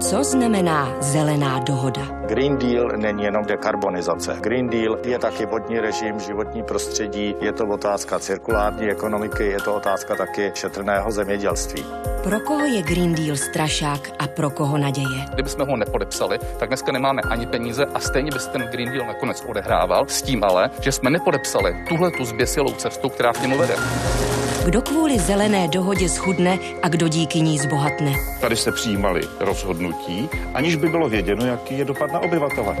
Co znamená zelená dohoda? Green Deal není jenom dekarbonizace. Green Deal je taky vodní režim, životní prostředí, je to otázka cirkulární ekonomiky, je to otázka taky šetrného zemědělství. Pro koho je Green Deal strašák a pro koho naděje? Kdybychom ho nepodepsali, tak dneska nemáme ani peníze a stejně by se ten Green Deal nakonec odehrával. S tím ale, že jsme nepodepsali tuhle tu zběsilou cestu, která k němu vede. Kdo kvůli zelené dohodě schudne a kdo díky ní zbohatne? Tady se přijímaly rozhodnutí, aniž by bylo věděno, jaký je dopad na obyvatele.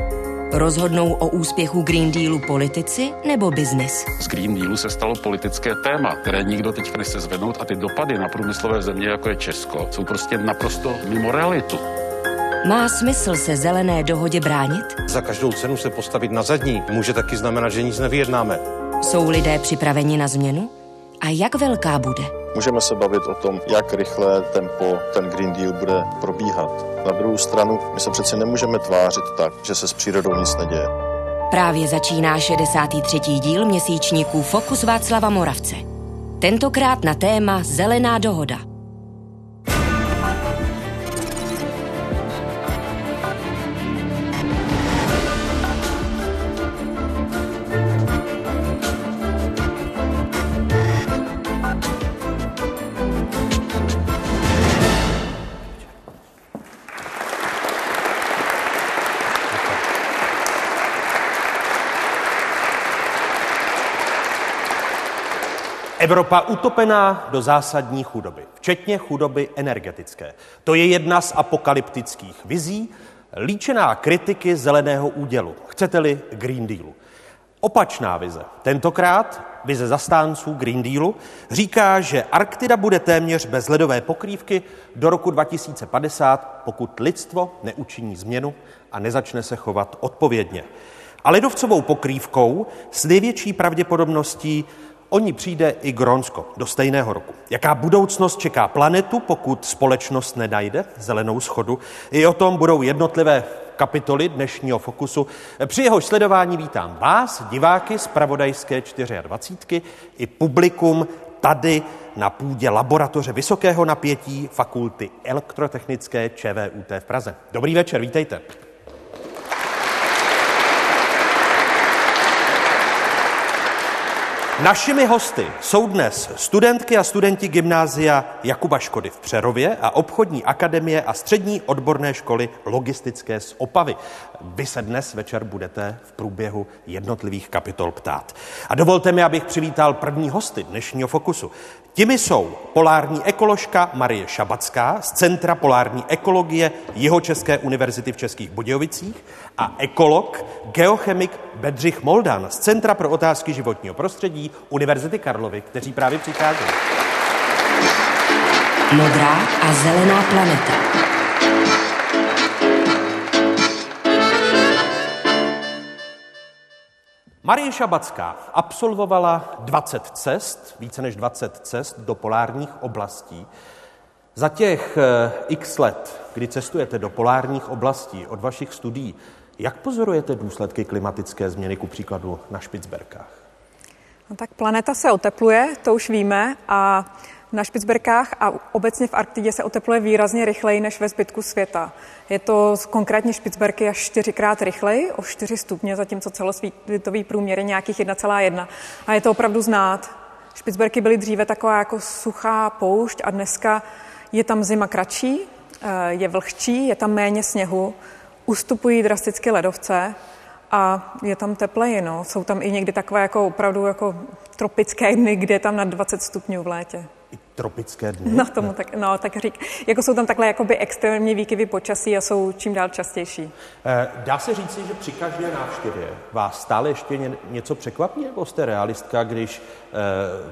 Rozhodnou o úspěchu Green Dealu politici nebo biznis? Z Green Dealu se stalo politické téma, které nikdo teď nechce zvednout a ty dopady na průmyslové země, jako je Česko, jsou prostě naprosto mimo realitu. Má smysl se zelené dohodě bránit? Za každou cenu se postavit na zadní může taky znamenat, že nic nevyjednáme. Jsou lidé připraveni na změnu? A jak velká bude? Můžeme se bavit o tom, jak rychle tempo ten Green Deal bude probíhat. Na druhou stranu, my se přece nemůžeme tvářit tak, že se s přírodou nic neděje. Právě začíná 63. díl měsíčníků Fokus Václava Moravce. Tentokrát na téma Zelená dohoda. Evropa utopená do zásadní chudoby, včetně chudoby energetické. To je jedna z apokalyptických vizí, líčená kritiky zeleného údělu, chcete-li Green Dealu. Opačná vize, tentokrát vize zastánců Green Dealu, říká, že Arktida bude téměř bez ledové pokrývky do roku 2050, pokud lidstvo neučiní změnu a nezačne se chovat odpovědně. A ledovcovou pokrývkou s největší pravděpodobností O ní přijde i Grónsko do stejného roku. Jaká budoucnost čeká planetu, pokud společnost nenajde zelenou schodu? I o tom budou jednotlivé kapitoly dnešního Fokusu. Při jeho sledování vítám vás, diváky z Pravodajské 24 i publikum tady na půdě laboratoře vysokého napětí Fakulty elektrotechnické ČVUT v Praze. Dobrý večer, vítejte. Našimi hosty jsou dnes studentky a studenti gymnázia Jakuba Škody v Přerově a obchodní akademie a střední odborné školy logistické z Opavy. Vy se dnes večer budete v průběhu jednotlivých kapitol ptát. A dovolte mi, abych přivítal první hosty dnešního Fokusu. Těmi jsou polární ekoložka Marie Šabacká z Centra polární ekologie Jihočeské univerzity v Českých Budějovicích a ekolog, geochemik Bedřich Moldan z Centra pro otázky životního prostředí Univerzity Karlovy, kteří právě přicházejí. Modrá a zelená planeta. Marie Šabacká absolvovala 20 cest, více než 20 cest do polárních oblastí. Za těch eh, x let, kdy cestujete do polárních oblastí od vašich studií, jak pozorujete důsledky klimatické změny, ku příkladu na Špicberkách? No tak planeta se otepluje, to už víme, a na Špicberkách a obecně v Arktidě se otepluje výrazně rychleji než ve zbytku světa. Je to konkrétně Špicberky až čtyřikrát rychleji, o 4 stupně, zatímco celosvětový průměr je nějakých 1,1. A je to opravdu znát. Špicberky byly dříve taková jako suchá poušť a dneska je tam zima kratší, eh, je vlhčí, je tam méně sněhu, ustupují drasticky ledovce a je tam tepleji. No. Jsou tam i někdy takové jako opravdu jako tropické dny, kde je tam na 20 stupňů v létě tropické dny? No, tomu tak, no, tak řík, jako jsou tam takhle jakoby extrémní výkyvy počasí a jsou čím dál častější. Eh, dá se říci, že při každé návštěvě vás stále ještě něco překvapí, nebo jste realistka, když eh,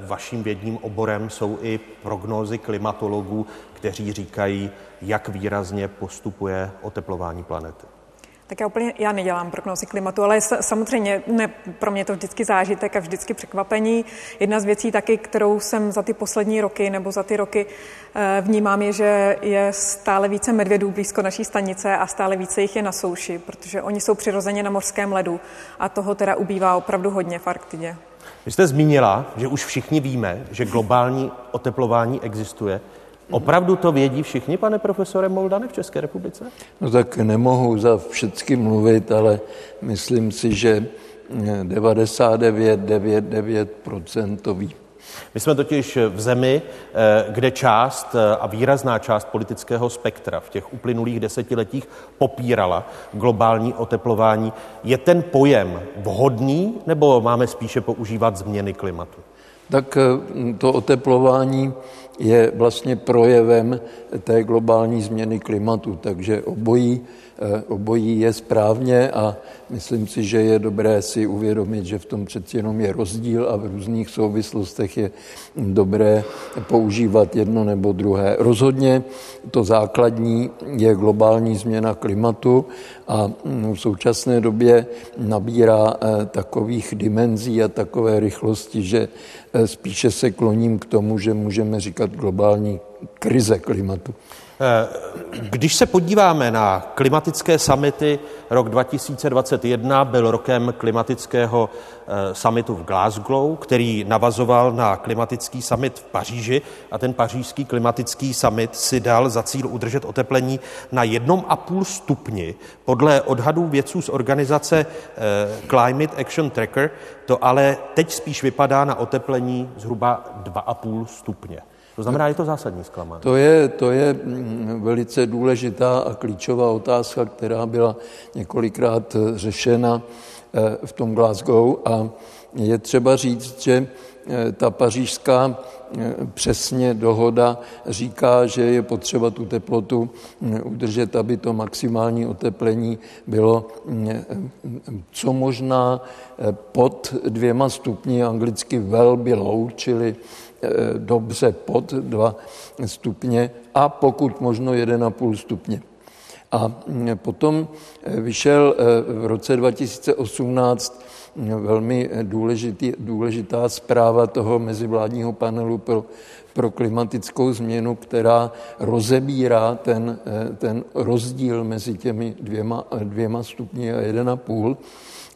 vaším vědním oborem jsou i prognózy klimatologů, kteří říkají, jak výrazně postupuje oteplování planety? Tak já úplně, já nedělám prognózy klimatu, ale samozřejmě ne, pro mě to vždycky zážitek a vždycky překvapení. Jedna z věcí taky, kterou jsem za ty poslední roky nebo za ty roky eh, vnímám, je, že je stále více medvědů blízko naší stanice a stále více jich je na souši, protože oni jsou přirozeně na mořském ledu a toho teda ubývá opravdu hodně v Arktidě. Vy jste zmínila, že už všichni víme, že globální oteplování existuje. Opravdu to vědí všichni, pane profesore Moldane, v České republice? No tak nemohu za všechny mluvit, ale myslím si, že 99,99% to ví. My jsme totiž v zemi, eh, kde část eh, a výrazná část politického spektra v těch uplynulých desetiletích popírala globální oteplování. Je ten pojem vhodný nebo máme spíše používat změny klimatu? Tak eh, to oteplování je vlastně projevem té globální změny klimatu, takže obojí obojí je správně a myslím si, že je dobré si uvědomit, že v tom přeci jenom je rozdíl a v různých souvislostech je dobré používat jedno nebo druhé. Rozhodně to základní je globální změna klimatu a mm, v současné době nabírá eh, takových dimenzí a takové rychlosti, že eh, spíše se kloním k tomu, že můžeme říkat globální krize klimatu. Když se podíváme na klimatické samity, rok 2021 byl rokem klimatického eh, samitu v Glasgow, který navazoval na klimatický summit v Paříži a ten pařížský klimatický summit si dal za cíl udržet oteplení na 1,5 stupni. Podle odhadů vědců z organizace eh, Climate Action Tracker to ale teď spíš vypadá na oteplení zhruba 2,5 stupně. To znamená, je to zásadní zklamání. To je, to je mm, velice důležitá a klíčová otázka, která byla několikrát eh, řešena eh, v tom Glasgow a je třeba říct, že eh, ta pařížská přesně dohoda říká, že je potřeba tu teplotu mm, udržet, aby to maximální oteplení bylo mm, co možná pod dvěma stupni, anglicky well below, čili dobře pod 2 stupně a pokud možno 1,5 stupně. A mm, potom eh, vyšel eh, v roce 2018 mm, velmi důležitý, důležitá zpráva toho mezivládního panelu pro, pro klimatickou změnu, která rozebírá ten, ten rozdíl mezi těmi dvěma, dvěma stupni a 1,5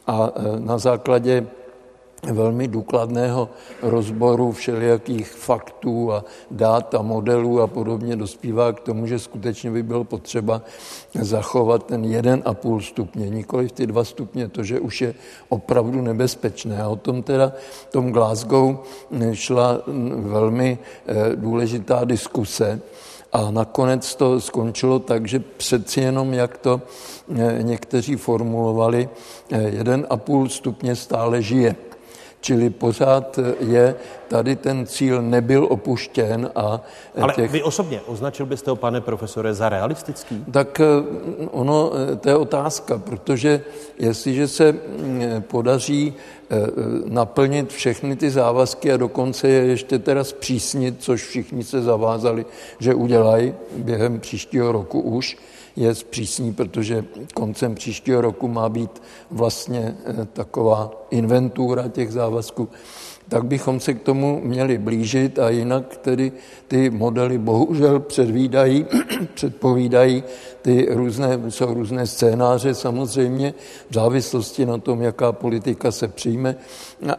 a na základě velmi důkladného rozboru všelijakých faktů a dát a modelů a podobně dospívá k tomu, že skutečně by bylo potřeba zachovat ten 1,5 stupně, nikoli ty dva stupně, to, že už je opravdu nebezpečné. A o tom teda v tom Glasgow šla velmi eh, důležitá diskuse, a nakonec to skončilo tak, že přeci jenom, jak to eh, někteří formulovali, 1,5 eh, stupně stále žije. Čili pořád je tady ten cíl nebyl opuštěn a Ale těch... vy osobně označil byste ho, pane profesore, za realistický? Tak eh, ono, eh, to je otázka, protože jestliže se mm, podaří eh, naplnit všechny ty závazky a dokonce je ještě teda zpřísnit, což všichni se zavázali, že udělají během příštího roku už, je zpřísní, protože koncem příštího roku má být vlastně eh, taková inventura těch závazků, tak bychom se k tomu měli blížit a jinak tedy ty modely bohužel předvídají, předpovídají ty různé, jsou různé scénáře samozřejmě v závislosti na tom, jaká politika se přijme,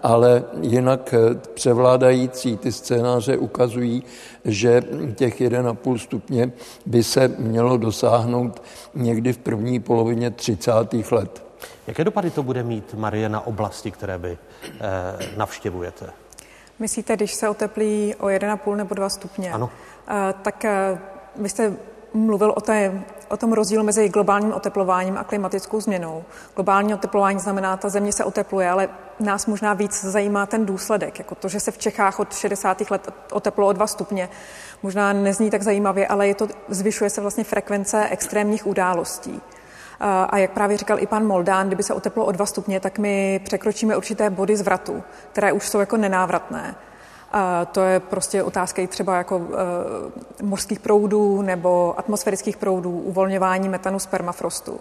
ale jinak eh, převládající ty scénáře ukazují, že těch 1,5 stupně by se mělo dosáhnout někdy v první polovině 30. let. Jaké dopady to bude mít, Marie, na oblasti, které vy eh, navštěvujete? Myslíte, když se oteplí o 1,5 nebo 2 stupně? Ano. Eh, tak eh, vy jste mluvil o, té, o tom rozdílu mezi globálním oteplováním a klimatickou změnou. Globální oteplování znamená, ta země se otepluje, ale nás možná víc zajímá ten důsledek, jako to, že se v Čechách od 60. let oteplo o 2 stupně. Možná nezní tak zajímavě, ale je to, zvyšuje se vlastně frekvence extrémních událostí. A jak právě říkal i pan Moldán, kdyby se oteplo o 2 stupně, tak my překročíme určité body zvratu, které už jsou jako nenávratné. A to je prostě otázka i třeba jako uh, mořských proudů nebo atmosférických proudů, uvolňování metanu z permafrostu.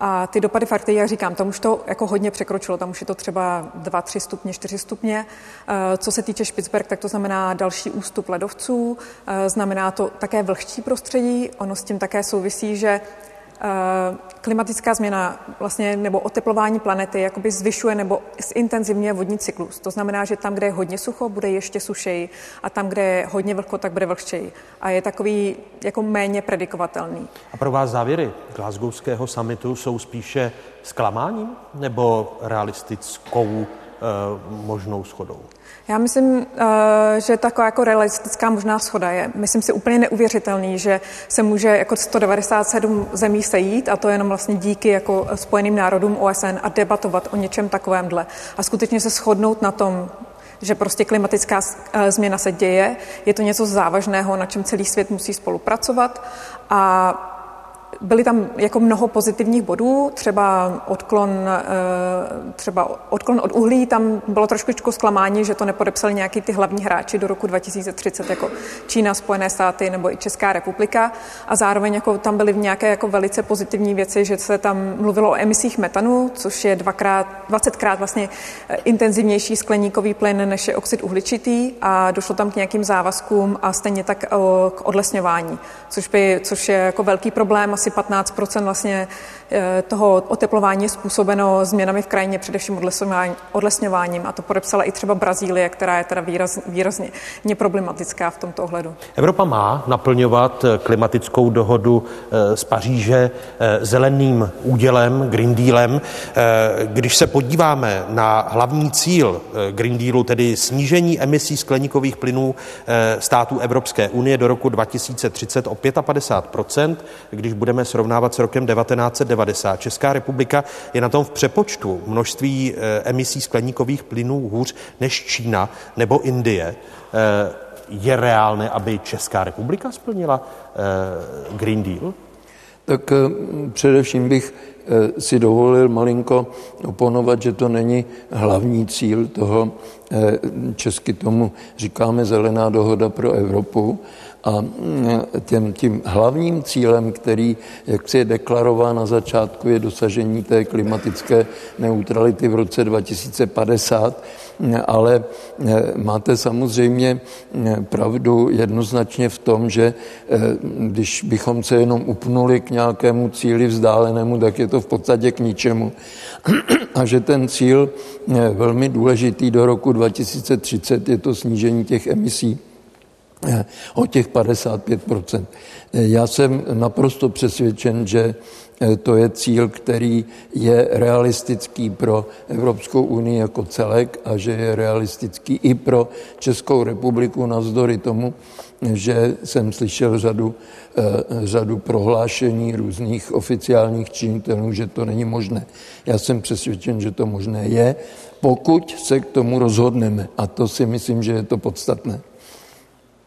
A ty dopady fakty, jak říkám, tam už to jako hodně překročilo, tam už je to třeba 2, 3 stupně, 4 stupně. Co se týče Špicberg, tak to znamená další ústup ledovců, znamená to také vlhčí prostředí, ono s tím také souvisí, že klimatická změna vlastně, nebo oteplování planety jakoby zvyšuje nebo zintenzivňuje vodní cyklus. To znamená, že tam, kde je hodně sucho, bude ještě sušeji a tam, kde je hodně vlhko, tak bude vlhčeji. A je takový jako méně predikovatelný. A pro vás závěry Glasgowského summitu jsou spíše zklamáním nebo realistickou Eh, možnou schodou? Já myslím, eh, že taková jako realistická možná schoda je. Myslím si úplně neuvěřitelný, že se může jako 197 zemí sejít a to jenom vlastně díky jako Spojeným národům OSN a debatovat o něčem takovémhle. A skutečně se shodnout na tom, že prostě klimatická eh, změna se děje, je to něco závažného, na čem celý svět musí spolupracovat a Byly tam jako mnoho pozitivních bodů, třeba odklon, eh, třeba odklon od uhlí, tam bylo trošku zklamání, že to nepodepsali nějaký ty hlavní hráči do roku 2030, jako Čína, Spojené státy nebo i Česká republika. A zároveň jako tam byly nějaké jako velice pozitivní věci, že se tam mluvilo o emisích metanu, což je dvakrát, 20krát vlastně eh, intenzivnější skleníkový plyn než je oxid uhličitý a došlo tam k nějakým závazkům a stejně tak eh, k odlesňování, což, by, což je jako velký problém asi 15 vlastně toho oteplování je způsobeno změnami v krajině, především odlesňováním. A to podepsala i třeba Brazílie, která je teda výraz, výrazně problematická v tomto ohledu. Evropa má naplňovat eh, klimatickou dohodu eh, z Paříže zeleným údělem, Green Dealem. Když se podíváme na hlavní cíl Green Dealu, tedy snížení emisí skleníkových plynů států Evropské unie do roku 2030 o 55% když budeme srovnávat s rokem 1990. Česká republika je na tom v přepočtu množství eh, emisí skleníkových plynů hůř než Čína nebo Indie. Eh, je reálné, aby Česká republika splnila eh, Green Deal? Tak především bych si dovolil malinko oponovat, že to není hlavní cíl toho, česky tomu říkáme zelená dohoda pro Evropu, a mm, těm, tím hlavním cílem, který, jak se je deklarován na začátku, je dosažení té klimatické neutrality v roce 2050, ale e, máte samozřejmě e, pravdu jednoznačně v tom, že když bychom se jenom upnuli k nějakému cíli vzdálenému, tak je to v podstatě k ničemu. A že ten cíl je velmi důležitý do roku 2030 je to snížení těch emisí o těch 55% Já jsem naprosto přesvědčen, že eh, to je cíl, který je realistický pro Evropskou unii jako celek a že je realistický i pro Českou republiku navzdory tomu, že jsem slyšel řadu, eh, řadu prohlášení různých oficiálních činitelů, že to není možné. Já jsem přesvědčen, že to možné je, pokud se k tomu rozhodneme. A to si myslím, že je to podstatné.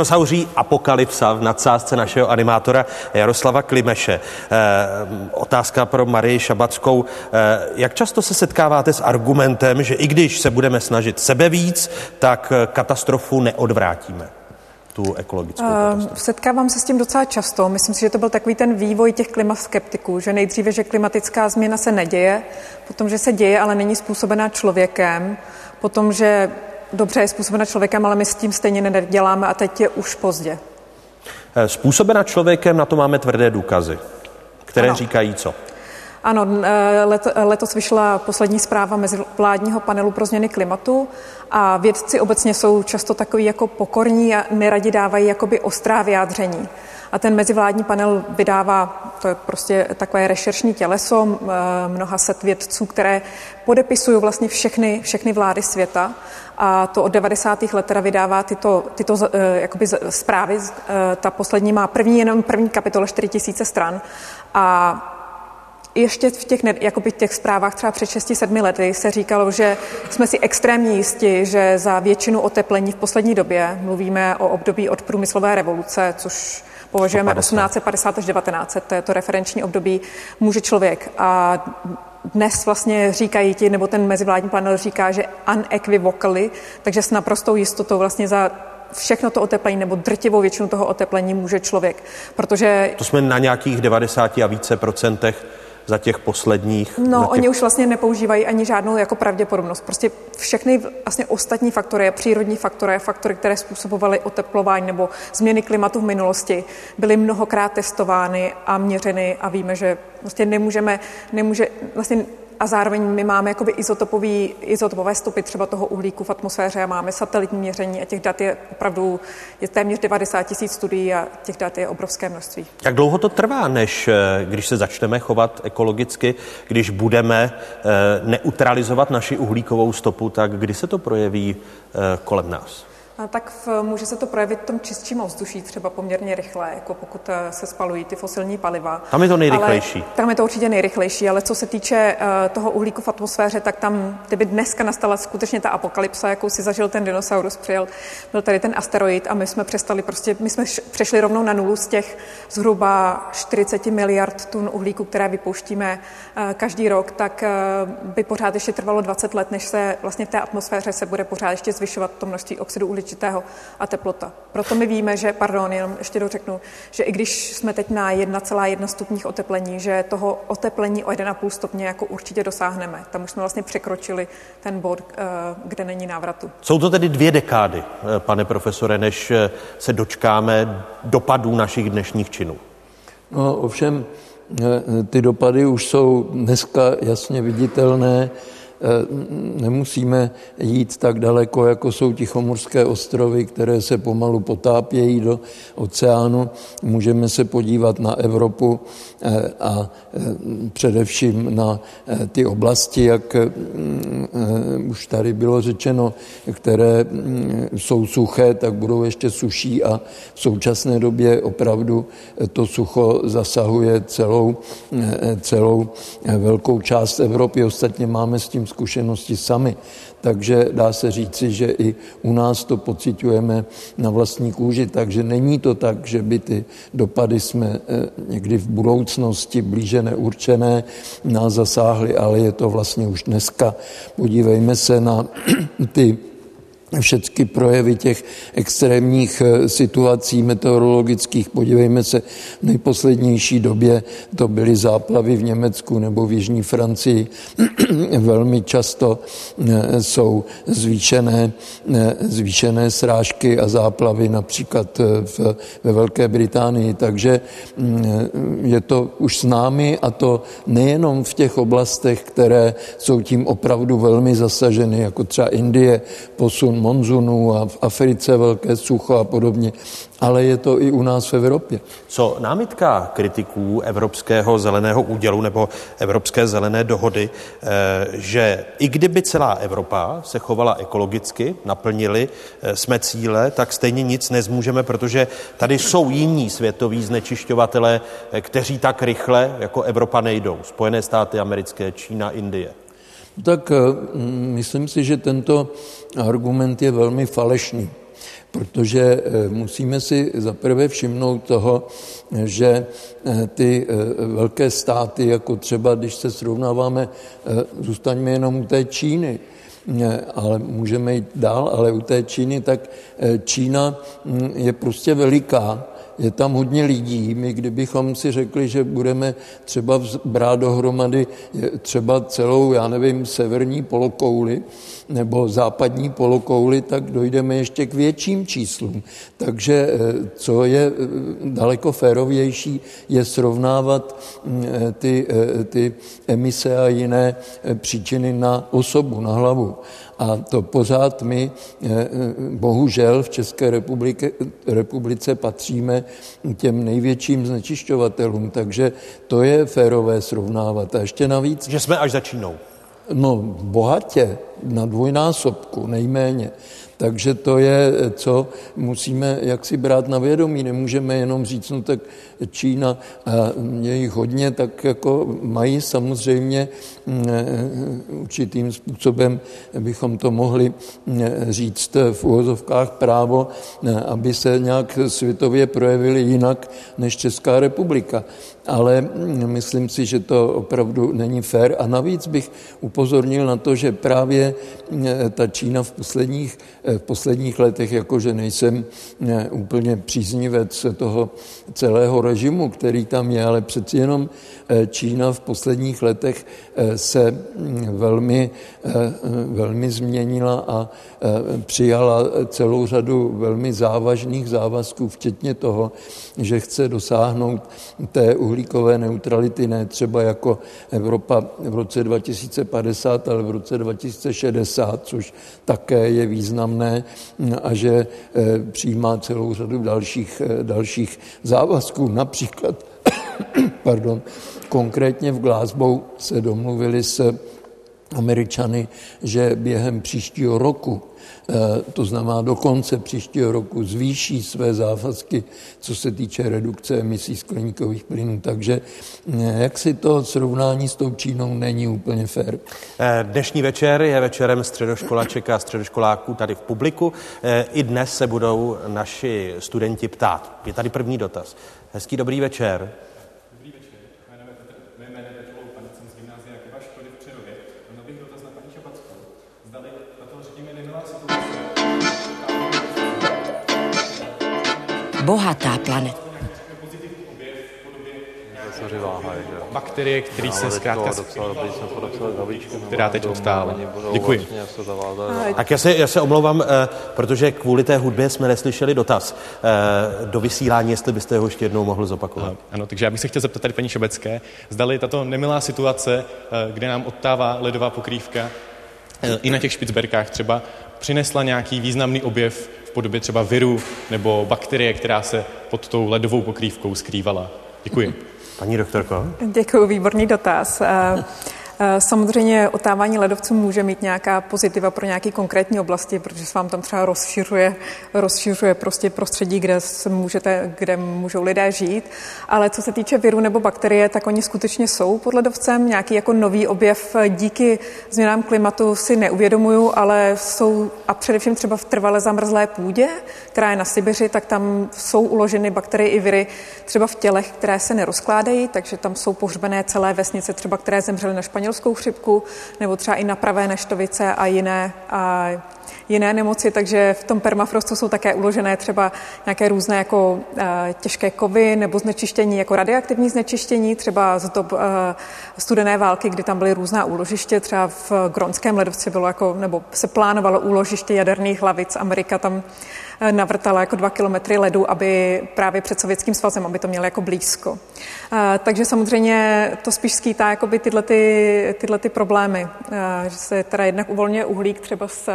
Dinosauří apokalypsa v nadsázce našeho animátora Jaroslava Klimeše. E, otázka pro Marii Šabackou. E, jak často se setkáváte s argumentem, že i když se budeme snažit sebe víc, tak katastrofu neodvrátíme? tu ekologickou uh, Setkávám se s tím docela často. Myslím si, že to byl takový ten vývoj těch klimaskeptiků, že nejdříve, že klimatická změna se neděje, potom, že se děje, ale není způsobená člověkem, potom, že dobře je způsobena člověkem, ale my s tím stejně neděláme a teď je už pozdě. Eh, způsobena člověkem, na to máme tvrdé důkazy, které ano. říkají co? Ano, let, letos vyšla poslední zpráva mezi vládního panelu pro změny klimatu a vědci obecně jsou často takový jako pokorní a neradi dávají jakoby ostrá vyjádření. A ten mezivládní panel vydává, to je prostě takové rešeršní těleso mnoha set vědců, které podepisují vlastně všechny, všechny vlády světa a to od 90. let teda vydává tyto, tyto jakoby zprávy. Ta poslední má první jenom první kapitole 4000 stran a ještě v těch, jakoby těch zprávách třeba před 6-7 lety se říkalo, že jsme si extrémně jisti, že za většinu oteplení v poslední době mluvíme o období od průmyslové revoluce, což považujeme 1850 až 1900, to je to referenční období, může člověk. A dnes vlastně říkají ti, nebo ten mezivládní panel říká, že unequivocally, takže s naprostou jistotou vlastně za všechno to oteplení nebo drtivou většinu toho oteplení může člověk. Protože... To jsme na nějakých 90 a více procentech za těch posledních... No, těch... oni už vlastně nepoužívají ani žádnou jako pravděpodobnost. Prostě všechny vlastně ostatní faktory, přírodní faktory, faktory, které způsobovaly oteplování nebo změny klimatu v minulosti, byly mnohokrát testovány a měřeny a víme, že vlastně nemůžeme, nemůže, vlastně a zároveň my máme jakoby izotopový, izotopové stopy třeba toho uhlíku v atmosféře a máme satelitní měření a těch dat je opravdu je téměř 90 tisíc studií a těch dat je obrovské množství. Jak dlouho to trvá, než eh, když se začneme chovat ekologicky, když budeme eh, neutralizovat naši uhlíkovou stopu, tak kdy se to projeví eh, kolem nás? Tak v, může se to projevit v tom čistším ovzduší třeba poměrně rychle, jako pokud eh, se spalují ty fosilní paliva. Tam je to nejrychlejší. Ale, tam je to určitě nejrychlejší, ale co se týče uh, toho uhlíku v atmosféře, tak tam, kdyby dneska nastala skutečně ta apokalypsa, jakou si zažil ten dinosaurus, přijel, byl tady ten asteroid a my jsme přestali prostě, my jsme přešli rovnou na nulu z těch zhruba 40 miliard tun uhlíku, které vypouštíme uh, každý rok, tak uh, by pořád ještě trvalo 20 let, než se vlastně v té atmosféře se bude pořád ještě zvyšovat to množství oxidu uhličitého určitého a teplota. Proto my víme, že, pardon, jenom ještě dořeknu, že i když jsme teď na 1,1 stupních oteplení, že toho oteplení o 1,5 stupně jako určitě dosáhneme. Tam už jsme vlastně překročili ten bod, eh, kde není návratu. Jsou to tedy dvě dekády, eh, pane profesore, než eh, se dočkáme dopadů našich dnešních činů. No, ovšem, ty dopady už jsou dneska jasně viditelné nemusíme jít tak daleko, jako jsou Tichomorské ostrovy, které se pomalu potápějí do oceánu. Můžeme se podívat na Evropu eh, a eh, především na ty oblasti, jak už tady bylo řečeno, které mm, jsou suché, tak budou ještě suší a v současné době opravdu to sucho zasahuje celou, celou velkou část Evropy. Ostatně máme s tím zkušenosti sami. Takže dá se říci, že i u nás to pocitujeme na vlastní kůži. Takže není to tak, že by ty dopady jsme eh, někdy v budoucnosti blíže neurčené nás zasáhly, ale je to vlastně už dneska. Podívejme se na ty všechny projevy těch extrémních eh, situací meteorologických. Podívejme se, v nejposlednější době to byly záplavy v Německu nebo v Jižní Francii. Velmi často eh, jsou zvýšené, eh, zvýšené srážky a záplavy například v, ve Velké Británii. Takže mm, je to už s námi a to nejenom v těch oblastech, které jsou tím opravdu velmi zasaženy, jako třeba Indie, posun monzunů a v Africe velké sucho a podobně, ale je to i u nás v Evropě. Co námitka kritiků Evropského zeleného údělu nebo Evropské zelené dohody, eh, že i kdyby celá Evropa se chovala ekologicky, naplnili eh, jsme cíle, tak stejně nic nezmůžeme, protože tady jsou jiní světoví znečišťovatele, eh, kteří tak rychle jako Evropa nejdou. Spojené státy americké, Čína, Indie. Tak myslím si, že tento argument je velmi falešný, protože eh, musíme si zaprvé všimnout toho, že eh, ty eh, velké státy, jako třeba když se srovnáváme, zůstaňme jenom u té Číny, ale můžeme jít dál, ale u té Číny, tak Čína hm, je prostě veliká je tam hodně lidí. My kdybychom si řekli, že budeme třeba brát dohromady třeba celou, já nevím, severní polokouli nebo západní polokouli, tak dojdeme ještě k větším číslům. Takže eh, co je eh, daleko férovější, je srovnávat mm, eh, ty, ty emise a jiné příčiny na osobu, na hlavu. A to pořád my, bohužel, v České republice, republice patříme těm největším znečišťovatelům, takže to je férové srovnávat. A ještě navíc... Že jsme až za Čínou. No, bohatě, na dvojnásobku nejméně. Takže to je, co musíme jaksi brát na vědomí. Nemůžeme jenom říct, no tak Čína, a je jich hodně, tak jako mají samozřejmě mm, určitým způsobem, bychom to mohli mm, říct v úvozovkách právo, aby se nějak světově projevili jinak než Česká republika ale myslím si, že to opravdu není fér. A navíc bych upozornil na to, že právě eh, ta Čína v posledních, eh, v posledních letech, jakože nejsem eh, úplně příznivec toho celého režimu, který tam je, ale přeci jenom Čína v posledních letech se mm, velmi, velmi změnila a přijala celou řadu velmi závažných závazků, včetně toho, že chce dosáhnout té uhlíkové neutrality ne třeba jako Evropa v roce 2050, ale v roce 2060, což také je významné a že eh, přijímá celou řadu dalších, eh, dalších závazků. Například, pardon, konkrétně v Glasgow se domluvili s Američany, že během příštího roku to znamená do konce příštího roku zvýší své závazky, co se týče redukce emisí skleníkových plynů. Takže eh, jak si to srovnání s tou Čínou není úplně fér. Eh, dnešní večer je večerem středoškolaček a středoškoláků tady v publiku. I dnes se budou naši studenti ptát. Je tady první dotaz. Hezký dobrý večer. Bohatá planeta. Bakterie, který se zkrátka... Která teď ustále. Děkuji. Tak já se, já se omlouvám, eh, protože kvůli té hudbě jsme neslyšeli dotaz eh, do vysílání, jestli byste ho ještě jednou mohl zopakovat. Ano, takže já bych se chtěl zeptat tady paní Šebecké, zdali tato nemilá situace, eh, kde nám odtává ledová pokrývka, i na těch špicberkách třeba, přinesla nějaký významný objev v podobě třeba viru nebo bakterie, která se pod tou ledovou pokrývkou skrývala. Děkuji. Paní doktorko? Děkuji, výborný dotaz. Eh, samozřejmě otávání ledovců může mít nějaká pozitiva pro nějaké konkrétní oblasti, protože se vám tam třeba rozšiřuje, rozšiřuje prostě prostředí, kde, se můžete, kde můžou lidé žít. Ale co se týče viru nebo bakterie, tak oni skutečně jsou pod ledovcem. Nějaký jako nový objev díky změnám klimatu si neuvědomuju, ale jsou a především třeba v trvale zamrzlé půdě, která je na Sibiři, tak tam jsou uloženy bakterie i viry třeba v tělech, které se nerozkládají, takže tam jsou pohřbené celé vesnice, třeba které zemřely na španělskou španělskou chřipku nebo třeba i na pravé neštovice a jiné, a jiné nemoci, takže v tom permafrostu jsou také uložené třeba nějaké různé jako e, těžké kovy nebo znečištění, jako radioaktivní znečištění, třeba z dob e, studené války, kdy tam byly různá úložiště, třeba v Gronském ledovci bylo jako, nebo se plánovalo úložiště jaderných hlavic, Amerika tam navrtala jako dva kilometry ledu, aby právě před Sovětským svazem, aby to mělo jako blízko. Takže samozřejmě to spíš skýtá tyhle, ty, tyhle ty problémy, že se teda jednak uvolňuje uhlík třeba z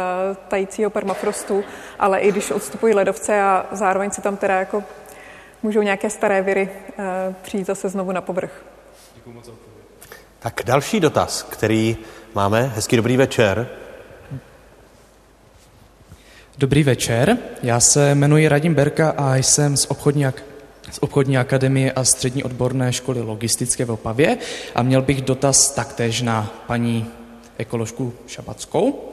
tajícího permafrostu, ale i když odstupují ledovce a zároveň se tam teda jako můžou nějaké staré viry přijít zase znovu na povrch. Tak další dotaz, který máme. Hezký dobrý večer. Dobrý večer, já se jmenuji Radim Berka a jsem z obchodní, z obchodní akademie a střední odborné školy logistické v Opavě a měl bych dotaz taktéž na paní ekoložku Šabackou.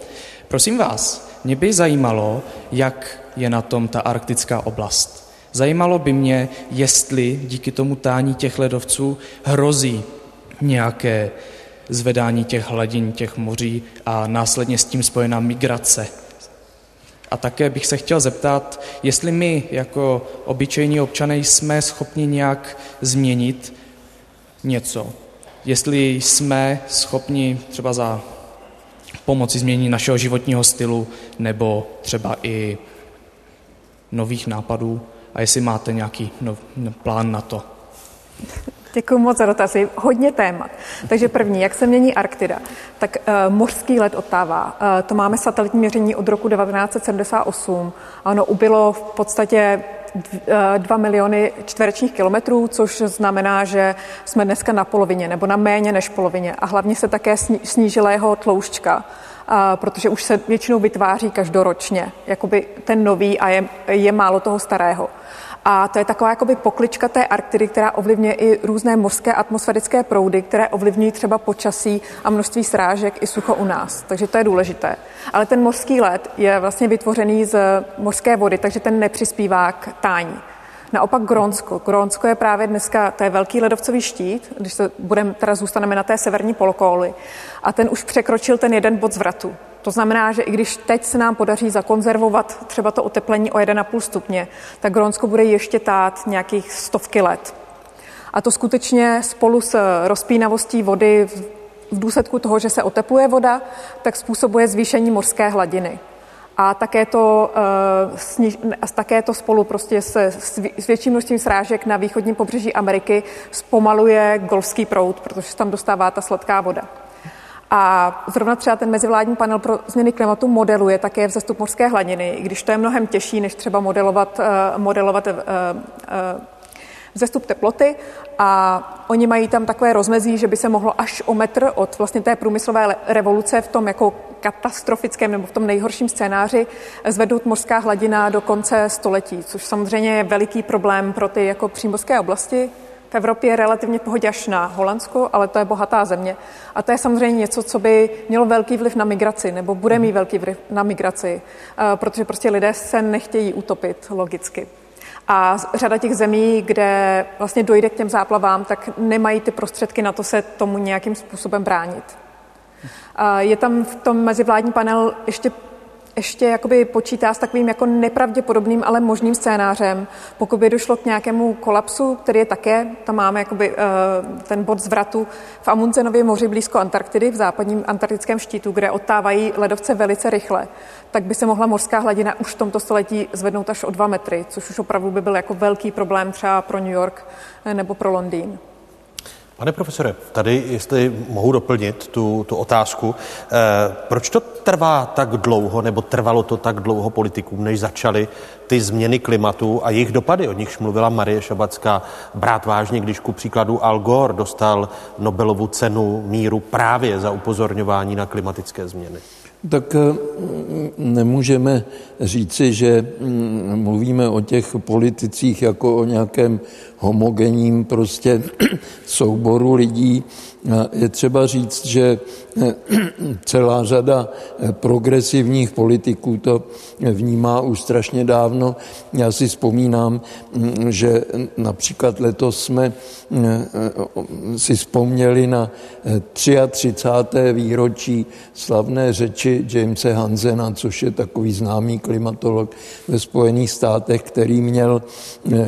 Prosím vás, mě by zajímalo, jak je na tom ta arktická oblast. Zajímalo by mě, jestli díky tomu tání těch ledovců hrozí nějaké zvedání těch hladin těch moří a následně s tím spojená migrace A také bych se chtěl zeptat, jestli my jako obyčejní občané jsme schopni nějak změnit něco. Jestli jsme schopni třeba za pomoci změní našeho životního stylu nebo třeba i nových nápadů a jestli máte nějaký nov, plán na to. Děkuji moc za dotazy. Hodně témat. Takže první, jak se mění Arktida? Tak uh, mořský led odtává. Uh, to máme satelitní měření od roku 1978. Ano, ubylo v podstatě 2 miliony čtverečních kilometrů, což znamená, že jsme dneska na polovině nebo na méně než polovině. A hlavně se také snížila jeho tloušťka, protože už se většinou vytváří každoročně, jakoby ten nový a je, je málo toho starého. A to je taková jakoby poklička té Arktidy, která ovlivňuje i různé mořské atmosférické proudy, které ovlivňují třeba počasí a množství srážek i sucho u nás. Takže to je důležité. Ale ten mořský led je vlastně vytvořený z mořské vody, takže ten nepřispívá k tání. Naopak Grónsko. Grónsko je právě dneska, to je velký ledovcový štít, když se budeme, teda zůstaneme na té severní polokóli, a ten už překročil ten jeden bod zvratu. To znamená, že i když teď se nám podaří zakonzervovat třeba to oteplení o 1,5 stupně, tak Grónsko bude ještě tát nějakých stovky let. A to skutečně spolu s rozpínavostí vody v důsledku toho, že se otepluje voda, tak způsobuje zvýšení mořské hladiny. A také to, uh, sniž, také to spolu prostě se, s větším množstvím srážek na východním pobřeží Ameriky zpomaluje golfský proud, protože se tam dostává ta sladká voda. A zrovna třeba ten mezivládní panel pro změny klimatu modeluje také vzestup mořské hladiny, i když to je mnohem těžší, než třeba modelovat, uh, modelovat uh, vzestup teploty a oni mají tam takové rozmezí, že by se mohlo až o metr od vlastně té průmyslové revoluce v tom jako katastrofickém nebo v tom nejhorším scénáři zvednout mořská hladina do konce století, což samozřejmě je veliký problém pro ty jako přímořské oblasti. V Evropě je relativně pohodě až na Holandsko, ale to je bohatá země. A to je samozřejmě něco, co by mělo velký vliv na migraci, nebo bude mít velký vliv na migraci, eh, protože prostě lidé se nechtějí utopit logicky. A řada těch zemí, kde vlastně dojde k těm záplavám, tak nemají ty prostředky na to se tomu nějakým způsobem bránit. Je tam v tom mezivládní panel ještě ještě jakoby počítá s takovým jako nepravděpodobným, ale možným scénářem, pokud by došlo k nějakému kolapsu, který je také, tam máme jakoby, uh, ten bod zvratu v Amundsenově moři blízko Antarktidy, v západním antarktickém štítu, kde odtávají ledovce velice rychle, tak by se mohla mořská hladina už v tomto století zvednout až o dva metry, což už opravdu by byl jako velký problém třeba pro New York eh, nebo pro Londýn. Pane profesore, tady, jestli mohu doplnit tu, tu otázku, eh, proč to trvá tak dlouho, nebo trvalo to tak dlouho politikům, než začaly ty změny klimatu a jejich dopady, o nichž mluvila Marie Šabacká, brát vážně, když ku příkladu Al Gore dostal Nobelovu cenu míru právě za upozorňování na klimatické změny? Tak eh, nemůžeme říci, že mm, mluvíme o těch politicích jako o nějakém homogenním prostě souboru lidí. Je třeba říct, že eh, celá řada eh, progresivních politiků to vnímá už strašně dávno. Já si vzpomínám, mm, že například letos jsme eh, si vzpomněli na 33. výročí slavné řeči Jamese Hansena, což je takový známý klimatolog ve Spojených státech, který měl,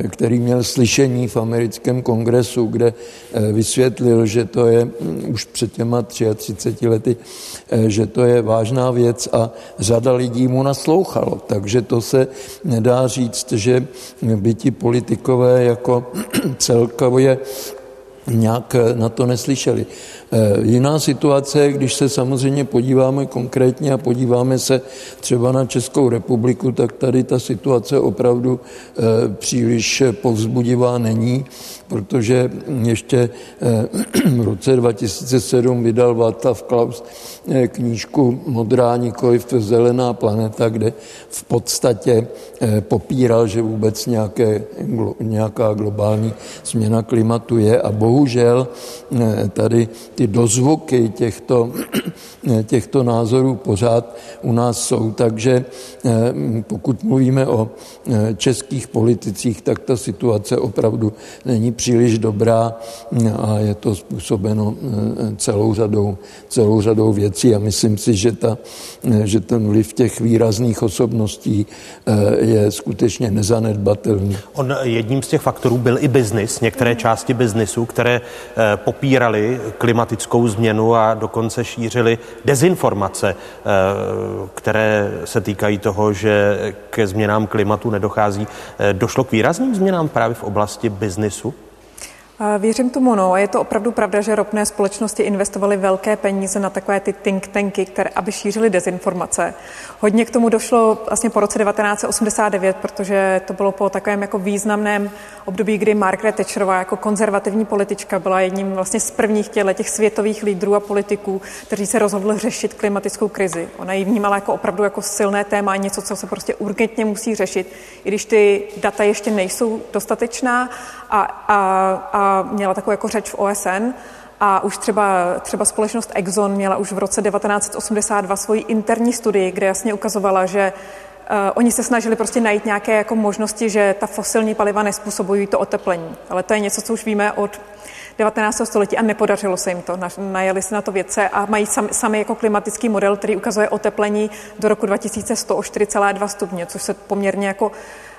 který měl slyšení v americkém kongresu, kde eh, vysvětlil, že to je mm, už před těma 33 lety, eh, že to je vážná věc a řada lidí mu naslouchalo. Takže to se nedá říct, že by ti politikové jako celkově nějak eh, na to neslyšeli. Jiná situace, když se samozřejmě podíváme konkrétně a podíváme se třeba na Českou republiku, tak tady ta situace opravdu příliš povzbudivá není protože ještě eh, v roce 2007 vydal Václav Klaus eh, knížku Modrá nikoliv zelená planeta, kde v podstatě eh, popíral, že vůbec nějaké, nějaká globální změna klimatu je a bohužel tady ty dozvuky těchto, těchto názorů pořád u nás jsou. Takže pokud mluvíme o českých politicích, tak ta situace opravdu není příliš dobrá a je to způsobeno celou řadou, celou řadou věcí a myslím si, že, ta, že ten vliv těch výrazných osobností je skutečně nezanedbatelný. On jedním z těch faktorů byl i biznis, některé části biznisu, které eh, popírali klimatickou změnu a dokonce šířili dezinformace, eh, které se týkají toho, že ke změnám klimatu nedochází. Eh, došlo k výrazným změnám právě v oblasti biznisu? Věřím tomu, no. Je to opravdu pravda, že ropné společnosti investovaly velké peníze na takové ty think tanky, které, aby šířily dezinformace. Hodně k tomu došlo vlastně po roce 1989, protože to bylo po takovém jako významném období, kdy Margaret Thatcherová jako konzervativní politička byla jedním vlastně z prvních těle těch světových lídrů a politiků, kteří se rozhodli řešit klimatickou krizi. Ona ji vnímala jako opravdu jako silné téma, něco, co se prostě urgentně musí řešit, i když ty data ještě nejsou dostatečná a, a, a měla takovou jako řeč v OSN, a už třeba, třeba společnost Exxon měla už v roce 1982 svoji interní studii, kde jasně ukazovala, že uh, oni se snažili prostě najít nějaké jako možnosti, že ta fosilní paliva nespůsobují to oteplení. Ale to je něco, co už víme od 19. století a nepodařilo se jim to. Najeli se na to vědce a mají sami, sami jako klimatický model, který ukazuje oteplení do roku 2100 o 4,2 stupně, což se poměrně jako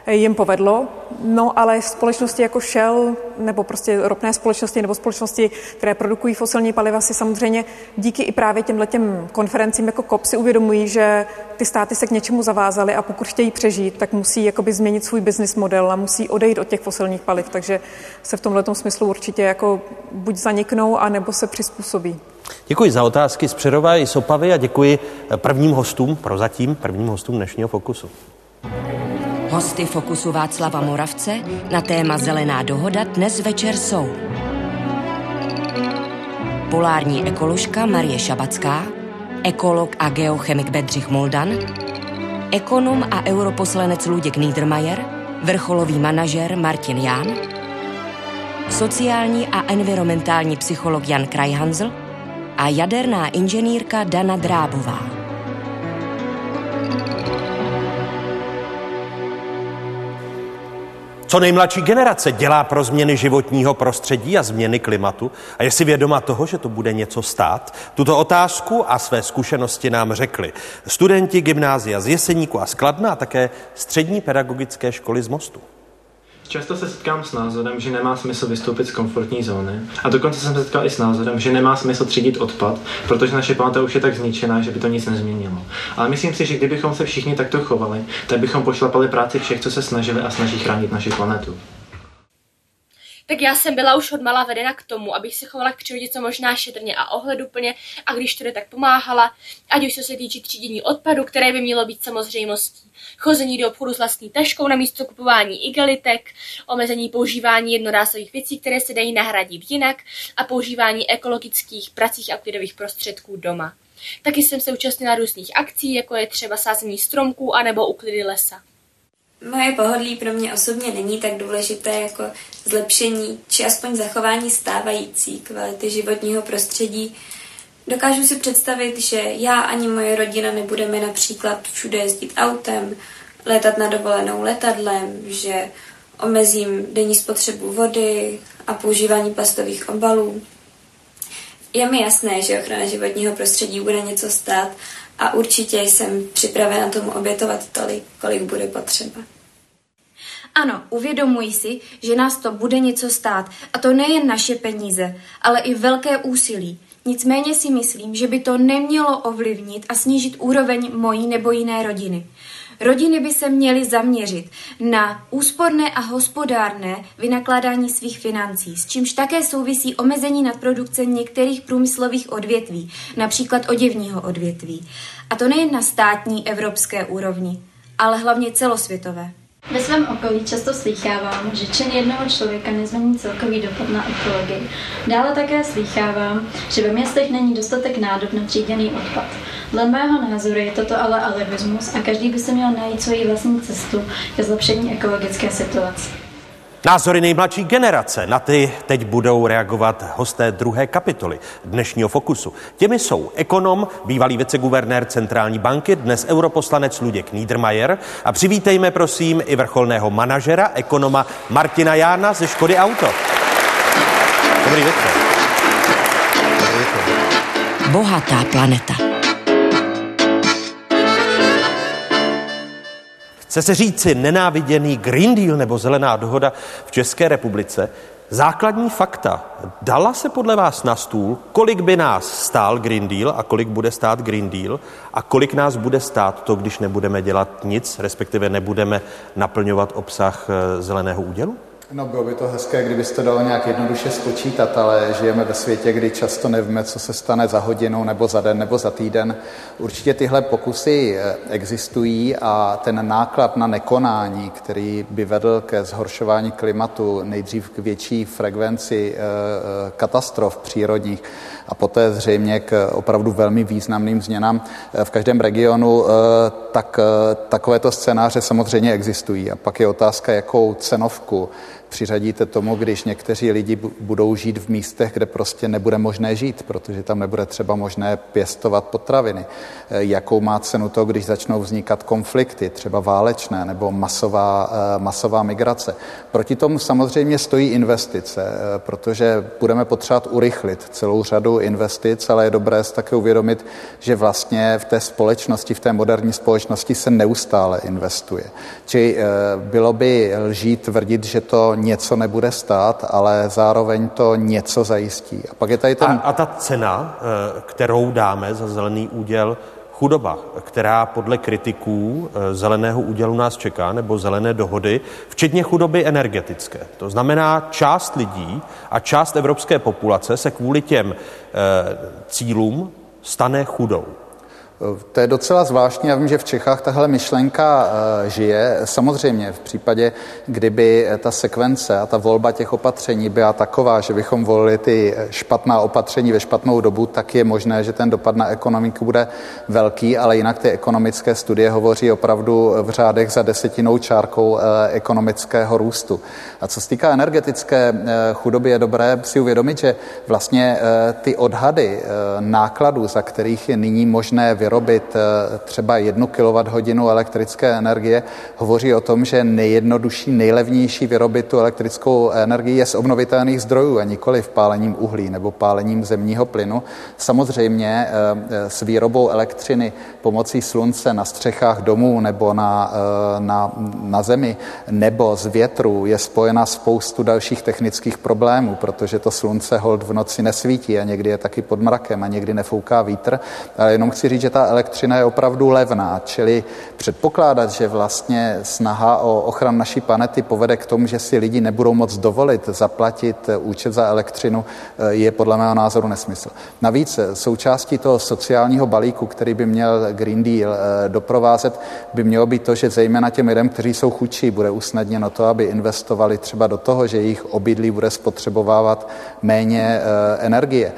jim povedlo. No ale společnosti jako Shell nebo prostě ropné společnosti nebo společnosti, které produkují fosilní paliva, si samozřejmě díky i právě těmhletěm konferencím jako COP si uvědomují, že ty státy se k něčemu zavázaly a pokud chtějí přežít, tak musí jakoby změnit svůj business model a musí odejít od těch fosilních paliv. Takže se v tomhle smyslu určitě jako buď zaniknou, anebo se přizpůsobí. Děkuji za otázky z Přerova i z Opavy a děkuji prvním hostům, prozatím prvním hostům dnešního Fokusu. Hosty Fokusu Václava Moravce na téma Zelená dohoda dnes večer jsou polární ekoložka Marie Šabacká, ekolog a geochemik Bedřich Moldan, ekonom a europoslanec Luděk Niedermayer, vrcholový manažer Martin Ján, sociální a environmentální psycholog Jan Krajhanzl a jaderná inženýrka Dana Drábová. Co nejmladší generace dělá pro změny životního prostředí a změny klimatu a je si vědoma toho, že to bude něco stát? Tuto otázku a své zkušenosti nám řekli studenti gymnázia z Jeseníku a Skladna a také střední pedagogické školy z Mostu. Často se setkám s názorem, že nemá smysl vystoupit z komfortní zóny. A dokonce jsem se setkal i s názorem, že nemá smysl třídit odpad, protože naše planeta už je tak zničená, že by to nic nezměnilo. Ale myslím si, že kdybychom se všichni takto chovali, tak bychom pošlapali práci všech, co se snažili a snaží chránit naši planetu tak já jsem byla už od mala vedena k tomu, abych se chovala k přírodě co možná šetrně a ohleduplně a když to jde, tak pomáhala, ať už se týče třídění odpadu, které by mělo být samozřejmostí, chození do obchodu s vlastní taškou na místo kupování igelitek, omezení používání jednorázových věcí, které se dají nahradit jinak a používání ekologických pracích a klidových prostředků doma. Taky jsem se účastnila různých akcí, jako je třeba sázení stromků anebo uklidy lesa. Moje pohodlí pro mě osobně není tak důležité jako zlepšení či aspoň zachování stávající kvality životního prostředí. Dokážu si představit, že já ani moje rodina nebudeme například všude jezdit autem, letat na dovolenou letadlem, že omezím denní spotřebu vody a používání plastových obalů. Je mi jasné, že ochrana životního prostředí bude něco stát a určitě jsem připravena tomu obětovat tolik, kolik bude potřeba. Ano, uvědomuji si, že nás to bude něco stát, a to nejen naše peníze, ale i velké úsilí. Nicméně si myslím, že by to nemělo ovlivnit a snížit úroveň mojí nebo jiné rodiny. Rodiny by se měly zaměřit na úsporné a hospodárné vynakládání svých financí, s čímž také souvisí omezení nadprodukce některých průmyslových odvětví, například oděvního odvětví. A to nejen na státní evropské úrovni, ale hlavně celosvětové. Ve svém okolí často slýchávám, že čin jednoho člověka nezmění celkový dopad na ekologii. Dále také slýchávám, že ve městech není dostatek nádob na tříděný odpad. Dle mého názoru je toto ale alibismus a každý by se měl najít svoji vlastní cestu ke zlepšení ekologické situace. Názory nejmladší generace, na ty teď budou reagovat hosté druhé kapitoly dnešního Fokusu. Těmi jsou ekonom, bývalý viceguvernér centrální banky, dnes europoslanec Luděk Niedermayer a přivítejme prosím i vrcholného manažera, ekonoma Martina Jána ze Škody Auto. Dobrý večer. Bohatá planeta. Chce se říci nenáviděný Green Deal nebo zelená dohoda v České republice, Základní fakta. Dala se podle vás na stůl, kolik by nás stál Green Deal a kolik bude stát Green Deal a kolik nás bude stát to, když nebudeme dělat nic, respektive nebudeme naplňovat obsah eh, zeleného údělu? No bylo by to hezké, kdybyste dalo nějak jednoduše spočítat, ale žijeme ve světě, kdy často nevíme, co se stane za hodinu, nebo za den, nebo za týden. Určitě tyhle pokusy eh, existují a ten náklad na nekonání, který by vedl ke zhoršování klimatu, nejdřív k větší frekvenci eh, eh, katastrof přírodních a poté zřejmě k opravdu velmi významným změnám v každém regionu, tak takovéto scénáře samozřejmě existují. A pak je otázka, jakou cenovku přiřadíte tomu, když někteří lidi budou žít v místech, kde prostě nebude možné žít, protože tam nebude třeba možné pěstovat potraviny. Eh, jakou má cenu to, když začnou vznikat konflikty, třeba válečné nebo masová, eh, masová migrace. Proti tomu samozřejmě stojí investice, eh, protože budeme potřebovat urychlit celou řadu investic, ale je dobré si také uvědomit, že vlastně v té společnosti, v té moderní společnosti se neustále investuje. Či bylo by lží tvrdit, že to něco nebude stát, ale zároveň to něco zajistí. A pak je tady ten... A, a ta cena, eh, kterou dáme za zelený úděl, chudoba, která podle kritiků eh, zeleného údělu nás čeká, nebo zelené dohody, včetně chudoby energetické. To znamená, část lidí a část evropské populace se kvůli těm eh, cílům stane chudou. To je docela zvláštní. Já vím, že v Čechách tahle myšlenka eh, žije. Samozřejmě v případě, kdyby ta sekvence a ta volba těch opatření byla taková, že bychom volili ty špatná opatření ve špatnou dobu, tak je možné, že ten dopad na ekonomiku bude velký, ale jinak ty ekonomické studie hovoří opravdu v řádech za desetinou čárkou eh, ekonomického růstu. A co se týká energetické eh, chudoby, je dobré si uvědomit, že vlastně ty odhady nákladů, za kterých je nyní možné vyrobit eh, třeba jednu kWh elektrické energie, hovoří o tom, že nejjednodušší, nejlevnější vyrobit tu elektrickou energii je z obnovitelných zdrojů a nikoli v pálením uhlí nebo pálením zemního plynu. Samozřejmě eh, s výrobou elektřiny pomocí slunce na střechách domů nebo na, eh, na, na zemi nebo z větru je spojena spoustu dalších technických problémů, protože to slunce hold v noci nesvítí a někdy je taky pod mrakem a někdy nefouká vítr. Ale jenom chci říct, že ta elektřina je opravdu levná, čili předpokládat, že vlastně snaha o ochranu naší planety povede k tomu, že si lidi nebudou moc dovolit zaplatit účet za elektřinu, eh, je podle mého názoru nesmysl. Navíc eh, součástí toho sociálního balíku, který by měl Green Deal eh, doprovázet, by mělo být to, že zejména těm lidem, kteří jsou chudší, bude usnadněno to, aby investovali třeba do toho, že jejich obydlí bude spotřebovávat méně energie,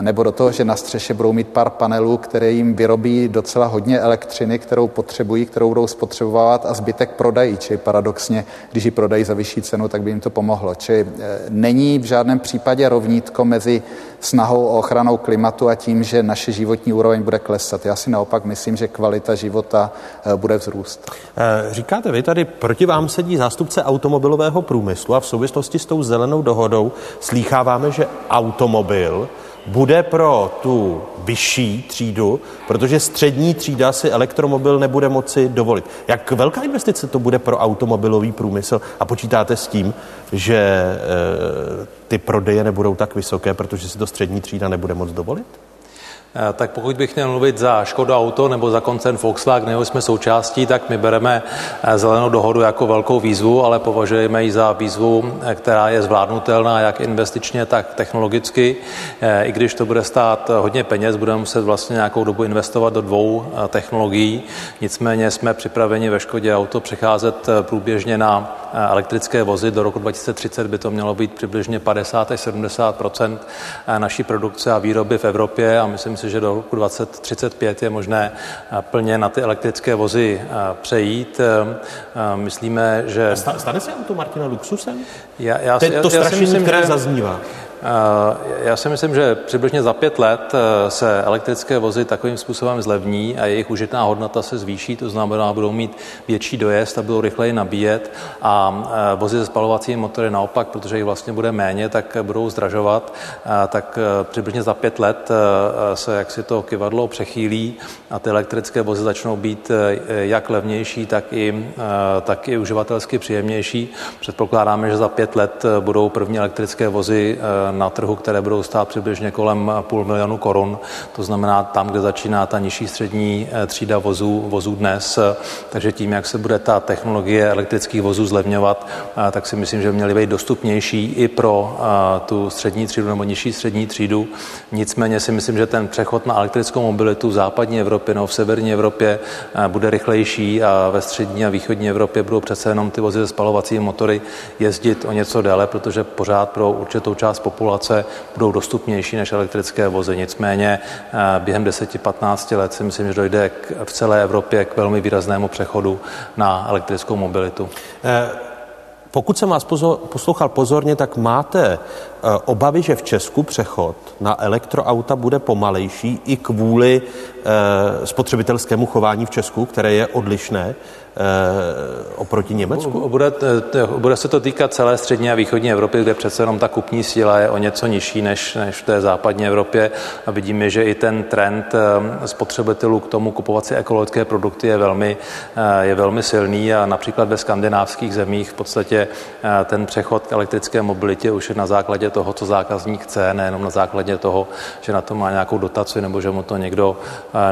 nebo do toho, že na střeše budou mít pár panelů, které jim vyrobí vyrobí docela hodně elektřiny, kterou potřebují, kterou budou spotřebovat a zbytek prodají. Čili paradoxně, když ji prodají za vyšší cenu, tak by jim to pomohlo. Čili eh, není v žádném případě rovnítko mezi snahou o ochranou klimatu a tím, že naše životní úroveň bude klesat. Já si naopak myslím, že kvalita života eh, bude vzrůst. Eh, říkáte vy tady, proti vám sedí zástupce automobilového průmyslu a v souvislosti s tou zelenou dohodou slýcháváme, že automobil bude pro tu vyšší třídu, protože střední třída si elektromobil nebude moci dovolit. Jak velká investice to bude pro automobilový průmysl a počítáte s tím, že e, ty prodeje nebudou tak vysoké, protože si to střední třída nebude moc dovolit? Eh, tak pokud bych měl mluvit za Škoda Auto nebo za koncern Volkswagen, jeho jsme součástí, tak my bereme eh, zelenou dohodu jako velkou výzvu, ale považujeme ji za výzvu, eh, která je zvládnutelná jak investičně, tak technologicky. I když to bude stát hodně peněz, budeme muset vlastně nějakou dobu investovat do dvou technologií. Nicméně jsme připraveni ve Škodě Auto přecházet průběžně na elektrické vozy. Do roku 2030 by to mělo být přibližně 50 až 70% naší produkce a výroby v Evropě a myslím si, že do roku 2035 je možné plně na ty elektrické vozy přejít. Myslíme, že... Stane se to Martina luxusem? Já, já, to je to já, já si myslím, které že, zaznívá. Já si myslím, že přibližně za pět let eh, se elektrické vozy takovým způsobem zlevní a jejich užitná hodnota se zvýší, to znamená, budou mít větší dojezd a budou rychleji nabíjet a eh, vozy se spalovacími motory naopak, protože jich vlastně bude méně, tak budou zdražovat, tak eh, přibližně za pět let se jak si to kivadlo přechýlí a ty elektrické vozy začnou být jak levnější, tak i, tak i uživatelsky příjemnější. Předpokládáme, že za pět let budou první elektrické vozy na trhu, které budou stát přibližně kolem půl milionu korun. To znamená tam, kde začíná ta nižší střední eh, třída vozů, vozů dnes. Takže tím, jak se bude ta technologie elektrických vozů zlevňovat, eh, tak si myslím, že měly být dostupnější i pro eh, tu střední třídu nebo nižší střední třídu. Nicméně si myslím, že ten přechod na elektrickou mobilitu v západní Evropě nebo v severní Evropě bude rychlejší a ve střední a východní Evropě budou přece jenom ty vozy se spalovacími motory jezdit o něco déle, protože pořád pro určitou část populace populace budou dostupnější než elektrické vozy. Nicméně eh, během 10-15 let si myslím, že dojde k, v celé Evropě k velmi výraznému přechodu na elektrickou mobilitu. Eh, pokud jsem vás poslouchal pozorně, tak máte obavy, že v Česku přechod na elektroauta bude pomalejší i kvůli spotřebitelskému chování v Česku, které je odlišné Eh, oproti Německu? Bude, bude se to týkat celé střední a východní Evropy, kde přece jenom ta kupní síla je o něco nižší než, než v té západní Evropě a vidíme, že i ten trend eh, spotřebitelů k tomu kupovat si ekologické produkty je velmi, eh, je velmi silný a například ve skandinávských zemích v podstatě ten přechod k elektrické mobilitě už je na základě toho, co zákazník chce, nejenom na základě toho, že na to má nějakou dotaci nebo že mu to někdo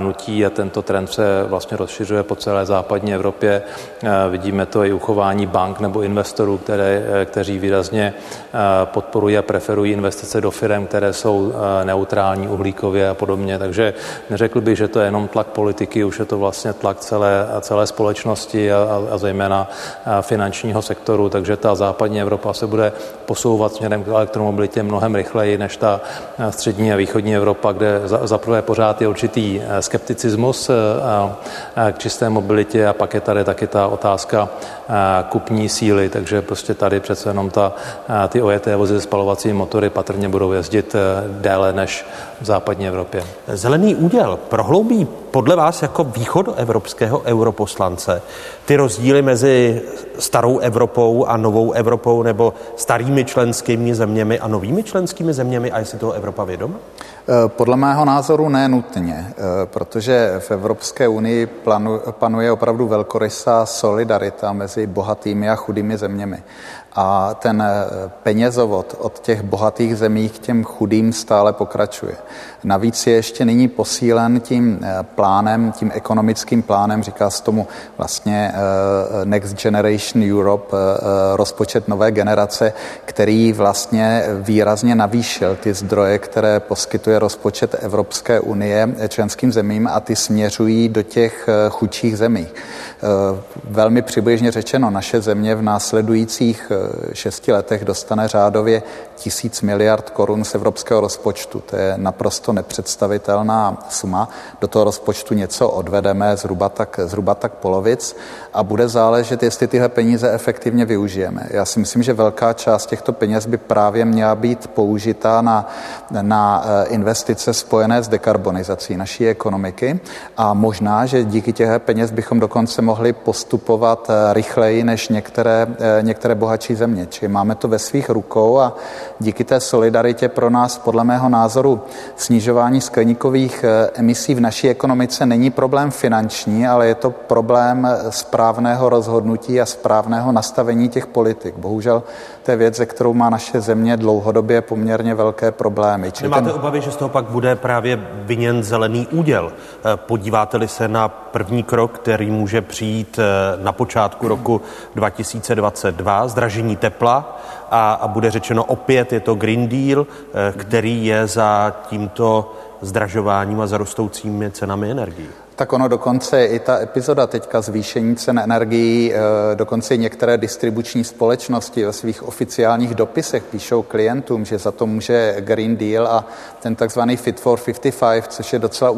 nutí a tento trend se vlastně rozšiřuje po celé západní Evropě. Eh, vidíme to i uchování bank nebo investorů, které, eh, kteří výrazně eh, podporují a preferují investice do firm, které jsou neutrální uhlíkově a podobně. Takže neřekl bych, že to je jenom tlak politiky, už je to vlastně tlak celé, celé společnosti a, a, a zejména finančního sektoru. Takže ta západní Evropa se bude posouvat směrem k elektromobilitě mnohem rychleji než ta střední a východní Evropa, kde zaprvé pořád je určitý skepticismus k čisté mobilitě a pak je tady taky ta otázka eh, kupní síly, takže prostě tady přece jenom ta, ty ojeté vozy se spalovacími motory patrně budou jezdit eh, déle než v západní Evropě. Zelený úděl prohloubí podle vás jako východoevropského europoslance ty rozdíly mezi starou Evropou a novou Evropou nebo starými členskými zeměmi a novými členskými zeměmi a jestli toho Evropa vědoma? Podle mého názoru ne nutně, protože v Evropské unii panuje opravdu velkorysá solidarita mezi bohatými a chudými zeměmi a ten eh, penězovod od těch bohatých zemí k těm chudým stále pokračuje. Navíc je ještě nyní posílen tím eh, plánem, tím ekonomickým plánem, říká se tomu vlastně eh, Next Generation Europe, rozpočet nové generace, který vlastně výrazně navýšil ty zdroje, které poskytuje rozpočet Evropské unie členským zemím a ty směřují do těch chudších zemí. Velmi přibližně řečeno, naše země v následujících šesti letech dostane řádově tisíc miliard korun z evropského rozpočtu. To je naprosto nepředstavitelná suma. Do toho rozpočtu něco odvedeme, zhruba tak, zhruba tak polovic a bude záležet, jestli tyhle peníze efektivně využijeme. Já si myslím, že velká část těchto peněz by právě měla být použitá na, na eh, investice spojené s dekarbonizací naší ekonomiky a možná, že díky těch peněz bychom dokonce mohli postupovat eh, rychleji než některé, eh, některé bohatší země. Čili máme to ve svých rukou a díky té solidaritě pro nás, podle mého názoru, snižování skleníkových eh, emisí v naší ekonomice není problém finanční, ale je to problém eh, správného rozhodnutí a správného nastavení těch politik. Bohužel to je věc, ze kterou má naše země dlouhodobě poměrně velké problémy. Čili Máte ten... obavy, že z toho pak bude právě vyněn zelený úděl? Eh, podíváte-li se na první krok, který může přijít na počátku roku 2022, zdražení tepla, a, a bude řečeno opět, je to Green Deal, eh, který je za tímto zdražováním a za rostoucími cenami energií. Tak ono dokonce i ta epizoda teďka zvýšení cen energií, dokonce i některé distribuční společnosti ve svých oficiálních dopisech píšou klientům, že za to může Green Deal a ten takzvaný Fit for 55, což je docela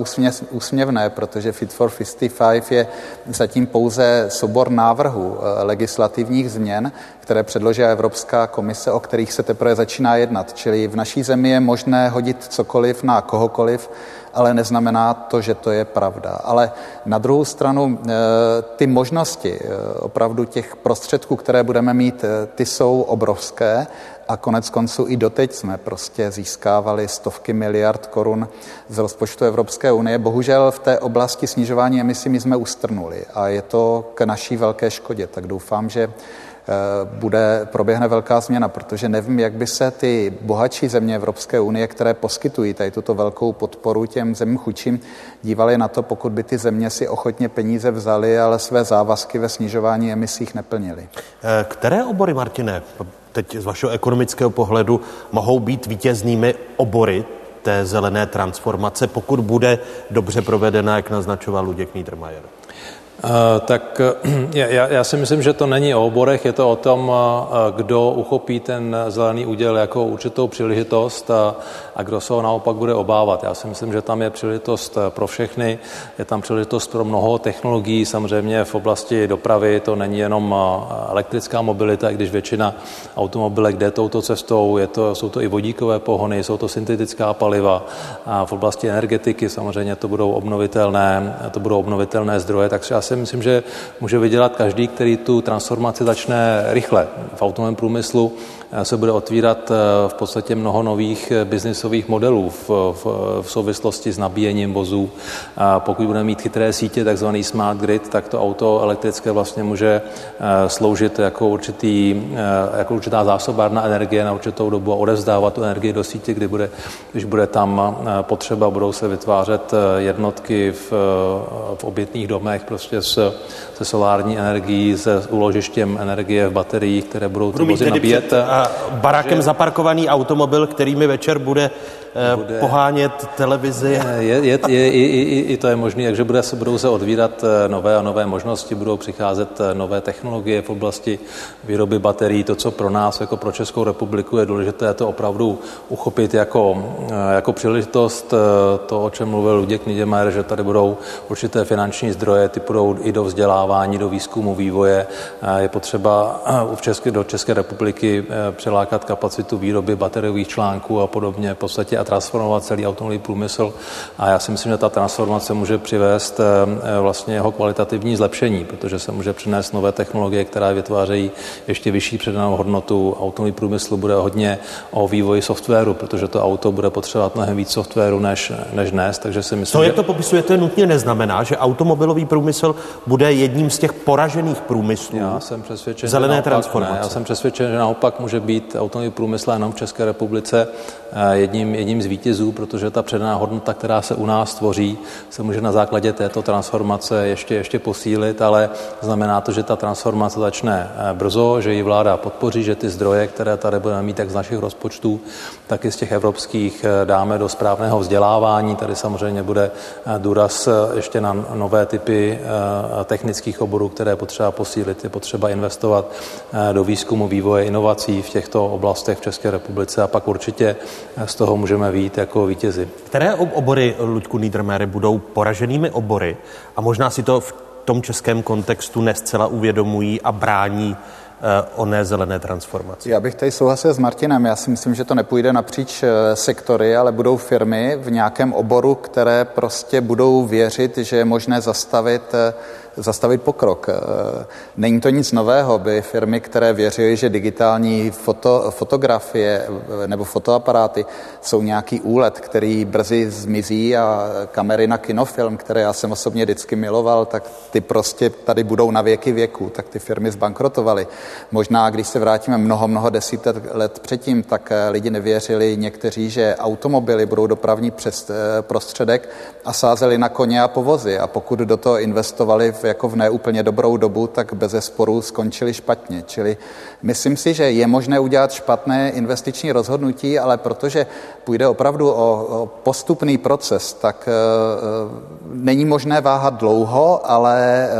úsměvné, protože Fit for 55 je zatím pouze soubor návrhů legislativních změn, které předložila Evropská komise, o kterých se teprve začíná jednat. Čili v naší zemi je možné hodit cokoliv na kohokoliv, ale neznamená to, že to je pravda. Ale na druhou stranu eh, ty možnosti eh, opravdu těch prostředků, které budeme mít, eh, ty jsou obrovské a konec konců i doteď jsme prostě získávali stovky miliard korun z rozpočtu Evropské unie. Bohužel v té oblasti snižování emisí my jsme ustrnuli a je to k naší velké škodě. Tak doufám, že bude, proběhne velká změna, protože nevím, jak by se ty bohatší země Evropské unie, které poskytují tady tuto velkou podporu těm zemím chudším, dívali na to, pokud by ty země si ochotně peníze vzaly, ale své závazky ve snižování emisích neplnily. Eh, které obory, Martine, teď z vašeho ekonomického pohledu, mohou být vítěznými obory té zelené transformace, pokud bude dobře provedena, jak naznačoval Luděk Niedermayer? Eh, tak eh, já, já si myslím, že to není o oborech, je to o tom, eh, kdo uchopí ten zelený úděl jako určitou příležitost a, a kdo se ho naopak bude obávat. Já si myslím, že tam je příležitost pro všechny, je tam příležitost pro mnoho technologií, samozřejmě v oblasti dopravy to není jenom elektrická mobilita, i když většina automobilek jde touto cestou, je to, jsou to i vodíkové pohony, jsou to syntetická paliva. A v oblasti energetiky samozřejmě to budou obnovitelné, to budou obnovitelné zdroje, takže já si myslím, že může vydělat každý, který tu transformaci začne rychle. V automobilovém průmyslu se bude otvírat eh, v podstatě mnoho nových eh, biznisových modelů v, v, v souvislosti s nabíjením vozů. A pokud budeme mít chytré sítě, takzvaný smart grid, tak to auto elektrické vlastně může eh, sloužit jako, určitý, jako určitá zásobárna energie na určitou dobu a odevzdávat tu energii do sítě, kdy bude, když bude tam potřeba, budou se vytvářet jednotky v, v obytných domech prostě s, se solární energií, se úložištěm energie v bateriích, které budou ty vozy nabíjet. Před, a barakem že... zaparkovaný automobil, který mi večer bude Eh, bude, pohánět televizi. Je, je, je, i, i, i to je možné, takže bude, se, budou se odvírat eh, nové a nové možnosti, budou přicházet eh, nové technologie v oblasti výroby baterií. To, co pro nás, jako pro Českou republiku, je důležité, to opravdu uchopit jako, jako příležitost. To, o čem mluvil Luděk Niděmer, že tady budou určité finanční zdroje, ty budou i do vzdělávání, do výzkumu, vývoje. Je potřeba v České, do České republiky přelákat kapacitu výroby bateriových článků a podobně. V podstatě a transformovat celý automobilový průmysl. A já si myslím, že ta transformace může přivést eh, vlastně jeho kvalitativní zlepšení, protože se může přinést nové technologie, které vytvářejí ještě vyšší předanou hodnotu. Automobilový průmysl bude hodně o vývoji softwaru, protože to auto bude potřebovat mnohem víc softwaru než, než dnes. Takže si myslím, to, jak to popisujete, nutně neznamená, že automobilový průmysl bude jedním z těch poražených průmyslů já jsem přesvědčen, zelené naopak, transformace. Ne, já jsem přesvědčen, že naopak může být automobilový průmysl jenom v České republice eh, jedním, jedním jedním z vítězů, protože ta předná hodnota, která se u nás tvoří, se může na základě této transformace ještě, ještě posílit, ale znamená to, že ta transformace začne eh, brzo, že ji vláda podpoří, že ty zdroje, které tady budeme mít jak z našich rozpočtů, tak i z těch evropských eh, dáme do správného vzdělávání. Tady samozřejmě bude důraz ještě na nové typy technických oborů, které potřeba posílit. Je potřeba investovat do výzkumu, vývoje, inovací v těchto oblastech v České republice a pak určitě z toho můžeme vít jako vítězi. Které obory, Luďku Niedermeyer, budou poraženými obory a možná si to v tom českém kontextu nescela uvědomují a brání eh, o ne zelené transformaci. Já bych tady souhlasil s Martinem. Já si myslím, že to nepůjde napříč eh, sektory, ale budou firmy v nějakém oboru, které prostě budou věřit, že je možné zastavit eh, zastavit pokrok. Eh, není to nic nového, by firmy, které věří, že digitální foto, fotografie eh, nebo fotoaparáty jsou nějaký úlet, který brzy zmizí a kamery na kinofilm, které já jsem osobně vždycky miloval, tak ty prostě tady budou na věky věku, tak ty firmy zbankrotovaly. Možná, když se vrátíme mnoho, mnoho desítek let předtím, tak eh, lidi nevěřili někteří, že automobily budou dopravní prostředek a sázeli na koně a povozy. A pokud do toho investovali jako v neúplně dobrou dobu, tak bez sporu skončili špatně. Čili myslím si, že je možné udělat špatné investiční rozhodnutí, ale protože půjde opravdu o, o postupný proces, tak e, není možné váhat dlouho, ale e,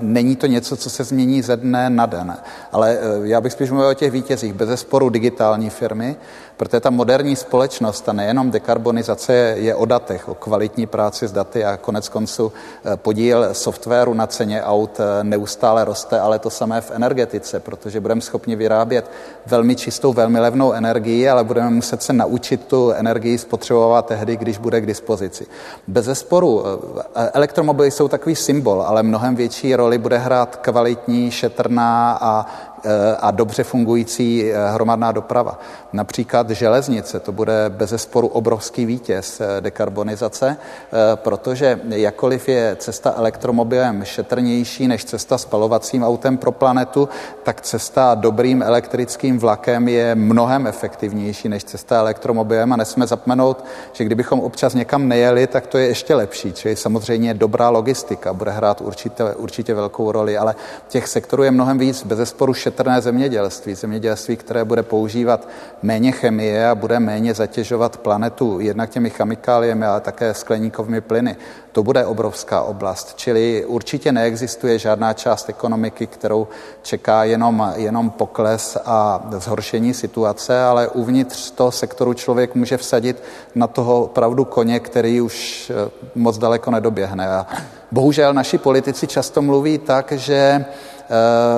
není to něco, co se změní ze dne na den. Ale e, já bych spíš mluvil o těch vítězích, bez sporu digitální firmy, protože ta moderní společnost a nejenom dekarbonizace je o datech, o kvalitní práci s daty a konec konců eh, podíl softwaru na ceně aut eh, neustále roste, ale to samé v energetice, protože budeme schopni vyrábět velmi čistou, velmi levnou energii, ale budeme muset se naučit tu energii spotřebovat tehdy, když bude k dispozici. Bez zesporu eh, elektromobily jsou takový symbol, ale mnohem větší roli bude hrát kvalitní, šetrná a Eh, a dobře fungující eh, hromadná doprava. Například železnice, to bude bez sporu obrovský vítěz eh, dekarbonizace, protože jakkoliv je cesta elektromobilem šetrnější než cesta spalovacím autem pro planetu, tak cesta dobrým elektrickým vlakem je mnohem efektivnější než cesta elektromobilem a nesmíme zapomenout, že kdybychom občas někam nejeli, tak to je ještě lepší. Čili samozřejmě dobrá logistika bude hrát určitě, určitě velkou roli, ale těch sektorů je mnohem víc. Bez sporu šetrné zemědělství, zemědělství, které bude používat méně chemie a bude méně zatěžovat planetu jednak těmi chemikáliemi, ale také skleníkovými plyny. To bude obrovská oblast. Čili určitě neexistuje žádná část ekonomiky, kterou čeká jenom, jenom pokles a zhoršení situace, ale uvnitř toho sektoru člověk může vsadit na toho opravdu koně, který už eh, moc daleko nedoběhne. A bohužel naši politici často mluví tak, že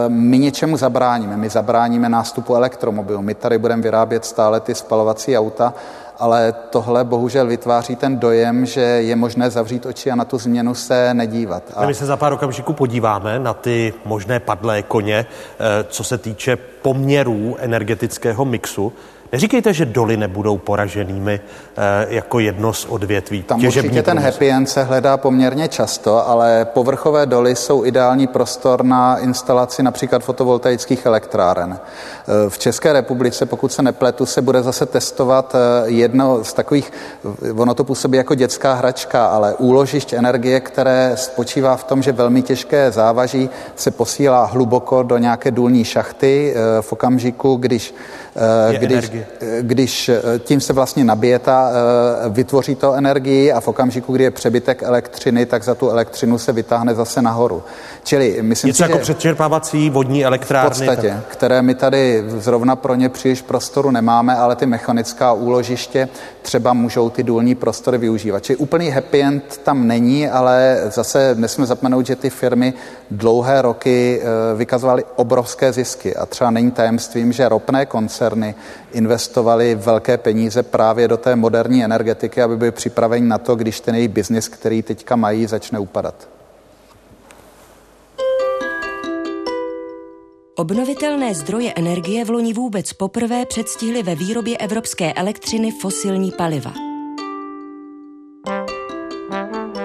my něčemu zabráníme. My zabráníme nástupu elektromobilů. My tady budeme vyrábět stále ty spalovací auta, ale tohle bohužel vytváří ten dojem, že je možné zavřít oči a na tu změnu se nedívat. A... My se za pár okamžiků podíváme na ty možné padlé koně, eh, co se týče poměrů energetického mixu. Neříkejte, že doly nebudou poraženými eh, jako jedno z odvětví. Tam určitě ten happy end se hledá poměrně často, ale povrchové doly jsou ideální prostor na instalaci například fotovoltaických elektráren. Eh, v České republice, pokud se nepletu, se bude zase testovat eh, jedno z takových, ono to působí jako dětská hračka, ale úložišť energie, které spočívá v tom, že velmi těžké závaží se posílá hluboko do nějaké důlní šachty v okamžiku, když když, když eh, tím se vlastně nabije ta, eh, vytvoří to energii a v okamžiku, kdy je přebytek elektřiny, tak za tu elektřinu se vytáhne zase nahoru. Čili myslím Něco si, jako že předčerpávací vodní elektrárny. V podstatě, tak... které my tady zrovna pro ně příliš prostoru nemáme, ale ty mechanická úložiště třeba můžou ty důlní prostory využívat. Čili úplný happy end tam není, ale zase nesmíme zapomenout, že ty firmy dlouhé roky eh, vykazovaly obrovské zisky a třeba není tajemstvím, že ropné koncerny investovali velké peníze právě do té moderní energetiky, aby byli připraveni na to, když ten jejich biznis, který teďka mají, začne upadat. Obnovitelné zdroje energie v loni vůbec poprvé předstihly ve výrobě evropské elektřiny fosilní paliva.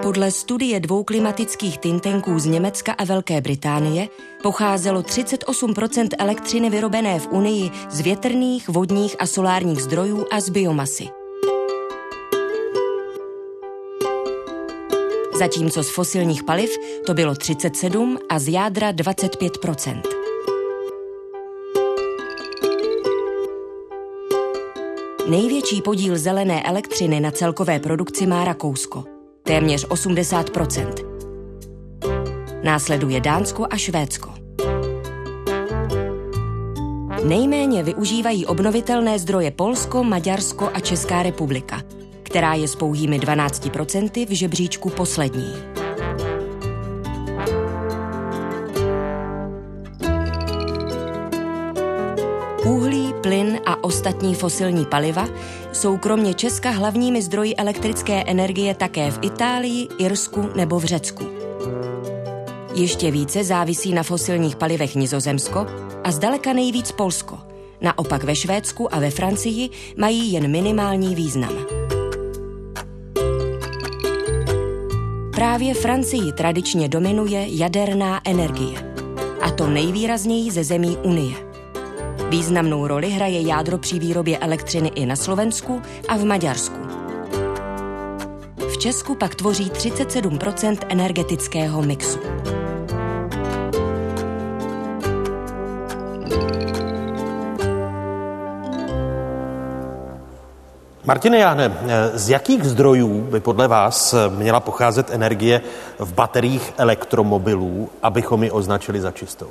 Podle studie dvou klimatických tintenků z Německa a Velké Británie pocházelo 38% elektřiny vyrobené v Unii z větrných, vodních a solárních zdrojů a z biomasy. Zatímco z fosilních paliv to bylo 37 a z jádra 25% Největší podíl zelené elektřiny na celkové produkci má Rakousko, téměř 80% Následuje Dánsko a Švédsko. Nejméně využívají obnovitelné zdroje Polsko, Maďarsko a Česká republika, která je s pouhými 12% v žebříčku poslední. Uhlí, plyn a ostatní fosilní paliva jsou kromě Česka hlavními zdroji elektrické energie také v Itálii, Irsku nebo v Řecku. Ještě více závisí na fosilních palivech Nizozemsko a zdaleka nejvíc Polsko. Naopak ve Švédsku a ve Francii mají jen minimální význam. Právě Francii tradičně dominuje jaderná energie. A to nejvýrazněji ze zemí Unie. Významnou roli hraje jádro při výrobě elektřiny i na Slovensku a v Maďarsku. V Česku pak tvoří 37 energetického mixu. Martine Jáne, z jakých zdrojů by podle vás měla pocházet energie v bateriích elektromobilů, abychom ji označili za čistou?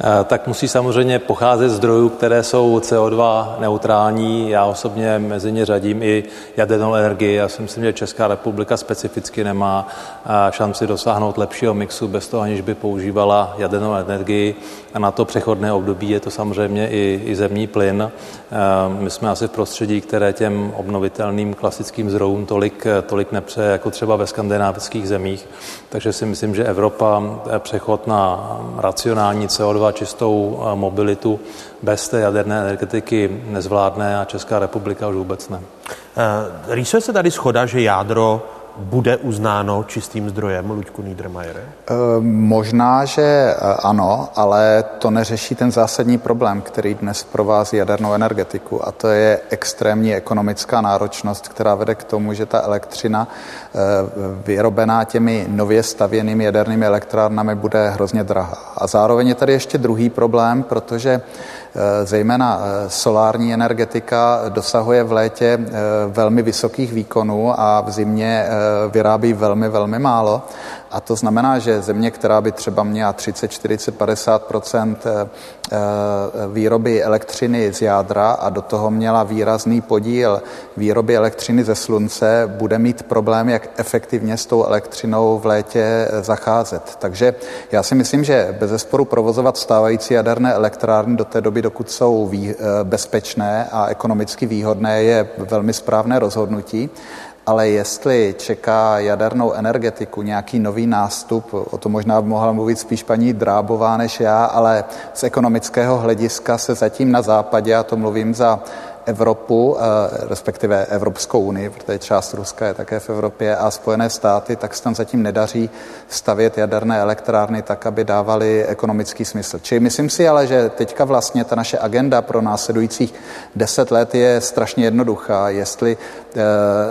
Eh, tak musí samozřejmě pocházet z zdrojů, které jsou CO2 neutrální. Já osobně mezi ně řadím i jadernou energii. Já si myslím, že Česká republika specificky nemá eh, šanci dosáhnout lepšího mixu bez toho, aniž by používala jadernou energii. A na to přechodné období je to samozřejmě i, i zemní plyn. Eh, my jsme asi v prostředí, které těm obnovitelným klasickým zdrojům tolik, tolik nepřeje, jako třeba ve skandinávských zemích. Takže si myslím, že Evropa přechod na racionální CO2 a čistou mobilitu bez té jaderné energetiky nezvládne a Česká republika už vůbec ne. Eh, rýsuje se tady schoda, že jádro bude uznáno čistým zdrojem, Luďku Niedermayere? E, možná, že eh, ano, ale to neřeší ten zásadní problém, který dnes provází jadernou energetiku a to je extrémní ekonomická náročnost, která vede k tomu, že ta elektřina e, vyrobená těmi nově stavěnými jadernými elektrárnami bude hrozně drahá. A zároveň je tady ještě druhý problém, protože Eh, zejména eh, solární energetika dosahuje v létě eh, velmi vysokých výkonů a v zimě vyrábí velmi, velmi málo. A to znamená, že země, která by třeba měla 30, 40, 50% výroby elektřiny z jádra a do toho měla výrazný podíl výroby elektřiny ze slunce, bude mít problém, jak efektivně s tou elektřinou v létě zacházet. Takže já si myslím, že bez zesporu provozovat stávající jaderné elektrárny do té doby, dokud jsou vý, bezpečné a ekonomicky výhodné, je velmi správné rozhodnutí ale jestli čeká jadernou energetiku nějaký nový nástup, o to možná mohla mluvit spíš paní Drábová než já, ale z ekonomického hlediska se zatím na západě, a to mluvím za Evropu, eh, respektive Evropskou unii, protože část Ruska je také v Evropě a Spojené státy, tak se tam zatím nedaří stavět jaderné elektrárny tak, aby dávaly ekonomický smysl. Čili myslím si ale, že teďka vlastně ta naše agenda pro následujících deset let je strašně jednoduchá. Jestli eh,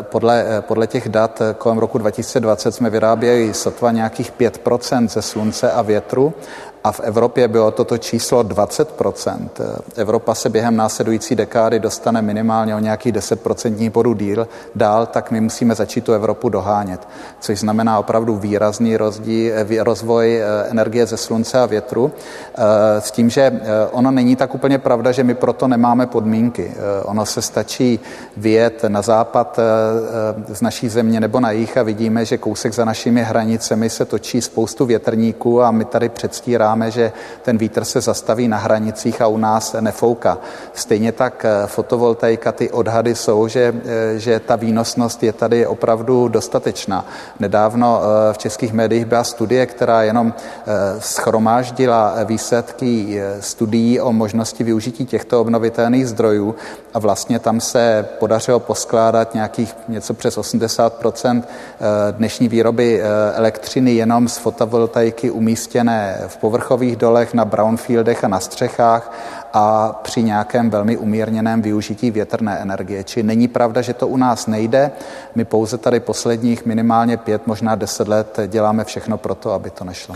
podle, eh, podle těch dat kolem roku 2020 jsme vyráběli sotva nějakých 5% ze slunce a větru a v Evropě bylo toto číslo 20% Evropa se během následující dekády dostane minimálně o nějakých 10 bodů díl, dál, tak my musíme začít tu Evropu dohánět, což znamená opravdu výrazný rozdíl, eh, rozvoj eh, energie ze slunce a větru, eh, s tím, že ono není tak úplně pravda, že my proto nemáme podmínky. Ono se stačí vyjet na západ z naší země nebo na jich a vidíme, že kousek za našimi hranicemi se točí spoustu větrníků a my tady předstíráme, předpokládáme, že ten vítr se zastaví na hranicích a u nás nefouká. Stejně tak eh, fotovoltaika, ty odhady jsou, že, eh, že ta výnosnost je tady opravdu dostatečná. Nedávno eh, v českých médiích byla studie, která jenom schromáždila výsledky studií o možnosti využití těchto obnovitelných zdrojů a vlastně tam se podařilo poskládat nějakých něco přes 80% dnešní výroby elektřiny jenom z fotovoltaiky umístěné v povrchu povrchových dolech, na brownfieldech a na střechách a při nějakém velmi umírněném využití větrné energie. Či není pravda, že to u nás nejde. My pouze tady posledních minimálně pět, možná deset let děláme všechno pro to, aby to nešlo.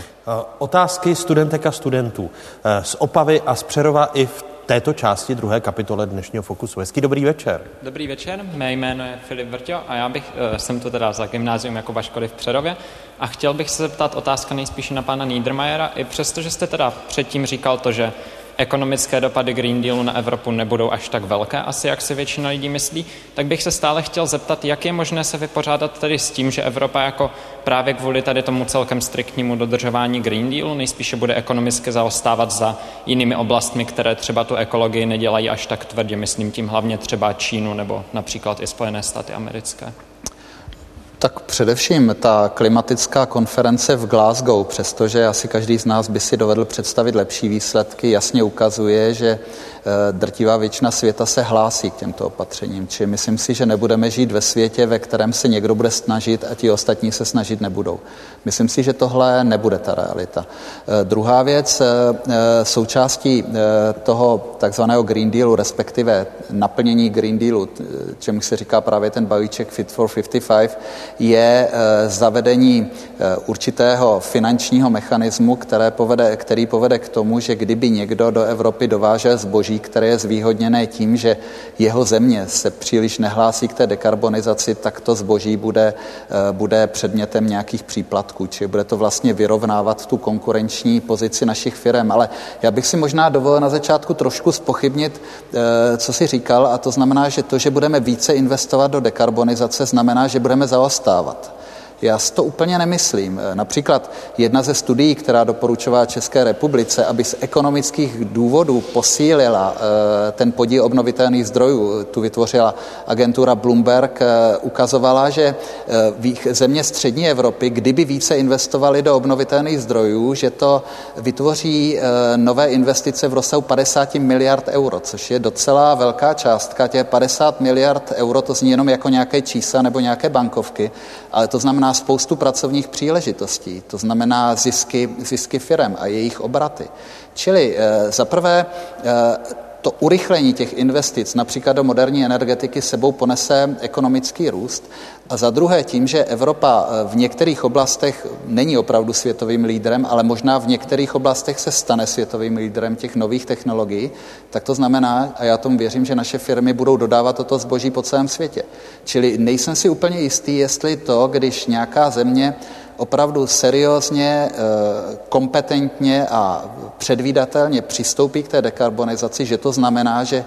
Otázky studentek a studentů eh, z Opavy a z Přerova i v této části druhé kapitole dnešního Fokusu. Hezký dobrý večer. Dobrý večer, mé jméno je Filip Vrťo a já bych, eh, jsem tu teda za gymnázium jako Vaškory v Přerově a chtěl bych se zeptat otázka nejspíše na pana Niedermayera, i přesto, že jste teda předtím říkal to, že ekonomické dopady Green Dealu na Evropu nebudou až tak velké, asi jak si většina lidí myslí, tak bych se stále chtěl zeptat, jak je možné se vypořádat tedy s tím, že Evropa jako právě kvůli tady tomu celkem striktnímu dodržování Green Dealu nejspíše bude ekonomicky zaostávat za jinými oblastmi, které třeba tu ekologii nedělají až tak tvrdě, myslím tím hlavně třeba Čínu nebo například i Spojené státy americké. Tak především ta klimatická konference v Glasgow, přestože asi každý z nás by si dovedl představit lepší výsledky, jasně ukazuje, že Eh, drtivá většina světa se hlásí k těmto opatřením. Či myslím si, že nebudeme žít ve světě, ve kterém se někdo bude snažit a ti ostatní se snažit nebudou. Myslím si, že tohle nebude ta realita. Eh, druhá věc, eh, součástí toho takzvaného Green Dealu, respektive naplnění Green Dealu, čemu se říká právě ten balíček Fit for 55, je zavedení určitého finančního mechanismu, které povede, který povede k tomu, že kdyby někdo do Evropy dovážel zboží, které je zvýhodněné tím, že jeho země se příliš nehlásí k té dekarbonizaci, tak to zboží bude, bude předmětem nějakých příplatků, čili bude to vlastně vyrovnávat tu konkurenční pozici našich firm. Ale já bych si možná dovolil na začátku trošku spochybnit, co si říkal, a to znamená, že to, že budeme více investovat do dekarbonizace, znamená, že budeme zaostávat. Já si to úplně nemyslím. Například jedna ze studií, která doporučovala České republice, aby z ekonomických důvodů posílila eh, ten podíl obnovitelných zdrojů, tu vytvořila agentura Bloomberg, eh, ukazovala, že eh, země střední Evropy, kdyby více investovali do obnovitelných zdrojů, že to vytvoří nové investice v rozsahu 50 miliard euro, což je docela velká částka. Těch 50 miliard euro, to zní jenom jako nějaké čísla nebo nějaké bankovky, ale to znamená spoustu pracovních příležitostí, to znamená zisky, zisky firem a jejich obraty. Čili e, za prvé e, to urychlení těch investic, například do moderní energetiky, sebou ponese ekonomický růst. A za druhé tím, že Evropa v některých oblastech není opravdu světovým lídrem, ale možná v některých oblastech se stane světovým lídrem těch nových technologií, tak to znamená, a já tomu věřím, že naše firmy budou dodávat toto zboží po celém světě. Čili nejsem si úplně jistý, jestli to, když nějaká země opravdu seriózně, kompetentně a předvídatelně přistoupí k té dekarbonizaci, že to znamená, že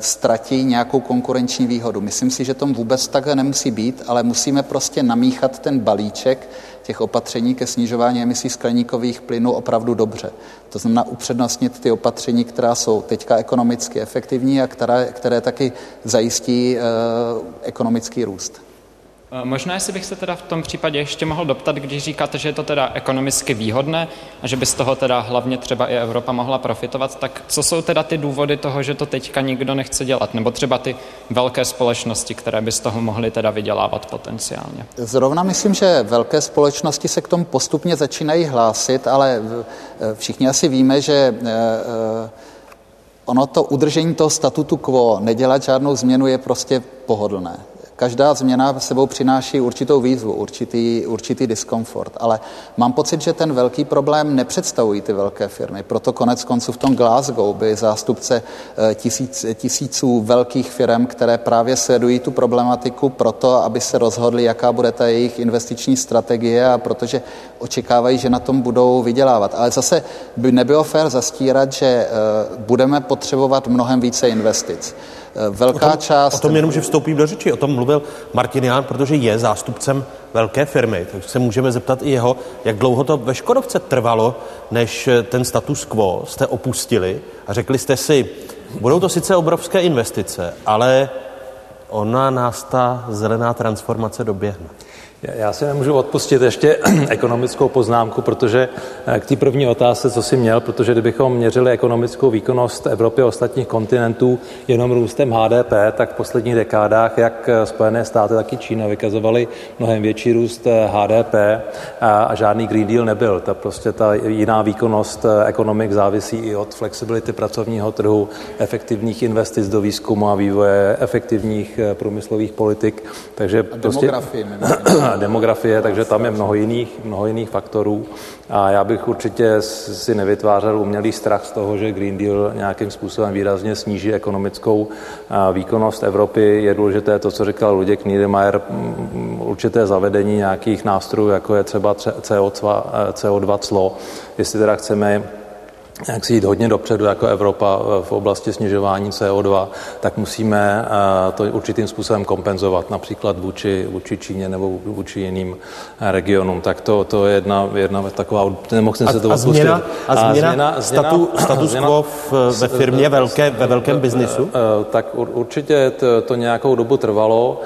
ztratí nějakou konkurenční výhodu. Myslím si, že tom vůbec takhle nemusí být, ale musíme prostě namíchat ten balíček těch opatření ke snižování emisí skleníkových plynů opravdu dobře. To znamená upřednostnit ty opatření, která jsou teďka ekonomicky efektivní a které, které taky zajistí e, ekonomický růst. Možná, jestli bych se teda v tom případě ještě mohl doptat, když říkáte, že je to teda ekonomicky výhodné a že by z toho teda hlavně třeba i Evropa mohla profitovat, tak co jsou teda ty důvody toho, že to teďka nikdo nechce dělat? Nebo třeba ty velké společnosti, které by z toho mohly teda vydělávat potenciálně? Zrovna myslím, že velké společnosti se k tomu postupně začínají hlásit, ale všichni asi víme, že ono to udržení toho statutu quo, nedělat žádnou změnu je prostě pohodlné každá změna sebou přináší určitou výzvu, určitý, určitý diskomfort, ale mám pocit, že ten velký problém nepředstavují ty velké firmy. Proto konec konců v tom Glasgow by zástupce tisíc, tisíců velkých firm, které právě sledují tu problematiku proto, aby se rozhodli, jaká bude ta jejich investiční strategie a protože očekávají, že na tom budou vydělávat. Ale zase by nebylo fér zastírat, že budeme potřebovat mnohem více investic velká o tom, část... O tom jenom, že vstoupím do řeči, o tom mluvil Martin Ján, protože je zástupcem velké firmy, takže se můžeme zeptat i jeho, jak dlouho to ve Škodovce trvalo, než ten status quo jste opustili a řekli jste si, budou to sice obrovské investice, ale ona nás ta zelená transformace doběhne. Já si nemůžu odpustit ještě ekonomickou poznámku, protože k té první otázce, co si měl, protože kdybychom měřili ekonomickou výkonnost Evropy a ostatních kontinentů jenom růstem HDP, tak v posledních dekádách jak Spojené státy, tak i Čína vykazovaly mnohem větší růst HDP a, a žádný Green Deal nebyl. Ta prostě ta jiná výkonnost ekonomik závisí i od flexibility pracovního trhu, efektivních investic do výzkumu a vývoje, efektivních průmyslových politik. Takže a prostě, demografii, demografie, takže tam je mnoho jiných, mnoho jiných faktorů. A já bych určitě si nevytvářel umělý strach z toho, že Green Deal nějakým způsobem výrazně sníží ekonomickou výkonnost Evropy. Je důležité to, co říkal Luděk Niedermayer, určité zavedení nějakých nástrojů, jako je třeba CO2, CO2 clo, jestli teda chceme jak si jít hodně dopředu jako Evropa v oblasti snižování CO2, tak musíme to určitým způsobem kompenzovat, například vůči, vůči Číně nebo vůči jiným regionům. Tak to, to je jedna, jedna taková, nemohl jsem se to a změna, a změna, a změna, statu, status quo ve firmě velké, ve velkém biznisu? Tak určitě to, to nějakou dobu trvalo.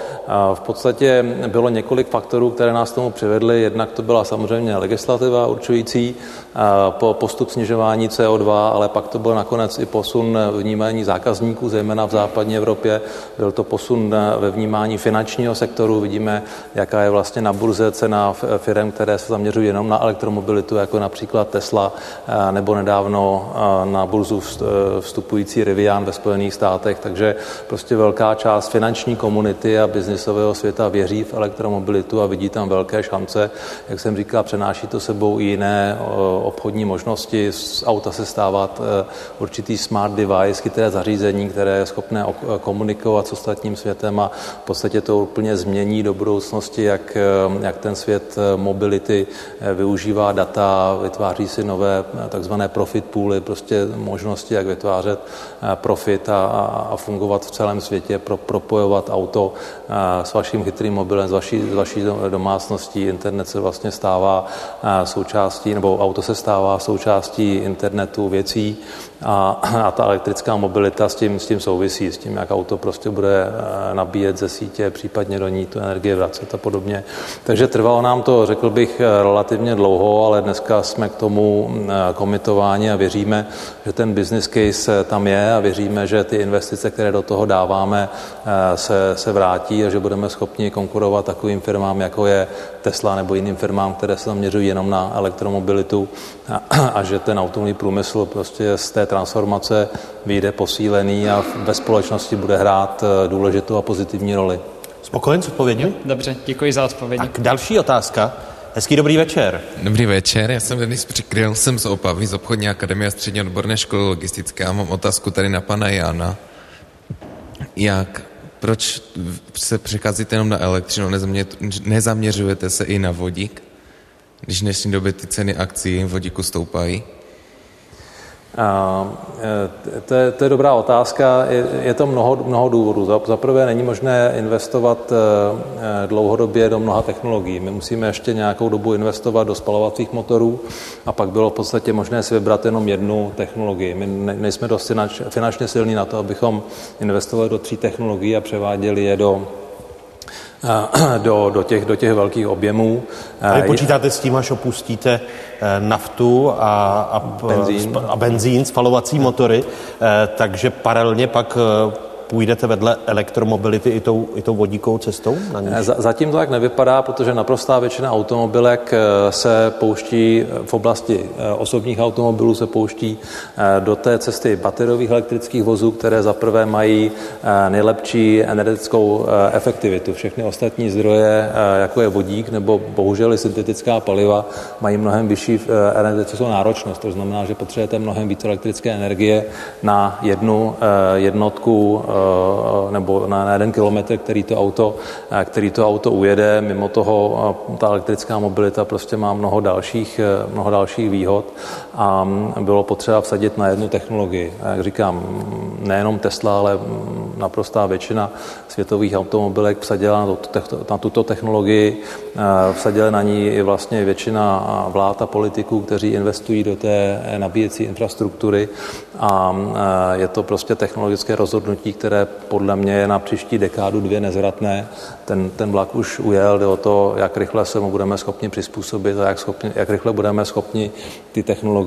V podstatě bylo několik faktorů, které nás tomu přivedly. Jednak to byla samozřejmě legislativa určující po postup snižování CO2, CO2, ale pak to byl nakonec i posun vnímání zákazníků, zejména v západní Evropě. Byl to posun ve vnímání finančního sektoru. Vidíme, jaká je vlastně na burze cena firm, které se zaměřují jenom na elektromobilitu, jako například Tesla, nebo nedávno na burzu vstupující Rivian ve Spojených státech. Takže prostě velká část finanční komunity a biznisového světa věří v elektromobilitu a vidí tam velké šance. Jak jsem říkal, přenáší to sebou i jiné obchodní možnosti. Auta se stávat e, určitý smart device, chytré zařízení, které je schopné komunikovat s ostatním světem a v podstatě to úplně změní do budoucnosti, jak, e, jak ten svět mobility využívá data, vytváří si nové takzvané profit pooly, prostě možnosti, jak vytvářet profit a, a fungovat v celém světě, pro, propojovat auto s vaším chytrým mobilem, s vaší, s vaší domácností. Internet se vlastně stává součástí, nebo auto se stává součástí internetu věcí a, a ta elektrická mobilita s tím, s tím souvisí, s tím, jak auto prostě bude eh, nabíjet ze sítě, případně do ní tu energii vracet a podobně. Takže trvalo nám to, řekl bych, eh, relativně dlouho, ale dneska jsme k tomu eh, komitováni a věříme, že ten business case tam je a věříme, že ty investice, které do toho dáváme, se, se vrátí a že budeme schopni konkurovat takovým firmám, jako je Tesla nebo jiným firmám, které se zaměřují jenom na elektromobilitu a, a že ten automobilový průmysl prostě z té transformace vyjde posílený a ve společnosti bude hrát eh, důležitou a pozitivní roli. Spokojen s odpovědí? Dobře, děkuji za odpověď. Tak další otázka. Hezký dobrý večer. Dobrý večer, já jsem Denis Přikryl, jsem z Opavy, z obchodní akademie a střední odborné školy logistické a mám otázku tady na pana Jana. Jak, proč se přecházíte jenom na elektřinu, nezaměřujete se i na vodík, když v dnešní době ty ceny akcí vodíku stoupají? E, to je, to je dobrá otázka. Je, je to mnoho, mnoho důvodů. Za, za prvé není možné investovat e, e, dlouhodobě do mnoha technologií. My musíme ještě nějakou dobu investovat do spalovacích motorů a pak bylo v podstatě možné si vybrat jenom jednu technologii. My ne, nejsme dost finančně silní na to, abychom investovali do tří technologií a převáděli je do do, do, těch, do těch velkých objemů. A vy počítáte s tím, až opustíte eh, naftu a, a, benzín. a benzín, spalovací motory, eh, takže paralelně pak eh, půjdete vedle elektromobility i tou, i tou vodíkovou cestou? Na níž? Zatím to tak nevypadá, protože naprostá většina automobilek eh, se pouští eh, v oblasti eh, osobních automobilů, se pouští do té cesty bateriových elektrických vozů, které zaprvé mají nejlepší energetickou efektivitu. Všechny ostatní zdroje, jako je vodík nebo bohužel i syntetická paliva, mají mnohem vyšší energetickou náročnost. To znamená, že potřebujete mnohem více elektrické energie na jednu jednotku Eh, nebo na jeden kilometr, který to auto, eh, který to auto ujede. Mimo toho eh, ta elektrická mobilita prostě má mnoho dalších, mnoho dalších výhod a bylo potřeba vsadit na jednu technologii. A jak říkám, nejenom Tesla, ale naprostá většina světových automobilek vsadila na, to, na tuto technologii, vsadila na ní i vlastně většina vlád a politiků, kteří investují do té nabíjecí infrastruktury a je to prostě technologické rozhodnutí, které podle mě je na příští dekádu dvě nezvratné. Ten, ten vlak už ujel, jde o to, jak rychle se mu budeme schopni přizpůsobit a jak, schopni, jak rychle budeme schopni ty technologie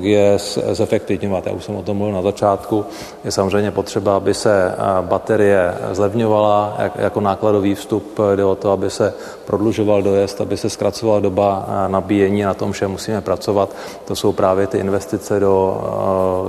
zefektivňovat. Já už jsem o tom mluvil na začátku. Je samozřejmě potřeba, aby se baterie zlevňovala jako nákladový vstup. Jde o to, aby se prodlužoval dojezd, aby se zkracovala doba nabíjení. Na tom všem musíme pracovat. To jsou právě ty investice do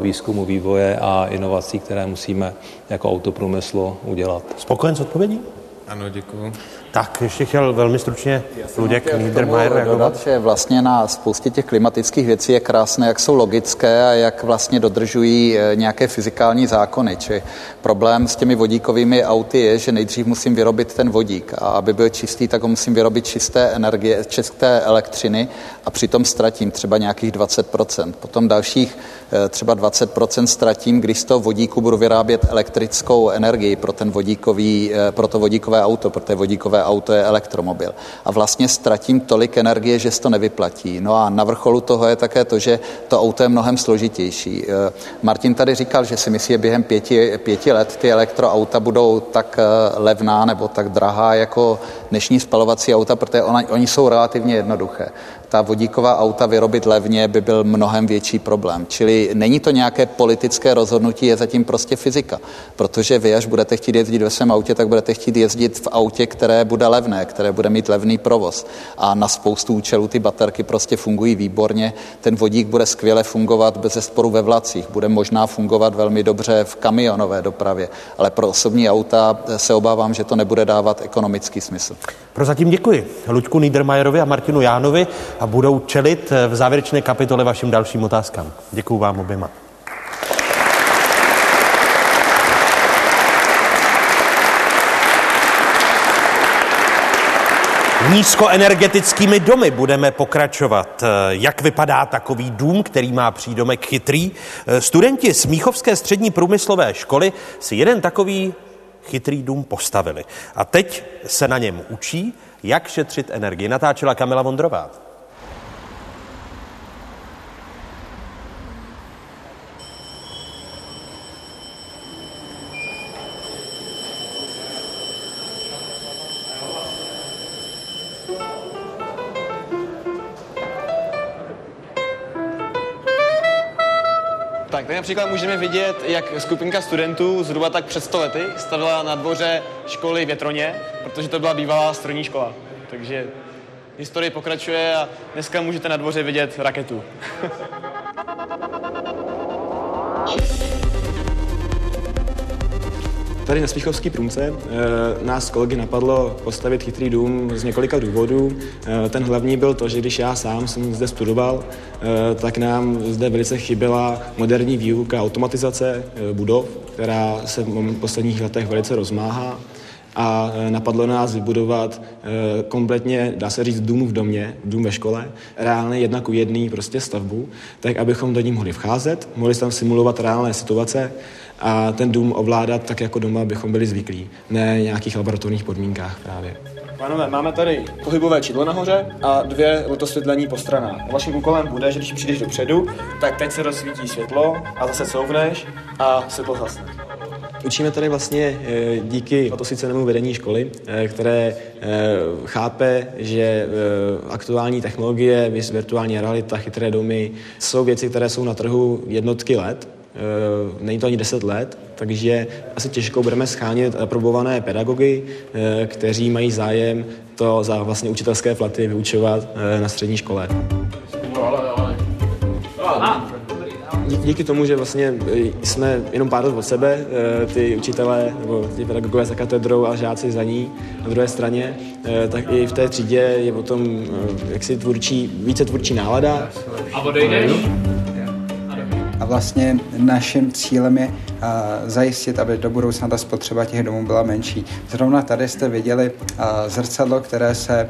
výzkumu, vývoje a inovací, které musíme jako autoprůmyslu udělat. Spokojen s odpovědí? Ano, děkuji. Tak, ještě chtěl velmi stručně Luděk Niedermayer reagovat. že vlastně na spoustě těch klimatických věcí je krásné, jak jsou logické a jak vlastně dodržují eh, nějaké fyzikální zákony. Či problém s těmi vodíkovými auty je, že nejdřív musím vyrobit ten vodík a aby byl čistý, tak ho musím vyrobit čisté energie, čisté elektřiny a přitom ztratím třeba nějakých 20%. Potom dalších eh, třeba 20% ztratím, když z toho vodíku budu vyrábět elektrickou energii pro, ten vodíkový, eh, pro to vodíkové auto, pro té vodíkové auto je elektromobil. A vlastně ztratím tolik energie, že se to nevyplatí. No a na vrcholu toho je také to, že to auto je mnohem složitější. Eh, Martin tady říkal, že si myslí, že během pěti, pěti let ty elektroauta budou tak levná nebo tak drahá jako dnešní spalovací auta, protože ona, oni jsou relativně jednoduché. Ta vodíková auta vyrobit levně by byl mnohem větší problém. Čili není to nějaké politické rozhodnutí, je zatím prostě fyzika. Protože vy, až budete chtít jezdit ve svém autě, tak budete chtít jezdit v autě, které bude levné, které bude mít levný provoz. A na spoustu účelů ty baterky prostě fungují výborně. Ten vodík bude skvěle fungovat bez sporu ve vlacích, bude možná fungovat velmi dobře v kamionové dopravě, ale pro osobní auta se obávám, že to nebude dávat ekonomický smysl. Prozatím děkuji Luďku Niedermayerovi a Martinu Jánovi a budou čelit v závěrečné kapitole vašim dalším otázkám. Děkuji vám oběma. Nízkoenergetickými domy budeme pokračovat. Jak vypadá takový dům, který má přídomek chytrý? Studenti z Míchovské střední průmyslové školy si jeden takový chytrý dům postavili. A teď se na něm učí, jak šetřit energii. Natáčela Kamila Vondrová. Například můžeme vidět, jak skupinka studentů zhruba tak před 100 lety stavila na dvoře školy Větroně, protože to byla bývalá strojní škola. Takže historie pokračuje a dneska můžete na dvoře vidět raketu. Tady na Smíchovský průmce e, nás kolegy napadlo postavit chytrý dům z několika důvodů. E, ten hlavní byl to, že když já sám jsem zde studoval, e, tak nám zde velice chyběla moderní výuka automatizace budov, která se v posledních letech velice rozmáhá a napadlo nás vybudovat kompletně, dá se říct, dům v domě, dům ve škole, reálně jedna ku jedný prostě stavbu, tak abychom do ní mohli vcházet, mohli tam simulovat reálné situace a ten dům ovládat tak jako doma bychom byli zvyklí, ne nějakých laboratorních podmínkách právě. Pánové, máme tady pohybové čidlo nahoře a dvě lotosvětlení po stranách. Vaším úkolem bude, že když přijdeš dopředu, tak teď se rozsvítí světlo a zase couvneš a světlo zhasne. Učíme tady vlastně díky fotosvícenému vedení školy, které chápe, že aktuální technologie, virtuální realita, chytré domy jsou věci, které jsou na trhu jednotky let, není to ani 10 let, takže asi těžko budeme schánět aprobované pedagogy, kteří mají zájem to za vlastně učitelské platy vyučovat na střední škole. Díky tomu, že vlastně jsme jenom pár let od sebe, ty učitelé nebo ty pedagogové za katedrou a žáci za ní na druhé straně, tak i v té třídě je potom jaksi tvůrčí, více tvůrčí nálada. A odejdeš? A vlastně naším cílem je zajistit, aby do budoucna ta spotřeba těch domů byla menší. Zrovna tady jste viděli zrcadlo, které se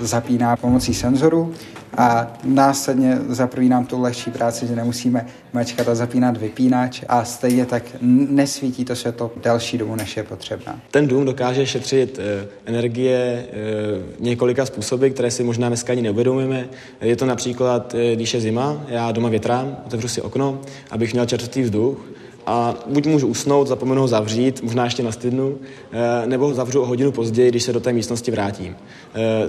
zapíná pomocí senzorů a následně za prvý nám tu lehčí práci, že nemusíme mačkat a zapínat vypínač a stejně tak nesvítí to světlo delší dobu, než je potřebná. Ten dům dokáže šetřit e, energie e, několika způsoby, které si možná dneska ani neuvědomujeme. Je to například, e, když je zima, já doma větrám, otevřu si okno, abych měl čerstvý vzduch, a buď můžu usnout, zapomenu ho zavřít, možná ještě na stydnu, nebo ho zavřu o hodinu později, když se do té místnosti vrátím.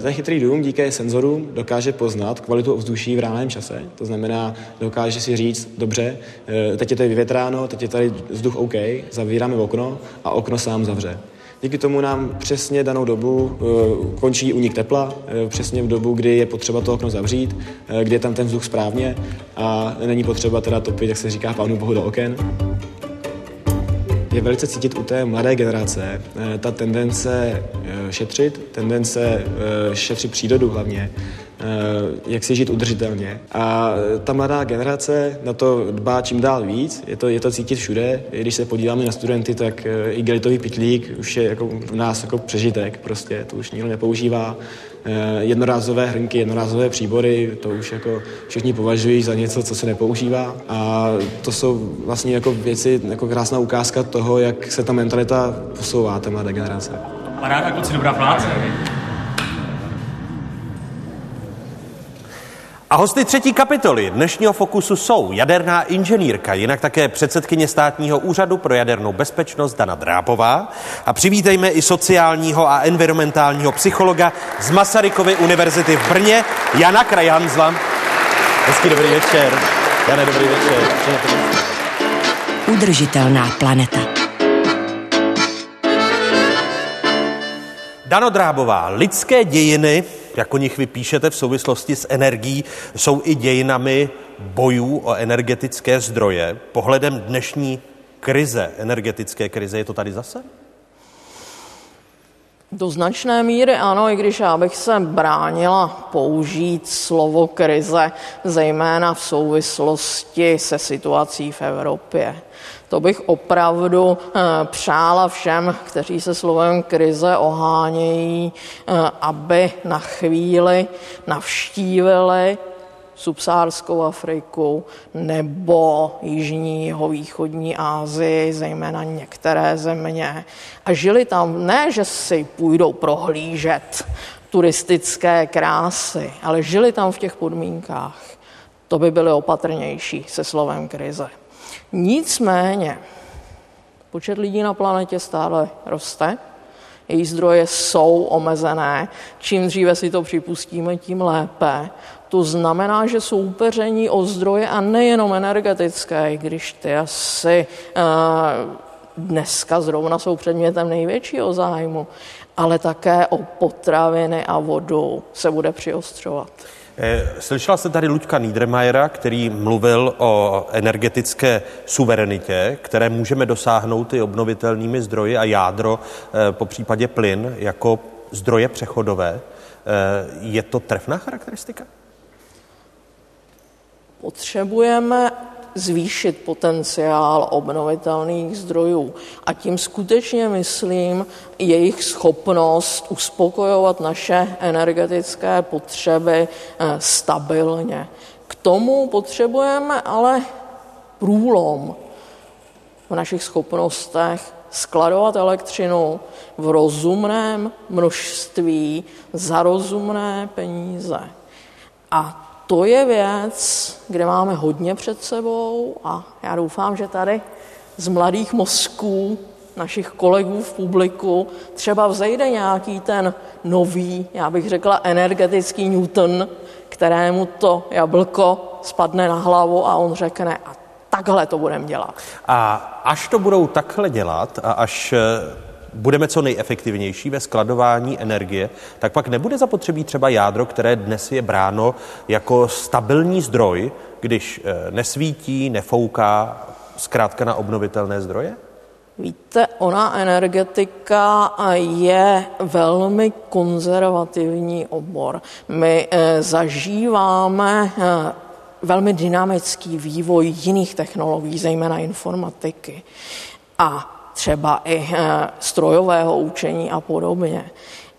Ten chytrý dům díky senzorům dokáže poznat kvalitu ovzduší v reálném čase, to znamená, dokáže si říct, dobře, teď je tady vyvětráno, teď je tady vzduch OK, zavíráme okno a okno sám zavře. Díky tomu nám přesně danou dobu uh, končí unik tepla, uh, přesně v dobu, kdy je potřeba to okno zavřít, uh, kdy je tam ten vzduch správně a není potřeba teda topit, jak se říká, pánu bohu do oken. Je velice cítit u té mladé generace ta tendence šetřit, tendence šetřit přírodu hlavně, jak si žít udržitelně. A ta mladá generace na to dbá čím dál víc, je to, je to cítit všude. Když se podíváme na studenty, tak igelitový pitlík už je jako u nás jako přežitek, prostě to už nikdo nepoužívá. Jednorázové hrnky, jednorázové příbory, to už jako všichni považují za něco, co se nepoužívá. A to jsou vlastně jako věci, jako krásná ukázka toho, jak se ta mentalita posouvá, ta mladá generace. Paráda, kluci, dobrá práce. A hosty třetí kapitoly dnešního fokusu jsou jaderná inženýrka, jinak také předsedkyně státního úřadu pro jadernou bezpečnost Dana Drábová a přivítejme i sociálního a environmentálního psychologa z Masarykovy univerzity v Brně Jana Krajhanzla. Hezký dobrý večer. Jane, dobrý večer. Udržitelná planeta. Dano Drábová, lidské dějiny, jak o nich vy píšete v souvislosti s energií, jsou i dějinami bojů o energetické zdroje. Pohledem dnešní krize, energetické krize, je to tady zase? Do značné míry ano, i když já bych se bránila použít slovo krize, zejména v souvislosti se situací v Evropě. To bych opravdu eh, přála všem, kteří se slovem krize ohánějí, eh, aby na chvíli navštívili subsárskou Afriku nebo jižní východní Asii, zejména některé země. A žili tam ne, že si půjdou prohlížet turistické krásy, ale žili tam v těch podmínkách. To by byly opatrnější se slovem krize. Nicméně, počet lidí na planetě stále roste, její zdroje jsou omezené. Čím dříve si to připustíme, tím lépe. To znamená, že soupeření o zdroje a nejenom energetické, když ty asi uh, dneska zrovna jsou předmětem největšího zájmu, ale také o potraviny a vodu se bude přiostřovat. Eh, slyšela jste tady Luďka Niedermayera, který mluvil o energetické suverenitě, které můžeme dosáhnout i obnovitelnými zdroji a jádro, eh, po případě plyn, jako zdroje přechodové. Je to trefná charakteristika? Potřebujeme zvýšit potenciál obnovitelných zdrojů. A tím skutečně myslím jejich schopnost uspokojovat naše energetické potřeby eh, stabilně. K tomu potřebujeme ale průlom v našich schopnostech skladovat elektřinu v rozumném množství za rozumné peníze. A to je věc, kde máme hodně před sebou a já doufám, že tady z mladých mozků našich kolegů v publiku třeba vzejde nějaký ten nový, já bych řekla energetický Newton, kterému to jablko spadne na hlavu a on řekne a takhle to budeme dělat. A až to budou takhle dělat a až budeme co nejefektivnější ve skladování energie, tak pak nebude zapotřebí třeba jádro, které dnes je bráno jako stabilní zdroj, když eh, nesvítí, nefouká, zkrátka na obnovitelné zdroje? Víte, ona energetika je velmi konzervativní obor. My eh, zažíváme eh, velmi dynamický vývoj jiných technologií, zejména informatiky. A třeba i eh, strojového učení a podobně.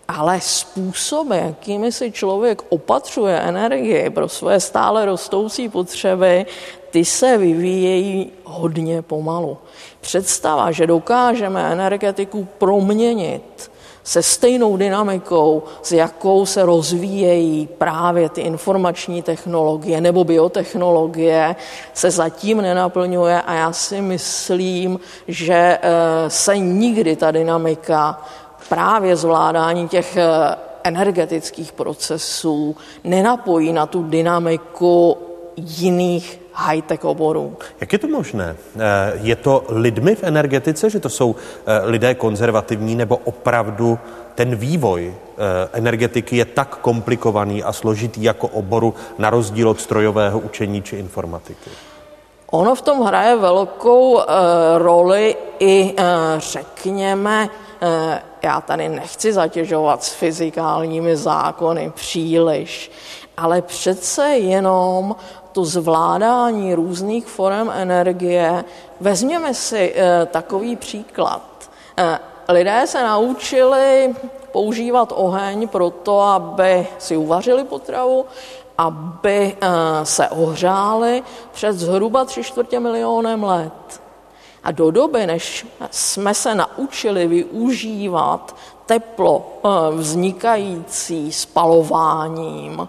Ale způsoby, jakými si člověk opatřuje energii pro své stále rostoucí potřeby, ty se vyvíjejí hodně pomalu. Představa, že dokážeme energetiku proměnit se stejnou dynamikou, s jakou se rozvíjejí právě ty informační technologie nebo biotechnologie, se zatím nenaplňuje a já si myslím, že eh, se nikdy ta dynamika právě zvládání těch eh, energetických procesů nenapojí na tu dynamiku jiných high-tech oborů. Jak je to možné? Eh, je to lidmi v energetice, že to jsou eh, lidé konzervativní, nebo opravdu ten vývoj eh, energetiky je tak komplikovaný a složitý jako oboru na rozdíl od strojového učení či informatiky? Ono v tom hraje velkou roli i, řekněme, já tady nechci zatěžovat s fyzikálními zákony příliš, ale přece jenom to zvládání různých forem energie. Vezměme si e, takový příklad. E, lidé se naučili používat oheň pro to, aby si uvařili potravu, aby e, se ohřáli před zhruba tři čtvrtě milionem let. A do doby, než jsme se naučili využívat teplo vznikající spalováním,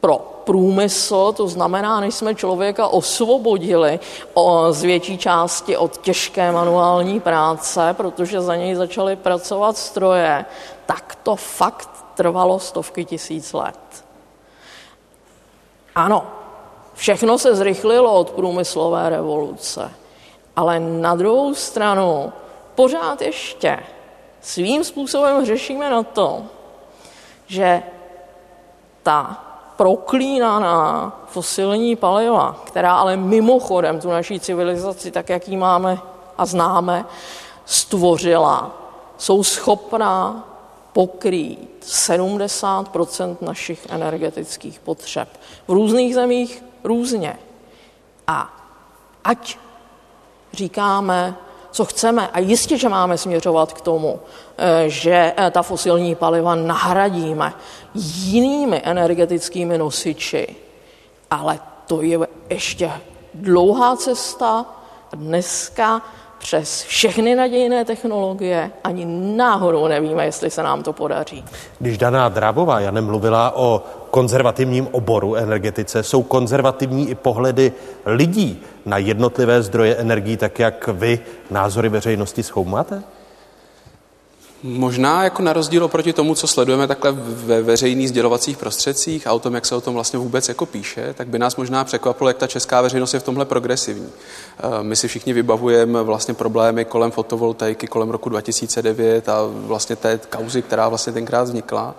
pro průmysl, to znamená, než jsme člověka osvobodili z větší části od těžké manuální práce, protože za něj začaly pracovat stroje, tak to fakt trvalo stovky tisíc let. Ano, všechno se zrychlilo od průmyslové revoluce, ale na druhou stranu pořád ještě svým způsobem řešíme na to, že ta proklínaná fosilní paliva, která ale mimochodem tu naší civilizaci, tak jak ji máme a známe, stvořila, jsou schopná pokrýt 70% našich energetických potřeb. V různých zemích různě. A ať říkáme, co chceme, a jistě, že máme směřovat k tomu, eh, že eh, ta fosilní paliva nahradíme jinými energetickými nosiči, ale to je ještě dlouhá cesta. Dneska přes všechny nadějné technologie ani náhodou nevíme, jestli se nám to podaří. Když Daná Drábová Janem mluvila o konzervativním oboru energetice, jsou konzervativní i pohledy lidí na jednotlivé zdroje energií, tak jak vy názory veřejnosti schoumáte? Možná jako na rozdíl oproti tomu, co sledujeme takhle ve veřejných sdělovacích prostředcích a o tom, jak se o tom vlastně vůbec jako píše, tak by nás možná překvapilo, jak ta česká veřejnost je v tomhle progresivní. Eh, my si všichni vybavujeme vlastně problémy kolem fotovoltaiky, kolem roku 2009 a vlastně té kauzy, která vlastně tenkrát vznikla.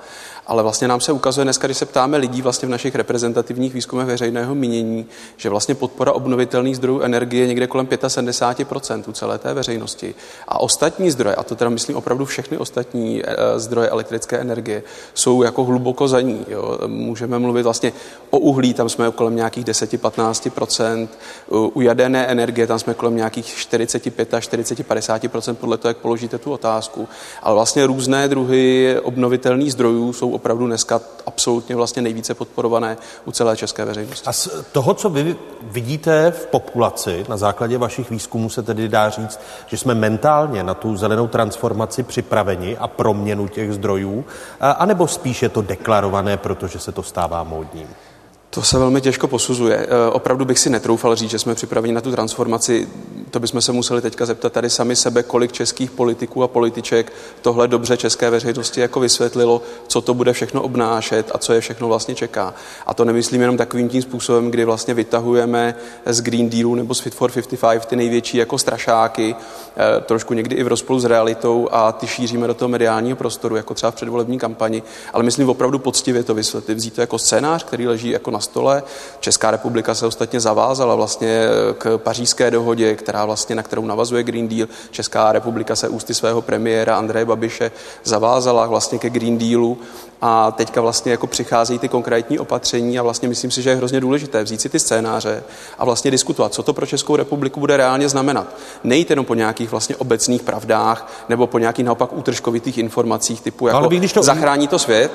Ale vlastně nám se ukazuje dneska, když se ptáme lidí vlastně v našich reprezentativních výzkumech veřejného mínění, že vlastně podpora obnovitelných zdrojů energie je někde kolem 75% u celé té veřejnosti. A ostatní zdroje, a to teda myslím opravdu všechny ostatní eh, zdroje elektrické energie, jsou jako hluboko za ní. Jo. Můžeme mluvit vlastně o uhlí, tam jsme kolem nějakých 10-15%, u jaderné energie tam jsme kolem nějakých 45 až 40-50% podle toho, jak položíte tu otázku. Ale vlastně různé druhy obnovitelných zdrojů jsou opravdu dneska absolutně vlastně nejvíce podporované u celé české veřejnosti. A z toho, co vy vidíte v populaci, na základě vašich výzkumů se tedy dá říct, že jsme mentálně na tu zelenou transformaci připraveni a proměnu těch zdrojů, anebo spíš je to deklarované, protože se to stává módním? To se velmi těžko posuzuje. E, opravdu bych si netroufal říct, že jsme připraveni na tu transformaci. To bychom se museli teďka zeptat tady sami sebe, kolik českých politiků a političek tohle dobře české veřejnosti jako vysvětlilo, co to bude všechno obnášet a co je všechno vlastně čeká. A to nemyslím jenom takovým tím způsobem, kdy vlastně vytahujeme z Green Dealu nebo z Fit for 55 ty největší jako strašáky, e, trošku někdy i v rozpolu s realitou a ty šíříme do toho mediálního prostoru, jako třeba v předvolební kampani. Ale myslím opravdu poctivě to vysvětlit, vzít to jako scénář, který leží jako na stole. Česká republika se ostatně zavázala vlastně k pařížské dohodě, která vlastně, na kterou navazuje Green Deal. Česká republika se ústy svého premiéra Andreje Babiše zavázala vlastně ke Green Dealu a teďka vlastně jako přicházejí ty konkrétní opatření a vlastně myslím si, že je hrozně důležité vzít si ty scénáře a vlastně diskutovat, co to pro Českou republiku bude reálně znamenat. Nejít jenom po nějakých vlastně obecných pravdách nebo po nějakých naopak útržkovitých informacích typu jako Ale když to... zachrání to svět,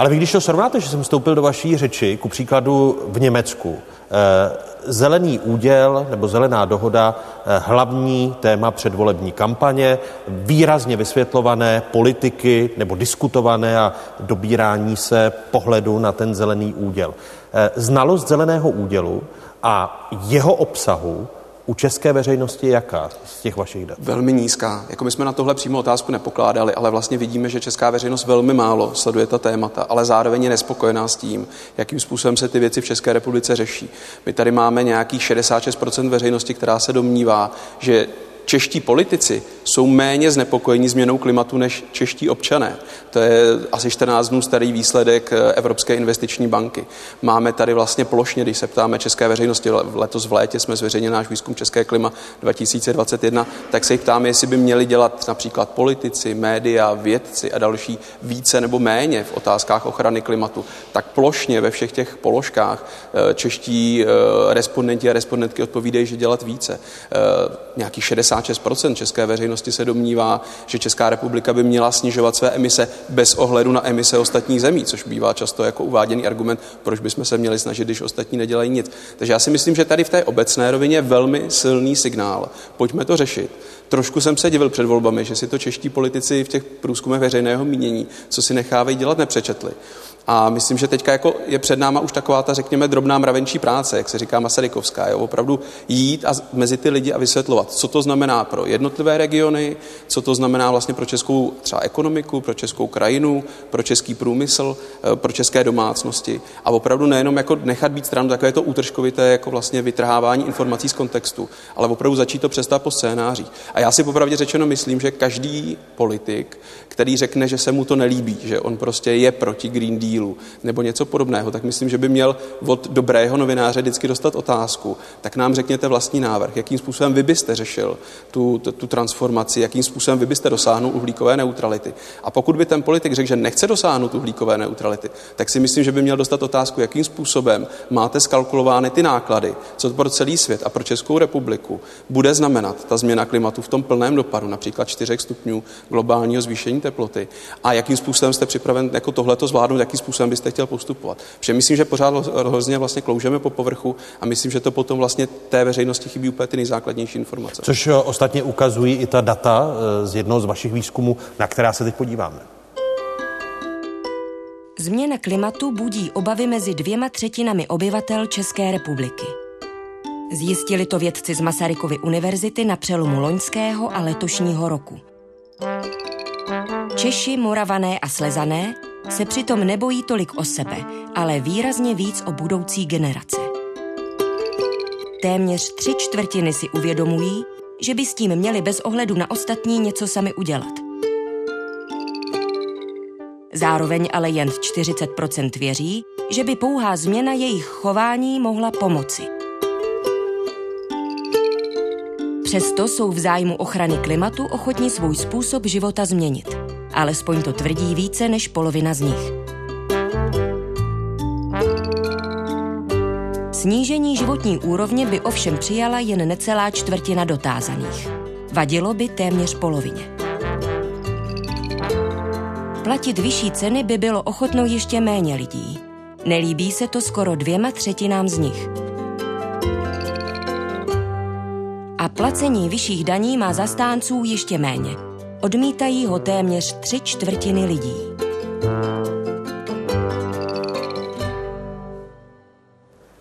ale vy když to srovnáte, že jsem vstoupil do vaší řeči, ku příkladu v Německu, eh, zelený úděl nebo zelená dohoda, eh, hlavní téma předvolební kampaně, výrazně vysvětlované politiky nebo diskutované a dobírání se pohledu na ten zelený úděl. Eh, znalost zeleného údělu a jeho obsahu u české veřejnosti je jaká z těch vašich dat? Velmi nízká. Jako my jsme na tohle přímo otázku nepokládali, ale vlastně vidíme, že česká veřejnost velmi málo sleduje ta témata, ale zároveň je nespokojená s tím, jakým způsobem se ty věci v České republice řeší. My tady máme nějakých 66% veřejnosti, která se domnívá, že čeští politici jsou méně znepokojení změnou klimatu než čeští občané. To je asi 14 dnů starý výsledek eh, Evropské investiční banky. Máme tady vlastně plošně, když se ptáme české veřejnosti, letos v létě jsme zveřejnili náš výzkum České klima 2021, tak se jich ptáme, jestli by měli dělat například politici, média, vědci a další více nebo méně v otázkách ochrany klimatu. Tak plošně ve všech těch položkách eh, čeští eh, respondenti a respondentky odpovídají, že dělat více. Nějakých 66% české veřejnosti se domnívá, že Česká republika by měla snižovat své emise bez ohledu na emise ostatních zemí, což bývá často jako uváděný argument, proč bychom se měli snažit, když ostatní nedělají nic. Takže já si myslím, že tady v té obecné rovině je velmi silný signál. Pojďme to řešit. Trošku jsem se divil před volbami, že si to čeští politici v těch průzkumech veřejného mínění, co si nechávají dělat, nepřečetli. A myslím, že teďka jako je před náma už taková ta, řekněme, drobná mravenčí práce, jak se říká Masarykovská, jo? opravdu jít a mezi ty lidi a vysvětlovat, co to znamená pro jednotlivé regiony, co to znamená vlastně pro českou třeba ekonomiku, pro českou krajinu, pro český průmysl, eh, pro české domácnosti. A opravdu nejenom jako nechat být stranu takové to útržkovité jako vlastně vytrhávání informací z kontextu, ale opravdu začít to přestat po scénářích. A já si popravdě řečeno myslím, že každý politik, který řekne, že se mu to nelíbí, že on prostě je proti Green Dealu nebo něco podobného, tak myslím, že by měl od dobrého novináře vždycky dostat otázku. Tak nám řekněte vlastní návrh, jakým způsobem vy byste řešil tu, tu, tu transformaci, jakým způsobem vy byste dosáhnul uhlíkové neutrality. A pokud by ten politik řekl, že nechce dosáhnout uhlíkové neutrality, tak si myslím, že by měl dostat otázku, jakým způsobem máte skalkulovány ty náklady, co pro celý svět a pro Českou republiku bude znamenat ta změna klimatu v tom plném dopadu, například 4 stupňů globálního zvýšení teploty a jakým způsobem jste připraven jako tohleto zvládnout, jakým způsobem byste chtěl postupovat. Protože myslím, že pořád hrozně vlastně kloužeme po povrchu a myslím, že to potom vlastně té veřejnosti chybí úplně ty nejzákladnější informace. Což eh, ostatně ukazují i ta data eh, z jednoho z vašich výzkumů, na která se teď podíváme. Změna klimatu budí obavy mezi dvěma třetinami obyvatel České republiky. Zjistili to vědci z Masarykovy univerzity na přelomu loňského a letošního roku. Češi, Moravané a Slezané se přitom nebojí tolik o sebe, ale výrazně víc o budoucí generace. Téměř tři čtvrtiny si uvědomují, že by s tím měli bez ohledu na ostatní něco sami udělat. Zároveň ale jen 40% věří, že by pouhá změna jejich chování mohla pomoci. Přesto jsou v zájmu ochrany klimatu ochotni svůj způsob života změnit. Alespoň to tvrdí více než polovina z nich. Snížení životní úrovně by ovšem přijala jen necelá čtvrtina dotázaných. Vadilo by téměř polovině. Platit vyšší ceny by bylo ochotno ještě méně lidí. Nelíbí se to skoro dvěma třetinám z nich. A placení vyšších daní má zastánců ještě méně. Odmítají ho téměř tři čtvrtiny lidí.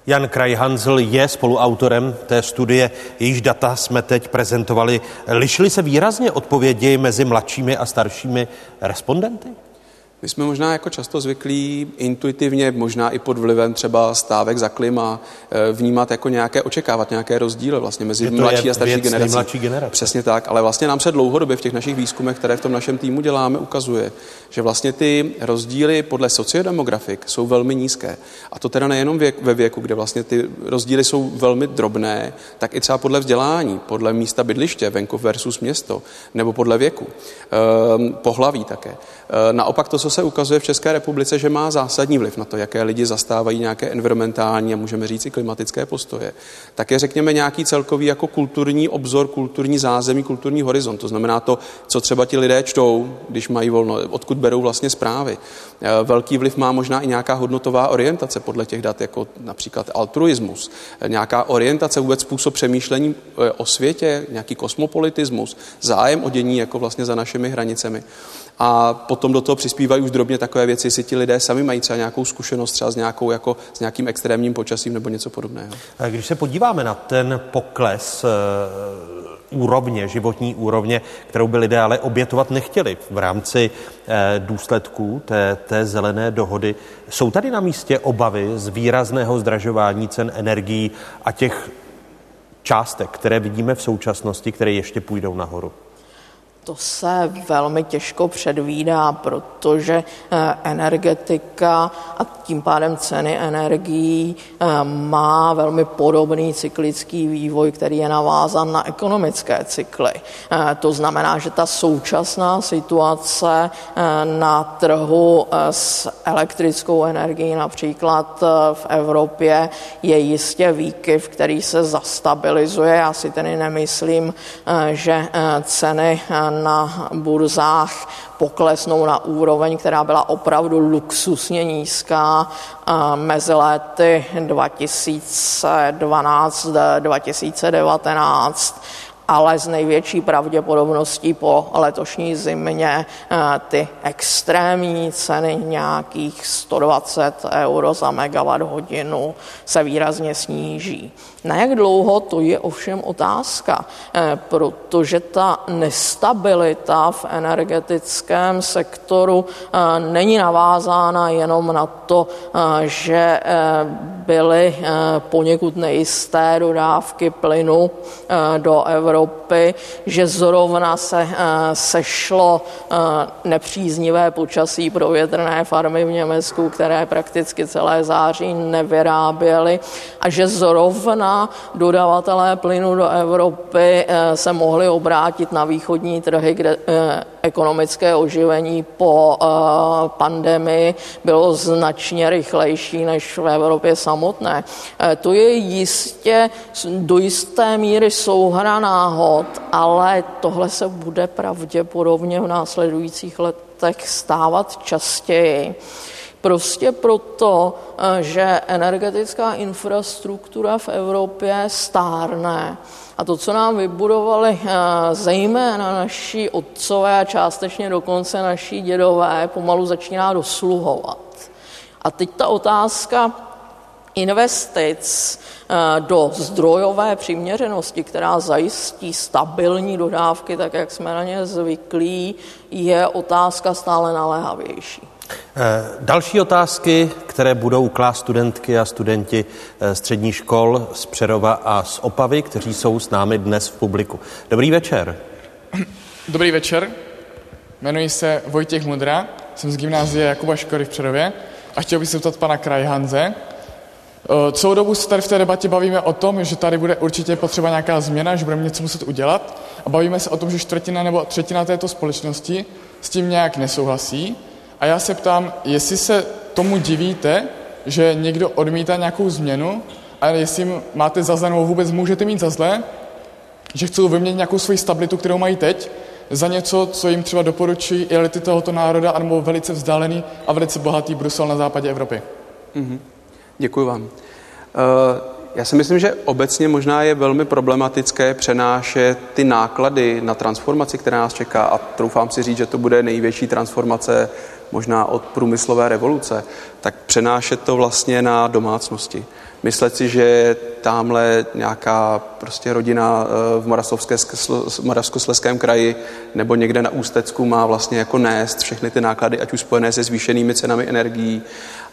Jan Krajhanzl je spoluautorem té studie, jejíž data jsme teď prezentovali. Lišily se výrazně odpovědi mezi mladšími a staršími respondenty? My jsme možná jako často zvyklí intuitivně, možná i pod vlivem třeba stávek za klima, eh, vnímat jako nějaké, očekávat nějaké rozdíly vlastně mezi mladší a starší generací. generace. Přesně tak, ale vlastně nám se dlouhodobě v těch našich výzkumech, které v tom našem týmu děláme, ukazuje, že vlastně ty rozdíly podle sociodemografik jsou velmi nízké. A to teda nejenom věk, ve věku, kde vlastně ty rozdíly jsou velmi drobné, tak i třeba podle vzdělání, podle místa bydliště, venkov versus město, nebo podle věku, ehm, pohlaví také. Ehm, naopak to, co se ukazuje v České republice, že má zásadní vliv na to, jaké lidi zastávají nějaké environmentální a můžeme říct i klimatické postoje, tak je řekněme nějaký celkový jako kulturní obzor, kulturní zázemí, kulturní horizont. To znamená to, co třeba ti lidé čtou, když mají volno, odkud berou vlastně zprávy. Ehm, velký vliv má možná i nějaká hodnotová orientace podle těch dat, jako například altruismus, nějaká orientace, vůbec způsob přemýšlení o světě, nějaký kosmopolitismus, zájem o dění jako vlastně za našimi hranicemi. A potom do toho přispívají už drobně takové věci, jestli ti lidé sami mají třeba nějakou zkušenost třeba s, nějakou, jako, s nějakým extrémním počasím nebo něco podobného. Když se podíváme na ten pokles uh, úrovně, životní úrovně, kterou by lidé ale obětovat nechtěli v rámci uh, důsledků té, té zelené dohody, jsou tady na místě obavy z výrazného zdražování cen energií a těch částek, které vidíme v současnosti, které ještě půjdou nahoru? To se velmi těžko předvídá, protože eh, energetika a tím pádem ceny energií eh, má velmi podobný cyklický vývoj, který je navázan na ekonomické cykly. Eh, to znamená, že ta současná situace na trhu s elektrickou energií například v Evropě je jistě výkyv, který se zastabilizuje. Já si tedy nemyslím, že ceny na burzách poklesnou na úroveň, která byla opravdu luxusně nízká mezi lety 2012-2019 ale z největší pravděpodobností po letošní zimě ty extrémní ceny nějakých 120 euro za megawatt hodinu se výrazně sníží. Na jak dlouho, to je ovšem otázka, eh, protože ta nestabilita v energetickém sektoru eh, není navázána jenom na to, eh, že byly poněkud nejisté dodávky plynu do Evropy, že zrovna se sešlo nepříznivé počasí pro větrné farmy v Německu, které prakticky celé září nevyráběly a že zrovna dodavatelé plynu do Evropy eh, se mohli obrátit na východní trhy, kde eh, ekonomické oživení po eh, pandemii bylo značně rychlejší než v Evropě samotné. To je jistě do jisté míry souhra náhod, ale tohle se bude pravděpodobně v následujících letech stávat častěji. Prostě proto, eh, že energetická infrastruktura v Evropě stárne. A to, co nám vybudovali eh, zejména naši otcové a částečně dokonce naši dědové, pomalu začíná dosluhovat. A teď ta otázka investic eh, do zdrojové přiměřenosti, která zajistí stabilní dodávky, tak jak jsme na ně zvyklí, je otázka stále naléhavější. Eh, další otázky, které budou klást studentky a studenti eh, střední škol z Přerova a z Opavy, kteří jsou s námi dnes v publiku. Dobrý večer. Dobrý večer. Jmenuji se Vojtěch Mudra, jsem z gymnázie Jakuba Škory v Přerově a chtěl bych se zeptat pana Krajhanze. Eh, celou dobu se tady v té debatě bavíme o tom, že tady bude určitě potřeba nějaká změna, že budeme něco muset udělat a bavíme se o tom, že čtvrtina nebo třetina této společnosti s tím nějak nesouhlasí a já se ptám, jestli se tomu divíte, že někdo odmítá nějakou změnu a jestli máte za zlé, nebo vůbec můžete mít za zlé, že chcou vyměnit nějakou svoji stabilitu, kterou mají teď, za něco, co jim třeba doporučují elity tohoto národa, anebo velice vzdálený a velice bohatý Brusel na západě Evropy. Mm-hmm. Děkuji vám. Uh, já si myslím, že obecně možná je velmi problematické přenášet ty náklady na transformaci, která nás čeká a troufám si říct, že to bude největší transformace možná od průmyslové revoluce, tak přenášet to vlastně na domácnosti. Myslet si, že tamhle nějaká prostě rodina eh, v Moravskosleském kraji nebo někde na Ústecku má vlastně jako nést všechny ty náklady, ať už spojené se zvýšenými cenami energií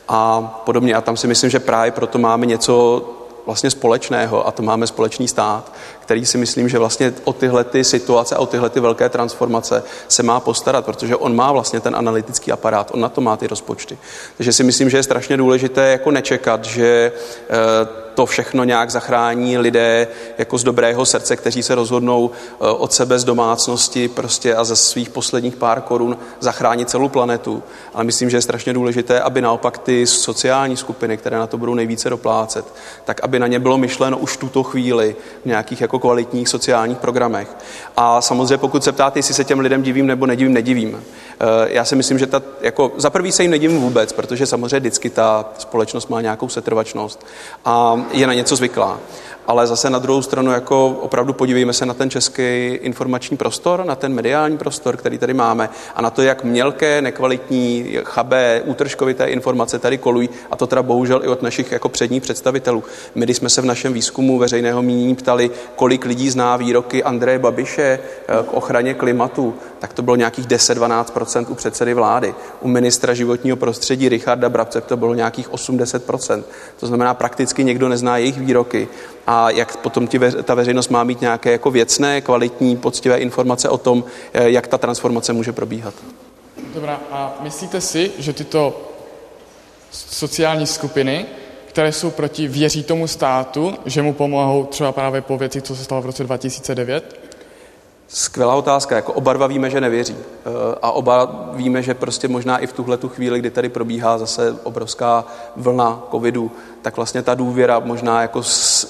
a podobně. A tam si myslím, že právě proto máme něco vlastně společného a to máme společný stát, který si myslím, že vlastně o tyhle ty situace a o tyhle ty velké transformace se má postarat, protože on má vlastně ten analytický aparát, on na to má ty rozpočty. Takže si myslím, že je strašně důležité jako nečekat, že eh, to všechno nějak zachrání lidé jako z dobrého srdce, kteří se rozhodnou eh, od sebe z domácnosti prostě a ze svých posledních pár korun zachránit celou planetu. Ale myslím, že je strašně důležité, aby naopak ty sociální skupiny, které na to budou nejvíce doplácet, tak aby na ně bylo myšleno už tuto chvíli v nějakých jako kvalitních sociálních programech. A samozřejmě, pokud se ptáte, jestli se těm lidem divím nebo nedivím, nedivím. Eh, já si myslím, že ta, jako, za prvý se jim nedivím vůbec, protože samozřejmě vždycky ta společnost má nějakou setrvačnost a je na něco zvyklá ale zase na druhou stranu jako opravdu podívejme se na ten český informační prostor, na ten mediální prostor, který tady máme a na to, jak mělké, nekvalitní, chabé, útržkovité informace tady kolují a to teda bohužel i od našich jako předních představitelů. My, když jsme se v našem výzkumu veřejného mínění ptali, kolik lidí zná výroky Andreje Babiše eh, k ochraně klimatu, tak to bylo nějakých 10-12% u předsedy vlády. U ministra životního prostředí Richarda Brabce to bylo nějakých 80%. To znamená, prakticky někdo nezná jejich výroky a jak potom ti, ta veřejnost má mít nějaké jako věcné, kvalitní, poctivé informace o tom, eh, jak ta transformace může probíhat. Dobrá, a myslíte si, že tyto sociální skupiny, které jsou proti, věří tomu státu, že mu pomohou třeba právě po věci, co se stalo v roce 2009? Skvělá otázka. Jako oba dva víme, že nevěří. Eh, a oba víme, že prostě možná i v tuhle tu chvíli, kdy tady probíhá zase obrovská vlna covidu, tak vlastně ta důvěra možná jako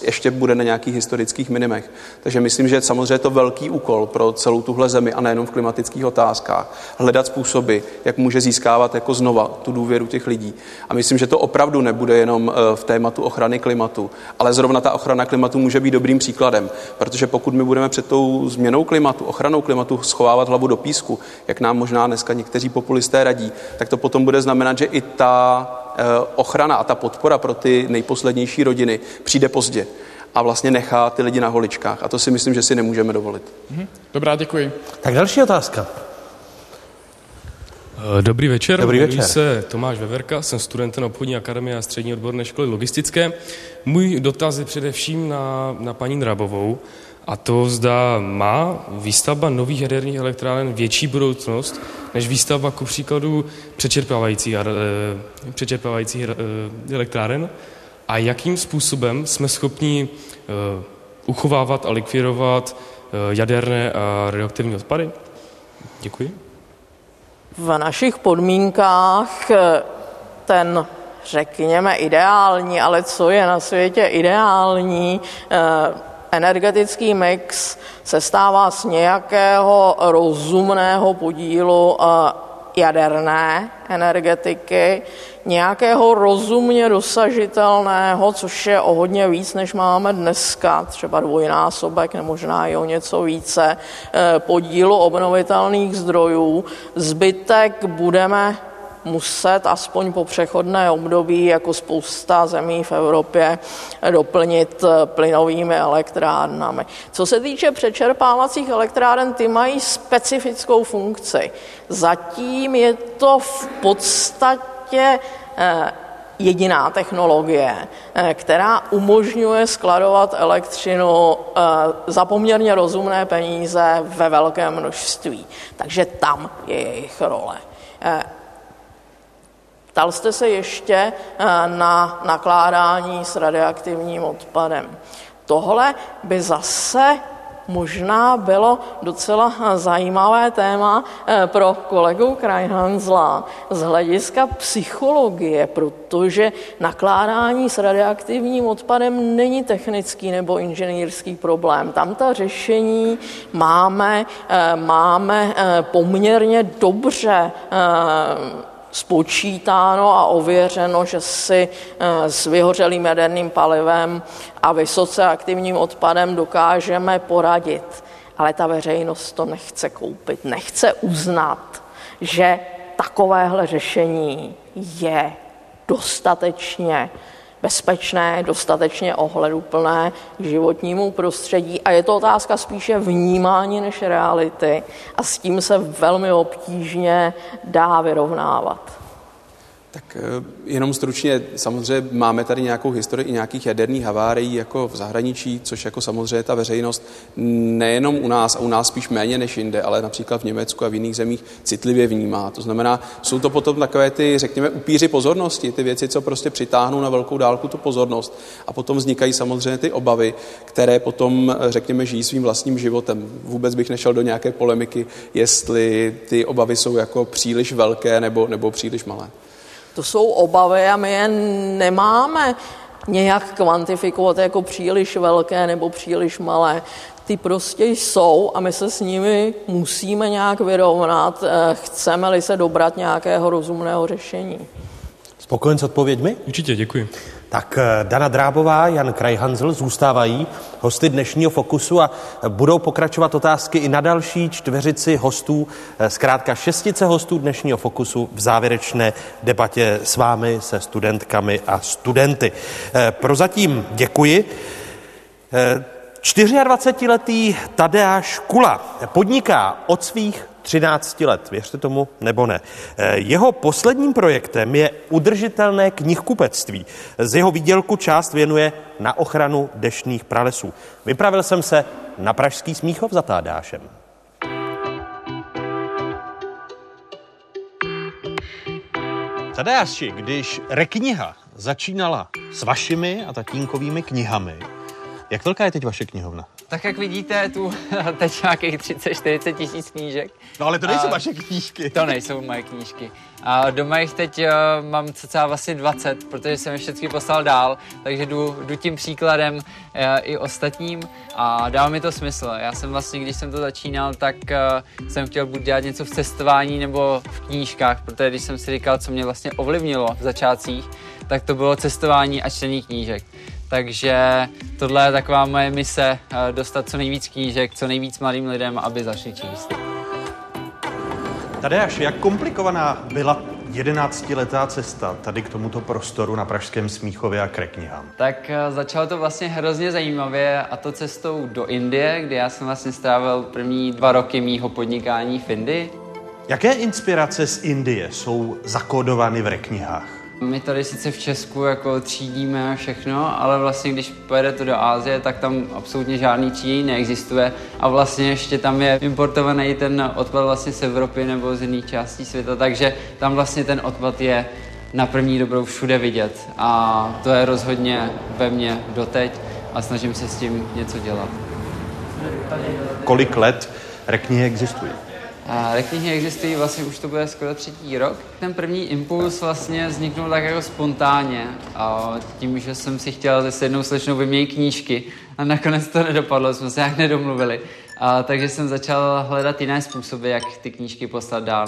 ještě bude na nějakých historických minimech. Takže myslím, že samozřejmě je to velký úkol pro celou tuhle zemi a nejenom v klimatických otázkách. Hledat způsoby, jak může získávat jako znova tu důvěru těch lidí. A myslím, že to opravdu nebude jenom eh, v tématu ochrany klimatu, ale zrovna ta ochrana klimatu může být dobrým příkladem, protože pokud my budeme před tou změnou klimatu, ochranou klimatu schovávat hlavu do písku, jak nám možná dneska někteří populisté radí, tak to potom bude znamenat, že i ta ochrana a ta podpora pro ty nejposlednější rodiny přijde pozdě a vlastně nechá ty lidi na holičkách. A to si myslím, že si nemůžeme dovolit. Mhm. Dobrá, děkuji. Tak další otázka. Eh, dobrý večer, Dobrý jmenuji večer. se Tomáš Veverka, jsem studentem obchodní akademie a střední odborné školy logistické. Můj dotaz je především na, na paní Drabovou a to zda má výstavba nových jaderných elektráren větší budoucnost než výstavba ku příkladu přečerpávajících, eh, přečerpávajících eh, elektráren a jakým způsobem jsme schopni eh, uchovávat a likvidovat jaderné a radioaktivní odpady? Děkuji. V našich podmínkách ten, řekněme, ideální, ale co je na světě ideální, energetický mix se stává z nějakého rozumného podílu eh, jaderné energetiky, nějakého rozumně dosažitelného, což je o hodně víc, než máme dneska, třeba dvojnásobek nebo možná i o něco více, eh, podílu obnovitelných zdrojů. Zbytek budeme muset aspoň po přechodné období, jako spousta zemí v Evropě, doplnit eh, plynovými elektrárnami. Co se týče přečerpávacích elektráren, ty mají specifickou funkci. Zatím je to v podstatě eh, jediná technologie, eh, která umožňuje skladovat elektřinu za poměrně rozumné peníze ve velkém množství. Takže tam je jejich role. Ptal jste se ještě eh, na nakládání s radioaktivním odpadem. Tohle by zase možná bylo docela eh, zajímavé téma eh, pro kolegu Krajhanzla z hlediska psychologie, protože nakládání s radioaktivním odpadem není technický nebo inženýrský problém. Tam ta řešení máme, máme poměrně dobře spočítáno a ověřeno, že si eh, s vyhořelým jaderným palivem a vysoce aktivním odpadem dokážeme poradit. Ale ta veřejnost to nechce koupit, nechce uznat, že takovéhle řešení je dostatečně bezpečné, dostatečně ohleduplné k životnímu prostředí a je to otázka spíše vnímání než reality a s tím se velmi obtížně dá vyrovnávat. Tak eh, jenom stručně, samozřejmě máme tady nějakou historii i nějakých jaderných havárií jako v zahraničí, což jako samozřejmě ta veřejnost nejenom u nás, a u nás spíš méně než jinde, ale například v Německu a v jiných zemích citlivě vnímá. To znamená, jsou to potom takové ty, řekněme, upíři pozornosti, ty věci, co prostě přitáhnou na velkou dálku tu pozornost. A potom vznikají samozřejmě ty obavy, které potom, řekněme, žijí svým vlastním životem. Vůbec bych nešel do nějaké polemiky, jestli ty obavy jsou jako příliš velké nebo, nebo příliš malé. To jsou obavy a my je nemáme nějak kvantifikovat jako příliš velké nebo příliš malé. Ty prostě jsou a my se s nimi musíme nějak vyrovnat, eh, chceme-li se dobrat nějakého rozumného řešení. Spokojen s odpověďmi? Určitě, děkuji. Tak eh, Dana Drábová, Jan Krajhanzl zůstávají hosty dnešního Fokusu a budou pokračovat otázky i na další čtveřici hostů, eh, zkrátka šestice hostů dnešního Fokusu v závěrečné debatě s vámi, se studentkami a studenty. Eh, prozatím děkuji. 24-letý Tadeáš Kula podniká od svých 13 let, věřte tomu nebo ne. Jeho posledním projektem je udržitelné knihkupectví. Z jeho výdělku část věnuje na ochranu dešných pralesů. Vypravil jsem se na Pražský Smíchov za Tadeášem. Tadeáši, když rekniha začínala s vašimi a tatínkovými knihami, jak velká je teď vaše knihovna? Tak jak vidíte, tu teď nějakých 30-40 tisíc knížek. No ale to nejsou A- vaše knížky. To nejsou moje knížky. A doma jich teď uh, mám cca vlastně 20, protože jsem je všechny poslal dál, takže jdu, jdu tím příkladem uh, i ostatním a dává mi to smysl. Já jsem vlastně, když jsem to začínal, tak uh, jsem chtěl buď dělat něco v cestování nebo v knížkách, protože když jsem si říkal, co mě vlastně ovlivnilo v začátcích, tak to bylo cestování a čtení knížek. Takže tohle je taková moje mise, eh, dostat co nejvíc knížek, co nejvíc mladým lidem, aby začali číst. Tadeáš, jak komplikovaná byla jedenáctiletá cesta tady k tomuto prostoru na Pražském Smíchově a k knihám? Tak eh, začalo to vlastně hrozně zajímavě a to cestou do Indie, kde já jsem vlastně strávil první dva roky mýho podnikání v Indii. Jaké inspirace z Indie jsou zakódovány v reknihách? My tady sice v Česku jako třídíme a všechno, ale vlastně když pojedete do Ázie, tak tam absolutně žádný třídění neexistuje a vlastně ještě tam je importovaný ten odpad vlastně z Evropy nebo z jiných částí světa, takže tam vlastně ten odpad je na první dobrou všude vidět a to je rozhodně ve mně doteď a snažím se s tím něco dělat. Kolik let reknihy existují? A reknihy existují vlastně už to bude skoro třetí rok. Ten první impuls vlastně vzniknul tak jako spontánně a tím, že jsem si chtěl s jednou slečnou vyměnit knížky a nakonec to nedopadlo, jsme se jak nedomluvili. A, takže jsem začal hledat jiné způsoby, jak ty knížky poslat dál.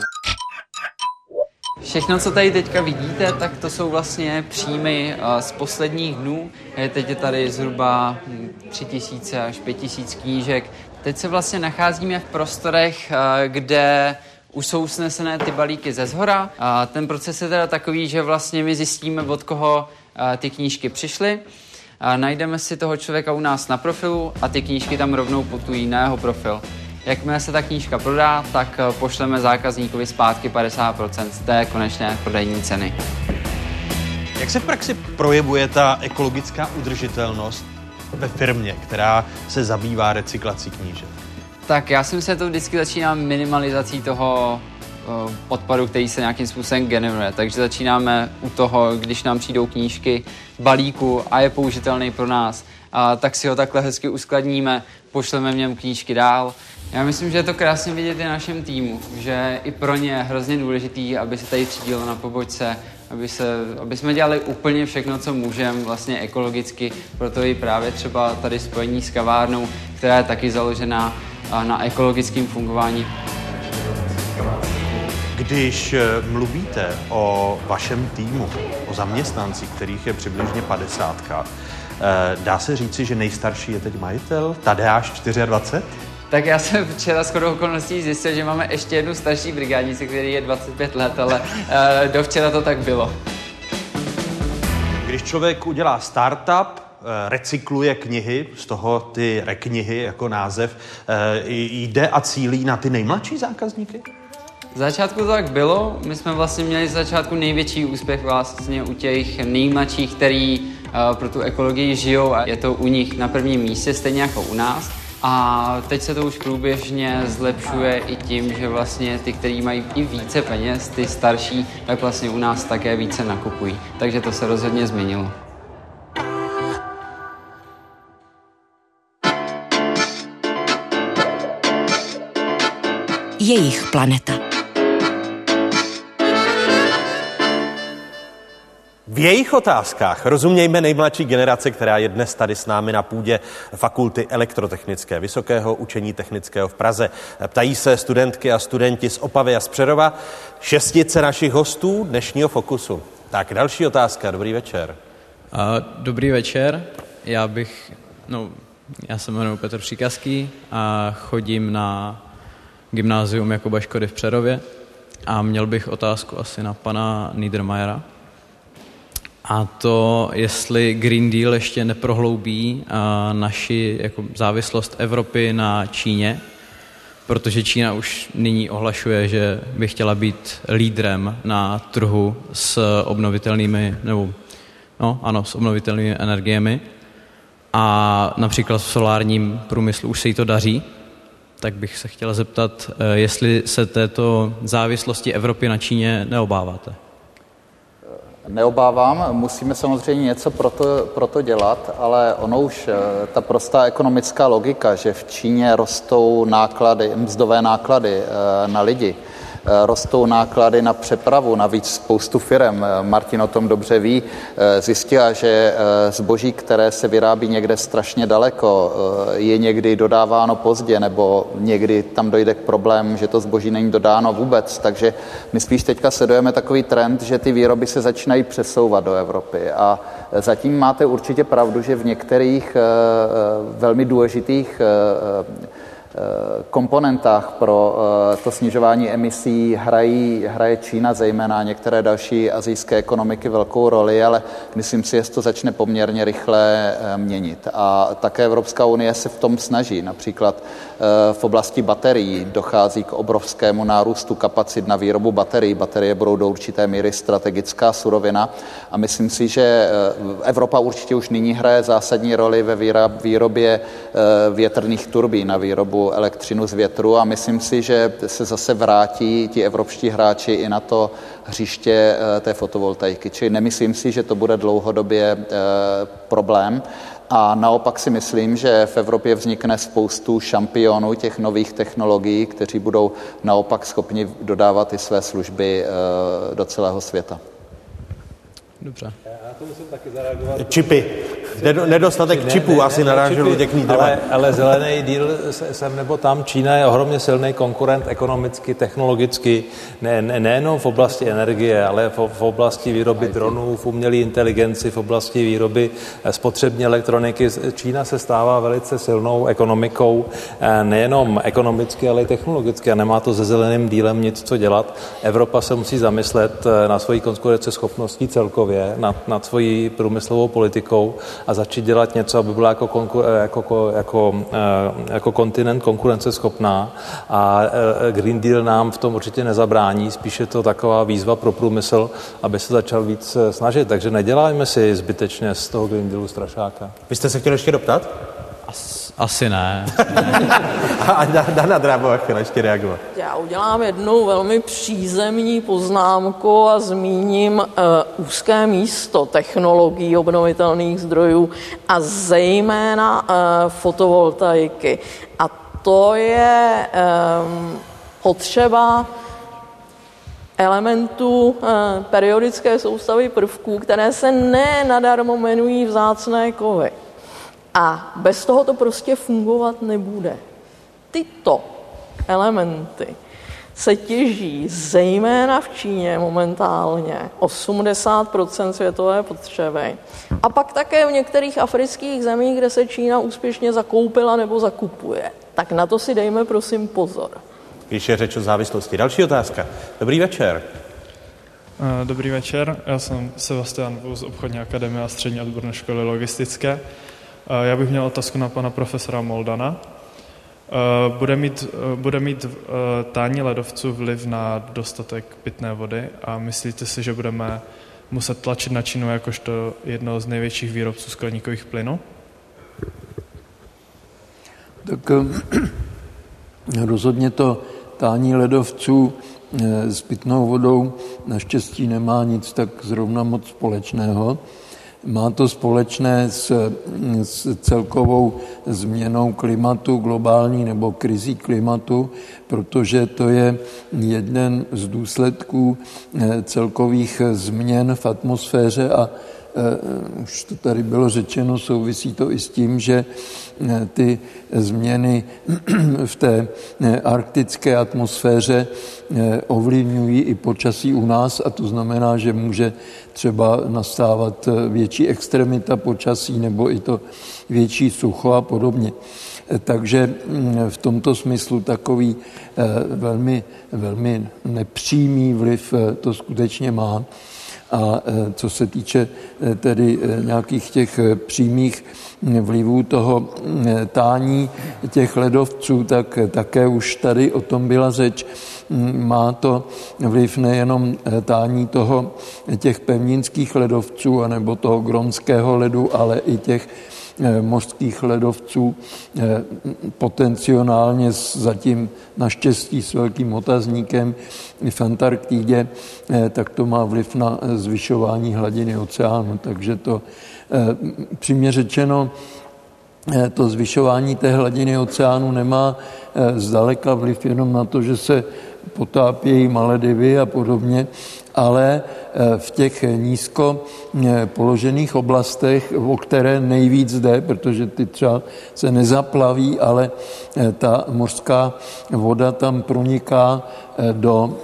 Všechno, co tady teďka vidíte, tak to jsou vlastně příjmy a, z posledních dnů. Teď je tady zhruba hm, 3000 až 5000 knížek. Teď se vlastně nacházíme v prostorech, a, kde už jsou snesené ty balíky ze zhora. A ten proces je teda takový, že vlastně my zjistíme, od koho a, ty knížky přišly. A najdeme si toho člověka u nás na profilu a ty knížky tam rovnou putují na jeho profil. Jakmile se ta knížka prodá, tak eh, pošleme zákazníkovi zpátky 50% z té konečné prodejní ceny. Jak se v praxi projevuje ta ekologická udržitelnost ve firmě, která se zabývá recyklací knížek? Tak já si myslím, že to vždycky začíná minimalizací toho eh, odpadu, který se nějakým způsobem generuje. Takže začínáme u toho, když nám přijdou knížky balíku a je použitelný pro nás, a tak si ho takhle hezky uskladníme, pošleme v něm knížky dál. Já myslím, že je to krásně vidět i na našem týmu, že i pro ně je hrozně důležitý, aby se tady třídilo na pobočce, aby, se, aby jsme dělali úplně všechno, co můžeme, vlastně ekologicky, proto i právě třeba tady spojení s kavárnou, která je taky založená na ekologickém fungování. Když eh, mluvíte o vašem týmu, o zaměstnancích, kterých je přibližně 50, dá se říci, že nejstarší je teď majitel, Tadeáš 24? Tak já jsem včera s chodou okolností zjistil, že máme ještě jednu starší brigádnici, který je 25 let, ale uh, do včera to tak bylo. Když člověk udělá startup, eh, recykluje knihy, z toho ty reknihy jako název, eh, jde a cílí na ty nejmladší zákazníky? Z začátku to tak bylo. My jsme vlastně měli z začátku největší úspěch vlastně u těch nejmladších, který pro tu ekologii žijou a je to u nich na prvním místě, stejně jako u nás. A teď se to už průběžně zlepšuje i tím, že vlastně ty, kteří mají i více peněz, ty starší, tak vlastně u nás také více nakupují. Takže to se rozhodně změnilo. Jejich planeta. V jejich otázkách rozumějme nejmladší generace, která je dnes tady s námi na půdě Fakulty elektrotechnické Vysokého učení technického v Praze. Ptají se studentky a studenti z Opavy a z Přerova, šestice našich hostů dnešního Fokusu. Tak další otázka, dobrý večer. A, dobrý večer, já bych, no, já se jmenuji Petr Příkazký a chodím na gymnázium Jakuba Škody v Přerově a měl bych otázku asi na pana Niedermayera. A to, jestli Green Deal ještě neprohloubí a, naši jako závislost Evropy na Číně, protože Čína už nyní ohlašuje, že by chtěla být lídrem na trhu s obnovitelnými, nebo no, ano, s obnovitelnými energiemi. A například v solárním průmyslu už se jí to daří, tak bych se chtěla zeptat, eh, jestli se této závislosti Evropy na Číně neobáváte. Neobávám. Musíme samozřejmě něco pro to, pro to dělat, ale ono už eh, ta prostá ekonomická logika, že v Číně rostou náklady, mzdové náklady eh, na lidi, rostou náklady na přepravu, navíc spoustu firm, eh, Martin o tom dobře ví, eh, zjistila, že zboží, které se vyrábí někde strašně daleko, je někdy dodáváno pozdě, nebo někdy tam dojde k problému, že to zboží není dodáno vůbec. Takže my spíš teďka sledujeme takový trend, že ty výroby se začínají přesouvat do Evropy. A zatím máte určitě pravdu, že v některých velmi důležitých Eh, komponentách pro eh, to snižování emisí hrají, hraje Čína, zejména některé další azijské ekonomiky velkou roli, ale myslím si, že to začne poměrně rychle eh, měnit. A také Evropská unie se v tom snaží. Například v oblasti baterií dochází k obrovskému nárůstu kapacit na výrobu baterií. Baterie budou do určité míry strategická surovina a myslím si, že Evropa určitě už nyní hraje zásadní roli ve výrobě větrných turbín na výrobu elektřinu z větru a myslím si, že se zase vrátí ti evropští hráči i na to hřiště eh, té fotovoltaiky. Čili nemyslím si, že to bude dlouhodobě eh, problém. A naopak si myslím, že v Evropě vznikne spoustu šampionů těch nových technologií, kteří budou naopak schopni dodávat i své služby eh, do celého světa. Dobře. Já to musím taky zareagovat. Čipy. Nedostatek ne, čipů ne, asi narážel Luděk ale, ale zelený díl sem nebo tam, Čína je ohromně silný konkurent ekonomicky, technologicky, ne, ne, nejenom v oblasti energie, ale v, v oblasti výroby dronů, v umělé inteligenci, v oblasti výroby eh, spotřební elektroniky. Čína se stává velice silnou ekonomikou, eh, nejenom ekonomicky, ale i technologicky a nemá to se zeleným dílem nic co dělat. Evropa se musí zamyslet eh, na svoji konkurenceschopností celkově, nad, nad svojí průmyslovou politikou a začít dělat něco, aby byla jako, konkur, eh, jako, jako, eh, jako kontinent konkurenceschopná a eh, Green Deal nám v tom určitě nezabrání, spíše to taková výzva pro průmysl, aby se začal víc snažit. Takže neděláme si zbytečně z toho Green Dealu strašáka. Vy jste se chtěli ještě doptat? As, asi ne. a Dana Drábová chtěla ještě reagovat. Já udělám jednu velmi přízemní poznámku a zmíním uh, úzké místo technologií obnovitelných zdrojů a zejména uh, fotovoltaiky. A to je um, potřeba elementů uh, periodické soustavy prvků, které se ne nadarmo jmenují vzácné kovy. A bez toho to prostě fungovat nebude. Tyto elementy se těží zejména v Číně momentálně 80% světové potřeby. A pak také v některých afrických zemích, kde se Čína úspěšně zakoupila nebo zakupuje. Tak na to si dejme prosím pozor. Když je řeč o závislosti. Další otázka. Dobrý večer. Eh, dobrý večer, já jsem Sebastian Vůz, obchodní akademie a střední odborné školy logistické. Já bych měl otázku na pana profesora Moldana. Bude mít, bude mít tání ledovců vliv na dostatek pitné vody a myslíte si, že budeme muset tlačit na Čínu jakožto jedno z největších výrobců skleníkových plynů? Tak rozhodně to tání ledovců e, s pitnou vodou naštěstí nemá nic tak zrovna moc společného. Má to společné s, s celkovou změnou klimatu, globální nebo krizí klimatu, protože to je jeden z důsledků eh, celkových změn v atmosféře a eh, už to tady bylo řečeno, souvisí to i s tím, že ty změny v té arktické atmosféře ovlivňují i počasí u nás a to znamená, že může třeba nastávat eh, větší extremita počasí nebo i to větší sucho a podobně. Eh, takže mm, v tomto smyslu takový eh, velmi, velmi nepřímý vliv to skutečně má. A co se týče tedy nějakých těch přímých vlivů toho tání těch ledovců, tak také už tady o tom byla řeč. Má to vliv nejenom tání toho, těch pevninských ledovců anebo toho gronského ledu, ale i těch mořských ledovců potenciálně zatím naštěstí s velkým otazníkem v Antarktidě, tak to má vliv na zvyšování hladiny oceánu. Takže to přímě řečeno, to zvyšování té hladiny oceánu nemá zdaleka vliv jenom na to, že se potápějí Maledivy a podobně, ale eh, v těch nízko eh, položených oblastech, o které nejvíc jde, protože ty třeba se nezaplaví, ale eh, ta mořská voda tam proniká do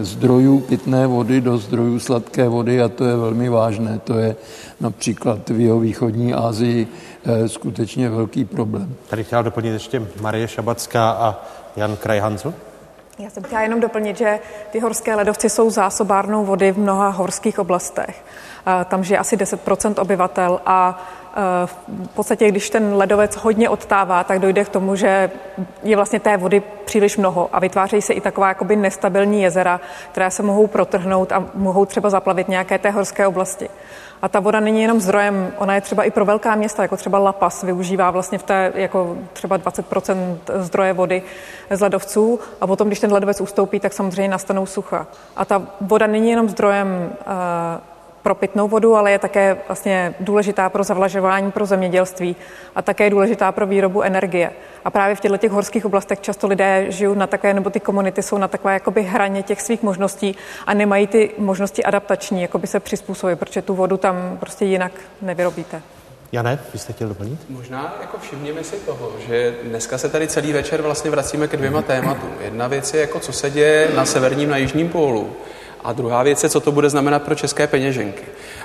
zdrojů pitné vody, do zdrojů sladké vody a to je velmi vážné. To je například v jeho východní Asii skutečně velký problém. Tady chtěla doplnit ještě Marie Šabacká a Jan Krajhancl. Já jsem chtěla jenom doplnit, že ty horské ledovci jsou zásobárnou vody v mnoha horských oblastech. Tam žije asi 10% obyvatel a e, v podstatě, když ten ledovec hodně odtává, tak dojde k tomu, že je vlastně té vody příliš mnoho a vytvářejí se i taková jakoby nestabilní jezera, která se mohou protrhnout a mohou třeba zaplavit nějaké té horské oblasti. A ta voda není jenom zdrojem, ona je třeba i pro velká města, jako třeba La Paz, využívá vlastně v té jako třeba 20% zdroje vody z ledovců a potom, když ten ledovec ustoupí, tak samozřejmě nastanou sucha. A ta voda není jenom zdrojem uh, pro pitnou vodu, ale je také vlastně důležitá pro zavlažování, pro zemědělství a také důležitá pro výrobu energie. A právě v těchto těch horských oblastech často lidé žijou na takové, nebo ty komunity jsou na takové jakoby hraně těch svých možností a nemají ty možnosti adaptační, jakoby se přizpůsobit, protože tu vodu tam prostě jinak nevyrobíte. Jane, vy jste chtěl doplnit? Možná jako všimněme si toho, že dneska se tady celý večer vlastně vracíme ke dvěma tématům. Jedna věc je, jako co se děje na severním, na jižním pólu. A druhá věc je, co to bude znamenat pro české peněženky.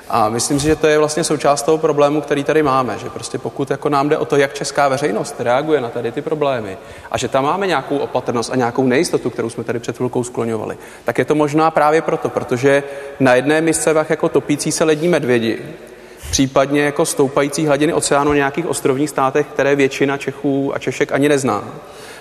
A myslím si, že to je vlastně součást toho problému, který tady máme, že prostě pokud jako nám jde o to, jak česká veřejnost reaguje na tady ty problémy a že tam máme nějakou opatrnost a nějakou nejistotu, kterou jsme tady před chvilkou skloňovali, tak je to možná právě proto, protože na jedné misce jako topící se lední medvědi, případně jako stoupající hladiny oceánu v nějakých ostrovních státech, které většina Čechů a Češek ani nezná.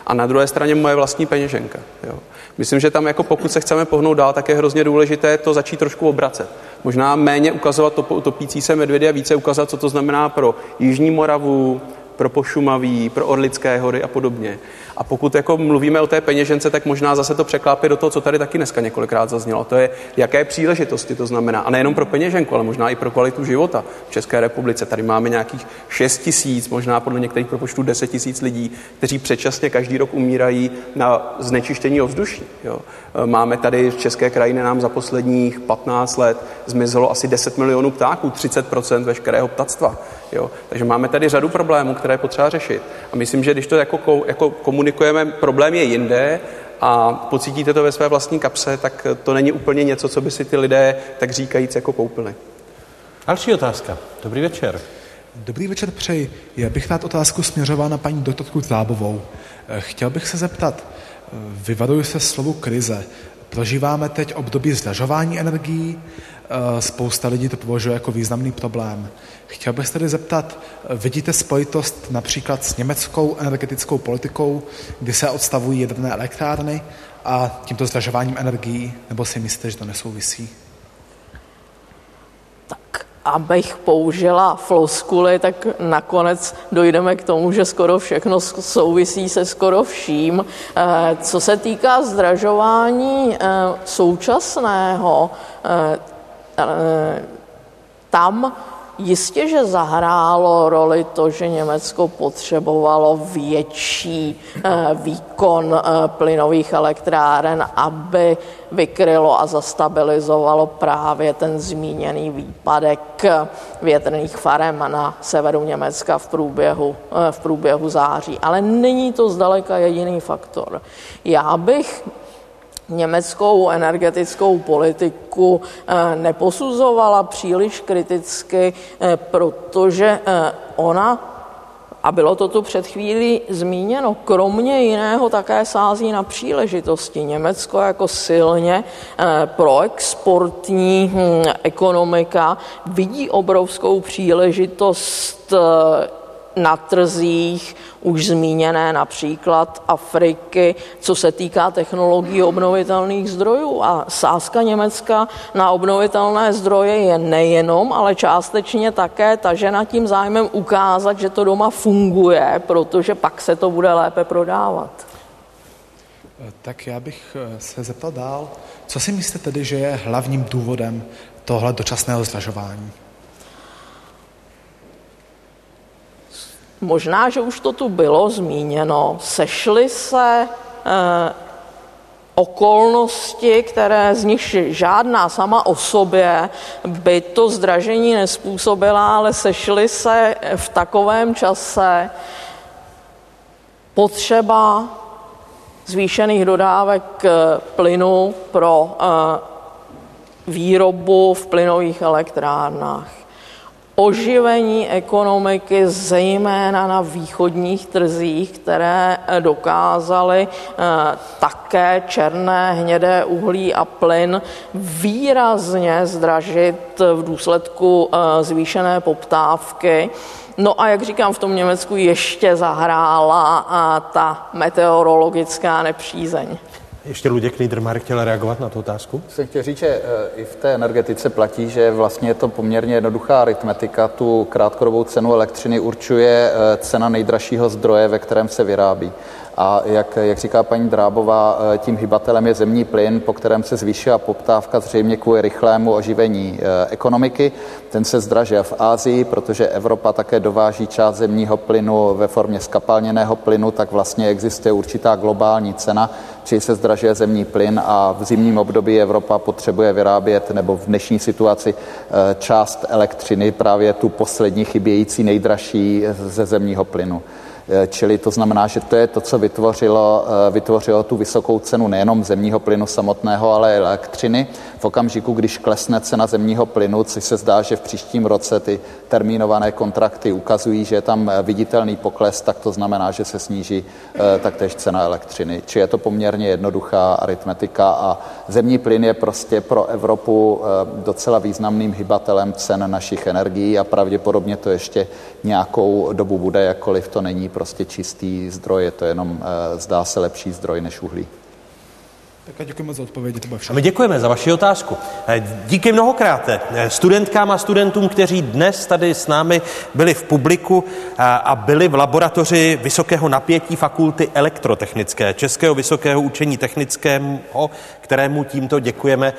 A na druhé straně moje vlastní peněženka. Jo. Myslím, že tam jako pokud se chceme pohnout dál, tak je hrozně důležité to začít trošku obracet. Možná méně ukazovat to, topící se medvědy a více ukazovat, co to znamená pro Jižní Moravu, pro Pošumaví, pro Orlické hory a podobně. A pokud jako mluvíme o té peněžence, tak možná zase to překlápí do toho, co tady taky dneska několikrát zaznělo. To je, jaké příležitosti to znamená. A nejenom pro peněženku, ale možná i pro kvalitu života v České republice. Tady máme nějakých 6 tisíc, možná podle některých propočtů 10 tisíc lidí, kteří předčasně každý rok umírají na znečištění ovzduší. Jo. Máme tady v České krajině nám za posledních 15 let zmizelo asi 10 milionů ptáků, 30% veškerého ptactva. Jo. Takže máme tady řadu problémů, které je potřeba řešit. A myslím, že když to jako, jako komunikujeme, problém je jinde a pocítíte to ve své vlastní kapse, tak to není úplně něco, co by si ty lidé tak říkajíc jako koupili. Další otázka. Dobrý večer. Dobrý večer přeji. Já bych rád otázku směřoval na paní doktorku Zábovou. Chtěl bych se zeptat, vyvaruju se slovu krize. Prožíváme teď období zdražování energií, Eh, spousta lidí to považuje jako významný problém. Chtěl bych se tedy zeptat, eh, vidíte spojitost například s německou energetickou politikou, kdy se odstavují jaderné elektrárny a tímto zdražováním energií, nebo si myslíte, že to nesouvisí? Tak abych použila floskuly, tak nakonec dojdeme k tomu, že skoro všechno souvisí se skoro vším. Eh, co se týká zdražování současného, Eh, tam jistě, že zahrálo roli to, že Německo potřebovalo větší eh, výkon eh, plynových elektráren, aby vykrylo a zastabilizovalo právě ten zmíněný výpadek větrných farem na severu Německa v průběhu, v průběhu září. Ale není to zdaleka jediný faktor. Já bych německou energetickou politiku eh, neposuzovala příliš kriticky, eh, protože eh, ona a bylo to tu před chvílí zmíněno, kromě jiného také sází na příležitosti. Německo jako silně proexportní hm, ekonomika vidí obrovskou příležitost na trzích už zmíněné například Afriky, co se týká technologií obnovitelných zdrojů. A sázka Německa na obnovitelné zdroje je nejenom, ale částečně také tažena tím zájmem ukázat, že to doma funguje, protože pak se to bude lépe prodávat. Tak já bych eh, se zeptal dál, co si myslíte tedy, že je hlavním důvodem tohle dočasného zdražování? Možná, že už to tu bylo zmíněno. Sešly se eh, okolnosti, které z nich žádná sama o sobě by to zdražení nespůsobila, ale sešly se v takovém čase potřeba zvýšených dodávek eh, plynu pro eh, výrobu v plynových elektrárnách oživení ekonomiky, zejména na východních trzích, které eh, dokázaly eh, také černé, hnědé uhlí a plyn výrazně zdražit v důsledku eh, zvýšené poptávky. No a jak říkám, v tom Německu ještě zahrála ta meteorologická nepřízeň. Ještě Luděk Niedermayer chtěl reagovat na tu otázku? Jsem chtěl říct, že eh, i v té energetice platí, že vlastně je to poměrně jednoduchá aritmetika. Tu krátkodobou cenu elektřiny určuje eh, cena nejdražšího zdroje, ve kterém se vyrábí. A jak, jak říká paní Drábová, eh, tím hybatelem je zemní plyn, po kterém se zvýšila poptávka zřejmě kvůli rychlému oživení ekonomiky. Ten se zdražil v Ázii, protože Evropa také dováží část zemního plynu ve formě skapalněného plynu, tak vlastně existuje určitá globální cena, či se zdražuje zemní plyn a v zimním období Evropa potřebuje vyrábět, nebo v dnešní situaci eh, část elektřiny, právě tu poslední chybějící nejdražší ze zemního plynu. Eh, čili to znamená, že to je to, co vytvořilo, eh, vytvořilo tu vysokou cenu nejenom zemního plynu samotného, ale elektřiny. V okamžiku, když klesne cena zemního plynu, což se zdá, že v příštím roce ty termínované kontrakty ukazují, že je tam eh, viditelný pokles, tak to znamená, že se sníží taktéž cena elektřiny. Či je to poměrně jednoduchá aritmetika a zemní plyn je prostě pro Evropu docela významným hybatelem cen našich energií a pravděpodobně to ještě nějakou dobu bude, jakkoliv to není prostě čistý zdroj, je to jenom, eh, zdá se, lepší zdroj než uhlí. Tak a děkujeme za odpovědi, to A my děkujeme za vaši otázku. Eh, díky mnohokrát eh, studentkám a studentům, kteří dnes tady s námi byli v publiku a byli v laboratoři vysokého napětí fakulty elektrotechnické Českého vysokého učení technického, kterému tímto děkujeme,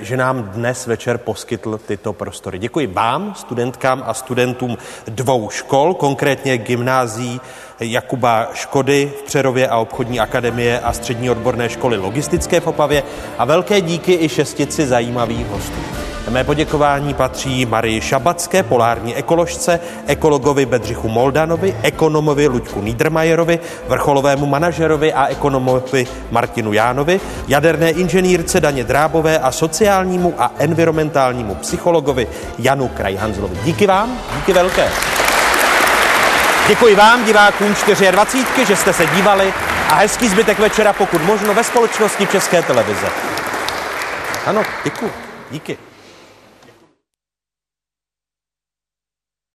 že nám dnes večer poskytl tyto prostory. Děkuji vám, studentkám a studentům dvou škol, konkrétně gymnázií Jakuba Škody v Přerově a obchodní akademie a střední odborné školy logistické v Opavě a velké díky i šestici zajímavých hostů. Mé poděkování patří Marii Šabacké, polární ekoložce, ekologovi Bedřichu Moldanovi, ekonomovi Luďku Niedermayerovi, vrcholovému manažerovi a ekonomovi Martinu Jánovi, jaderné inženýrce Daně Drábové a sociálnímu a environmentálnímu psychologovi Janu Krajhanzlovi. Díky vám, díky velké. Děkuji vám, divákům 24, že jste se dívali a hezký zbytek večera, pokud možno, ve společnosti České televize. Ano, děkuji. Díky.